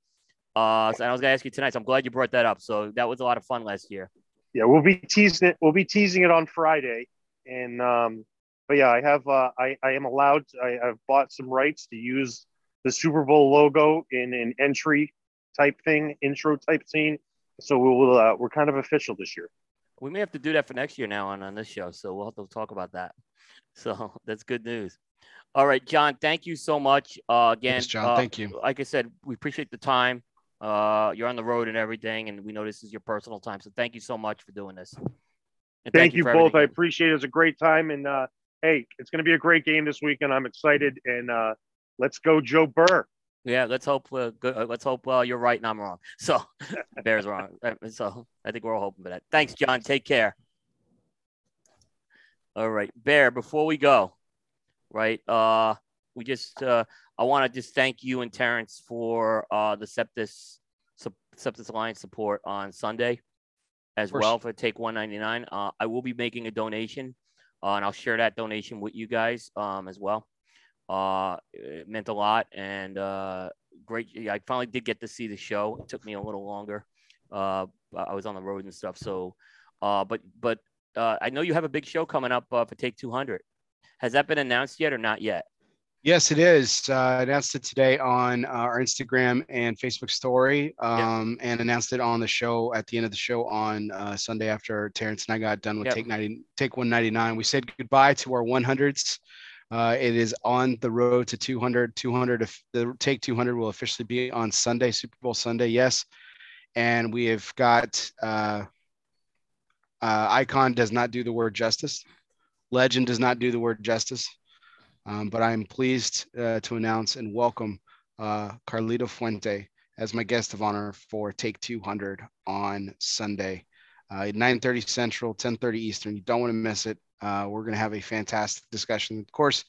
Uh, so I was gonna ask you tonight. So I'm glad you brought that up. So that was a lot of fun last year. Yeah, we'll be teasing it. We'll be teasing it on Friday, and um, but yeah, I have uh, I I am allowed. I, I've bought some rights to use the Super Bowl logo in an entry type thing, intro type scene. So we will. Uh, we're kind of official this year. We may have to do that for next year now on on this show. So we'll have to talk about that. So that's good news. All right, John. Thank you so much. Uh, again, Thanks, John. uh, Thank you. like I said, we appreciate the time. Uh, you're on the road and everything, and we know this is your personal time. So thank you so much for doing this. And Thank, you for both. I appreciate it. It's a great time, and uh, hey, it's going to be a great game this weekend. I'm excited, and uh, let's go, Joe Burr. Yeah, let's hope. Uh, good, uh, let's hope uh, you're right and I'm wrong. So Bears wrong. Uh, So I think we're all hoping for that. Thanks, John. Take care. All right, Bear. Before we go, right? Uh, we just uh, I want to just thank you and Terence for uh the Sepsis Sup- Sepsis Alliance support on Sunday, as well for Take 199. Uh, I will be making a donation, uh, and I'll share that donation with you guys um as well. Uh, it meant a lot and uh, great. I finally did get to see the show. It took me a little longer. Uh, I was on the road and stuff. So, uh, but but uh, I know you have a big show coming up uh, for Take 200. Has that been announced yet or not yet? Yes, it is. Uh, announced it today on uh, our Instagram and Facebook story, um, and announced it on the show at the end of the show on uh, Sunday after Terence and I got done with Yep. Take 90, Take 199. We said goodbye to our 100s. Uh, it is on the road to 200. 200. If the Take 200 will officially be on Sunday, Super Bowl Sunday. Yes, and we have got uh, uh, Icon does not do the word justice. Legend does not do the word justice. Um, but I am pleased uh, to announce and welcome uh, Carlito Fuente as my guest of honor for Take 200 on Sunday, uh, 9:30 Central, 10:30 Eastern. You don't want to miss it. Uh, we're going to have a fantastic discussion. Of course,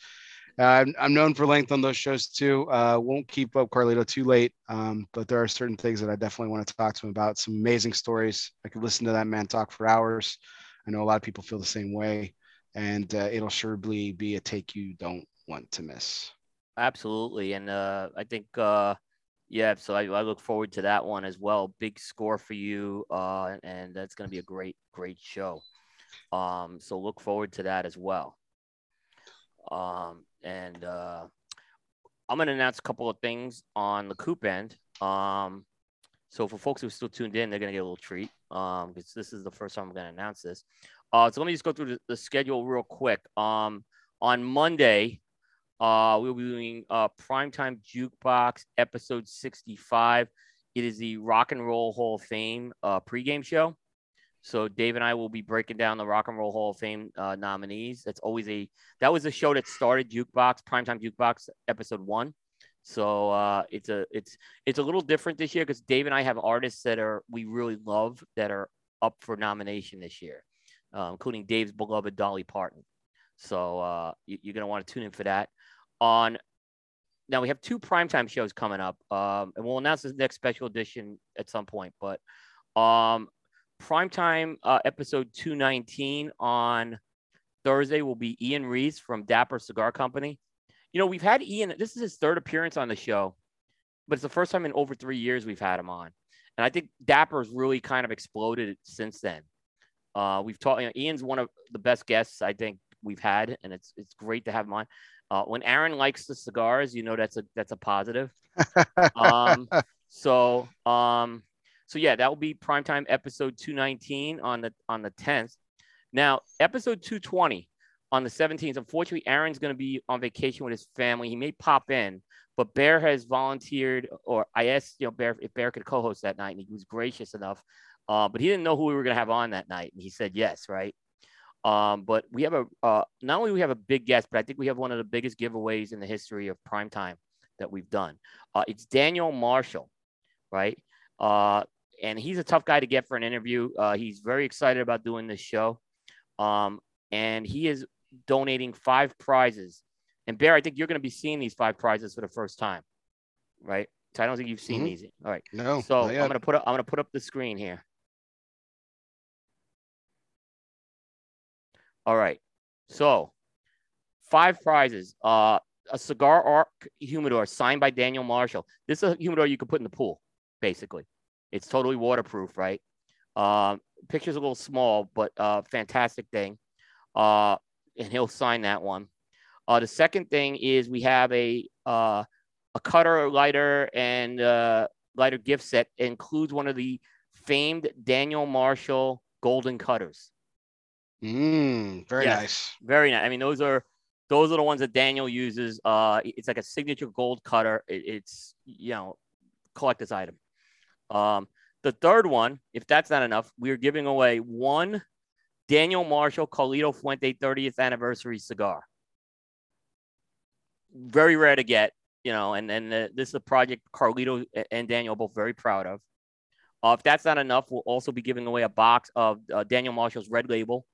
uh, I'm, I'm known for length on those shows too. Uh, won't keep up Carlito too late, um, but there are certain things that I definitely want to talk to him about. Some amazing stories. I could listen to that man talk for hours. I know a lot of people feel the same way and uh, it'll surely be a take you don't want to miss. Absolutely, and uh, I think uh, yeah. So I, I look forward to that one as well. Big score for you, uh, and that's going to be a great great show. Um, so look forward to that as well. Um, and uh, I'm going to announce a couple of things on the coop end. Um, so for folks who are still tuned in, they're going to get a little treat um, because this is the first time I'm going to announce this. Uh, so let me just go through the, the schedule real quick. Um, on Monday, uh, we'll be doing uh, Primetime Jukebox episode 65. It is the Rock and Roll Hall of Fame uh, pregame show. So Dave and I will be breaking down the Rock and Roll Hall of Fame uh, nominees. That's always a that was a show that started Jukebox Primetime Jukebox episode one. So uh, it's a it's it's a little different this year because Dave and I have artists that are we really love that are up for nomination this year, uh, including Dave's beloved Dolly Parton. So uh, you, you're gonna want to tune in for that. On now we have two primetime shows coming up, um, and we'll announce the next special edition at some point. But um, primetime uh, episode 219 on Thursday will be Ian Reese from Dapper Cigar Company. You know, we've had Ian, this is his third appearance on the show, but it's the first time in over three years we've had him on. And I think Dapper's really kind of exploded since then. Uh, we've talked, you know, Ian's one of the best guests I think we've had, and it's it's great to have him on. Uh, when Aaron likes the cigars, you know that's a that's a positive. Um, so um, so yeah, that will be primetime episode 219 on the on the 10th. Now, episode 220 on the 17th. Unfortunately, Aaron's going to be on vacation with his family. He may pop in, but Bear has volunteered, or I asked you know Bear if Bear could co-host that night, and he was gracious enough. Uh, but he didn't know who we were going to have on that night, and he said yes, right? Um, but we have a uh, not only we have a big guest, but I think we have one of the biggest giveaways in the history of primetime that we've done. Uh, it's Daniel Marshall, right? Uh, and he's a tough guy to get for an interview. Uh, he's very excited about doing this show, um, and he is donating five prizes. And Bear, I think you're going to be seeing these five prizes for the first time, right? So I don't think you've seen Mhm. these. All right. No. So I'm gonna put up I'm gonna put up the screen here. All right. So five prizes. Uh, a cigar arc humidor signed by Daniel Marshall. This is a humidor you could put in the pool, basically. It's totally waterproof, right? Um, picture's a little small, but uh, fantastic thing. Uh, and he'll sign that one. Uh, the second thing is we have a uh, a cutter, lighter, and uh, lighter gift set. It includes one of the famed Daniel Marshall golden cutters. Mm, very Yes. nice. Very nice. I mean, those are those are the ones that Daniel uses. Uh, it's like a signature gold cutter. It, it's you know, collector's item. Um, the third one, if that's not enough, we're giving away one Daniel Marshall Carlito Fuente 30th anniversary cigar. Very rare to get, you know, and and uh, this is a project Carlito and Daniel are both very proud of. Uh, if that's not enough, we'll also be giving away a box of uh, Daniel Marshall's Red Label,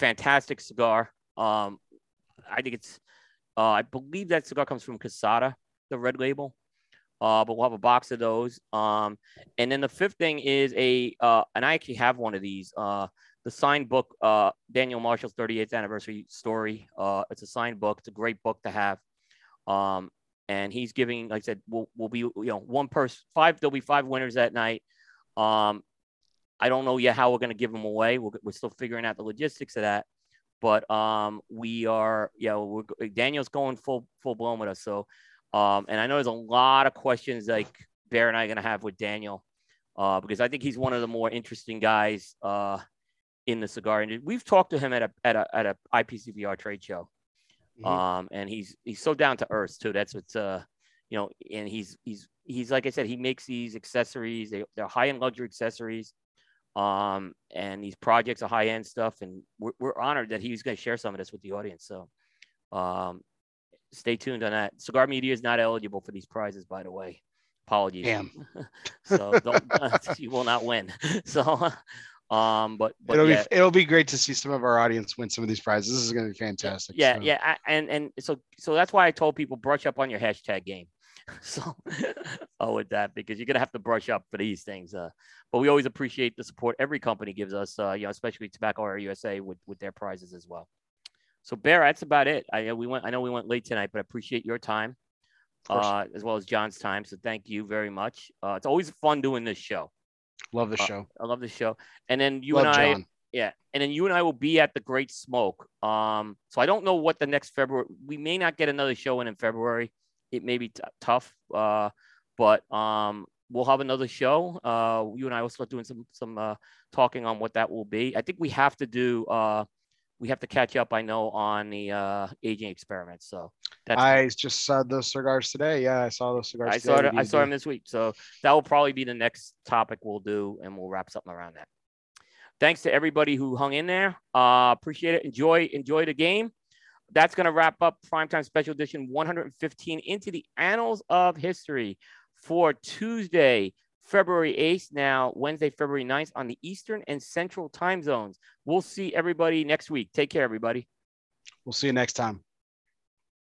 fantastic cigar. Um, I think it's, uh, I believe that cigar comes from Casada, the Red Label. Uh, but we'll have a box of those. Um, and then the fifth thing is a, uh, and I actually have one of these. Uh, the signed book, uh, Daniel Marshall's 38th anniversary story. Uh, it's a signed book. It's a great book to have. Um, and he's giving, like I said, we'll, we'll be, you know, one person, five, there'll be five winners that night. Um, I don't know yet how we're going to give them away. We're, we're still figuring out the logistics of that, but um, we are, you know, we're, Daniel's going full full blown with us. So, um, and I know there's a lot of questions like Bear and I are going to have with Daniel, uh, because I think he's one of the more interesting guys uh, in the cigar industry. We've talked to him at a at a at a IPCPR trade show, Mhm. um, and he's he's so down to earth too. That's what's uh, you know, and he's he's he's like I said, he makes these accessories. They they're high end luxury accessories, um, and these projects are high end stuff. And we're we're honored that he's going to share some of this with the audience. So, um, stay tuned on that. Cigar Media is not eligible for these prizes, by the way. Apologies. Damn. so don't, you will not win. So, um, but but it'll yeah. be it'll be great to see some of our audience win some of these prizes. This is going to be fantastic. Yeah, so. yeah, I- and and so so that's why I told people brush up on your hashtag game. So, oh, with that because you're gonna have to brush up for these things. Uh, but we always appreciate the support every company gives us. Uh, you know, especially Tobacco Area USA with with their prizes as well. So, Bear, that's about it. I know we went. I know we went late tonight, but I appreciate your time, uh, as well as John's time. So, thank you very much. Uh, it's always fun doing this show. Love the uh, show. I love the show. And then you Love and I, John. yeah, and then you and I will be at the Great Smoke. Um, so I don't know what the next February. We may not get another show in in February. It may be t- tough, uh, but um, we'll have another show. Uh, you and I will start doing some some uh, talking on what that will be. I think we have to do. Uh, we have to catch up. I know on the uh, aging experiments. So that's I just saw those cigars today. Yeah, I saw those cigars. I today saw it. I saw him this week, so that will probably be the next topic we'll do, and we'll wrap something around that. Thanks to everybody who hung in there. Uh, appreciate it. Enjoy, enjoy the game. That's going to wrap up Primetime Special Edition 115 into the annals of history for Tuesday, February 8th. Now, Wednesday, February 9th on the Eastern and Central time zones. We'll see everybody next week. Take care, everybody. We'll see you next time.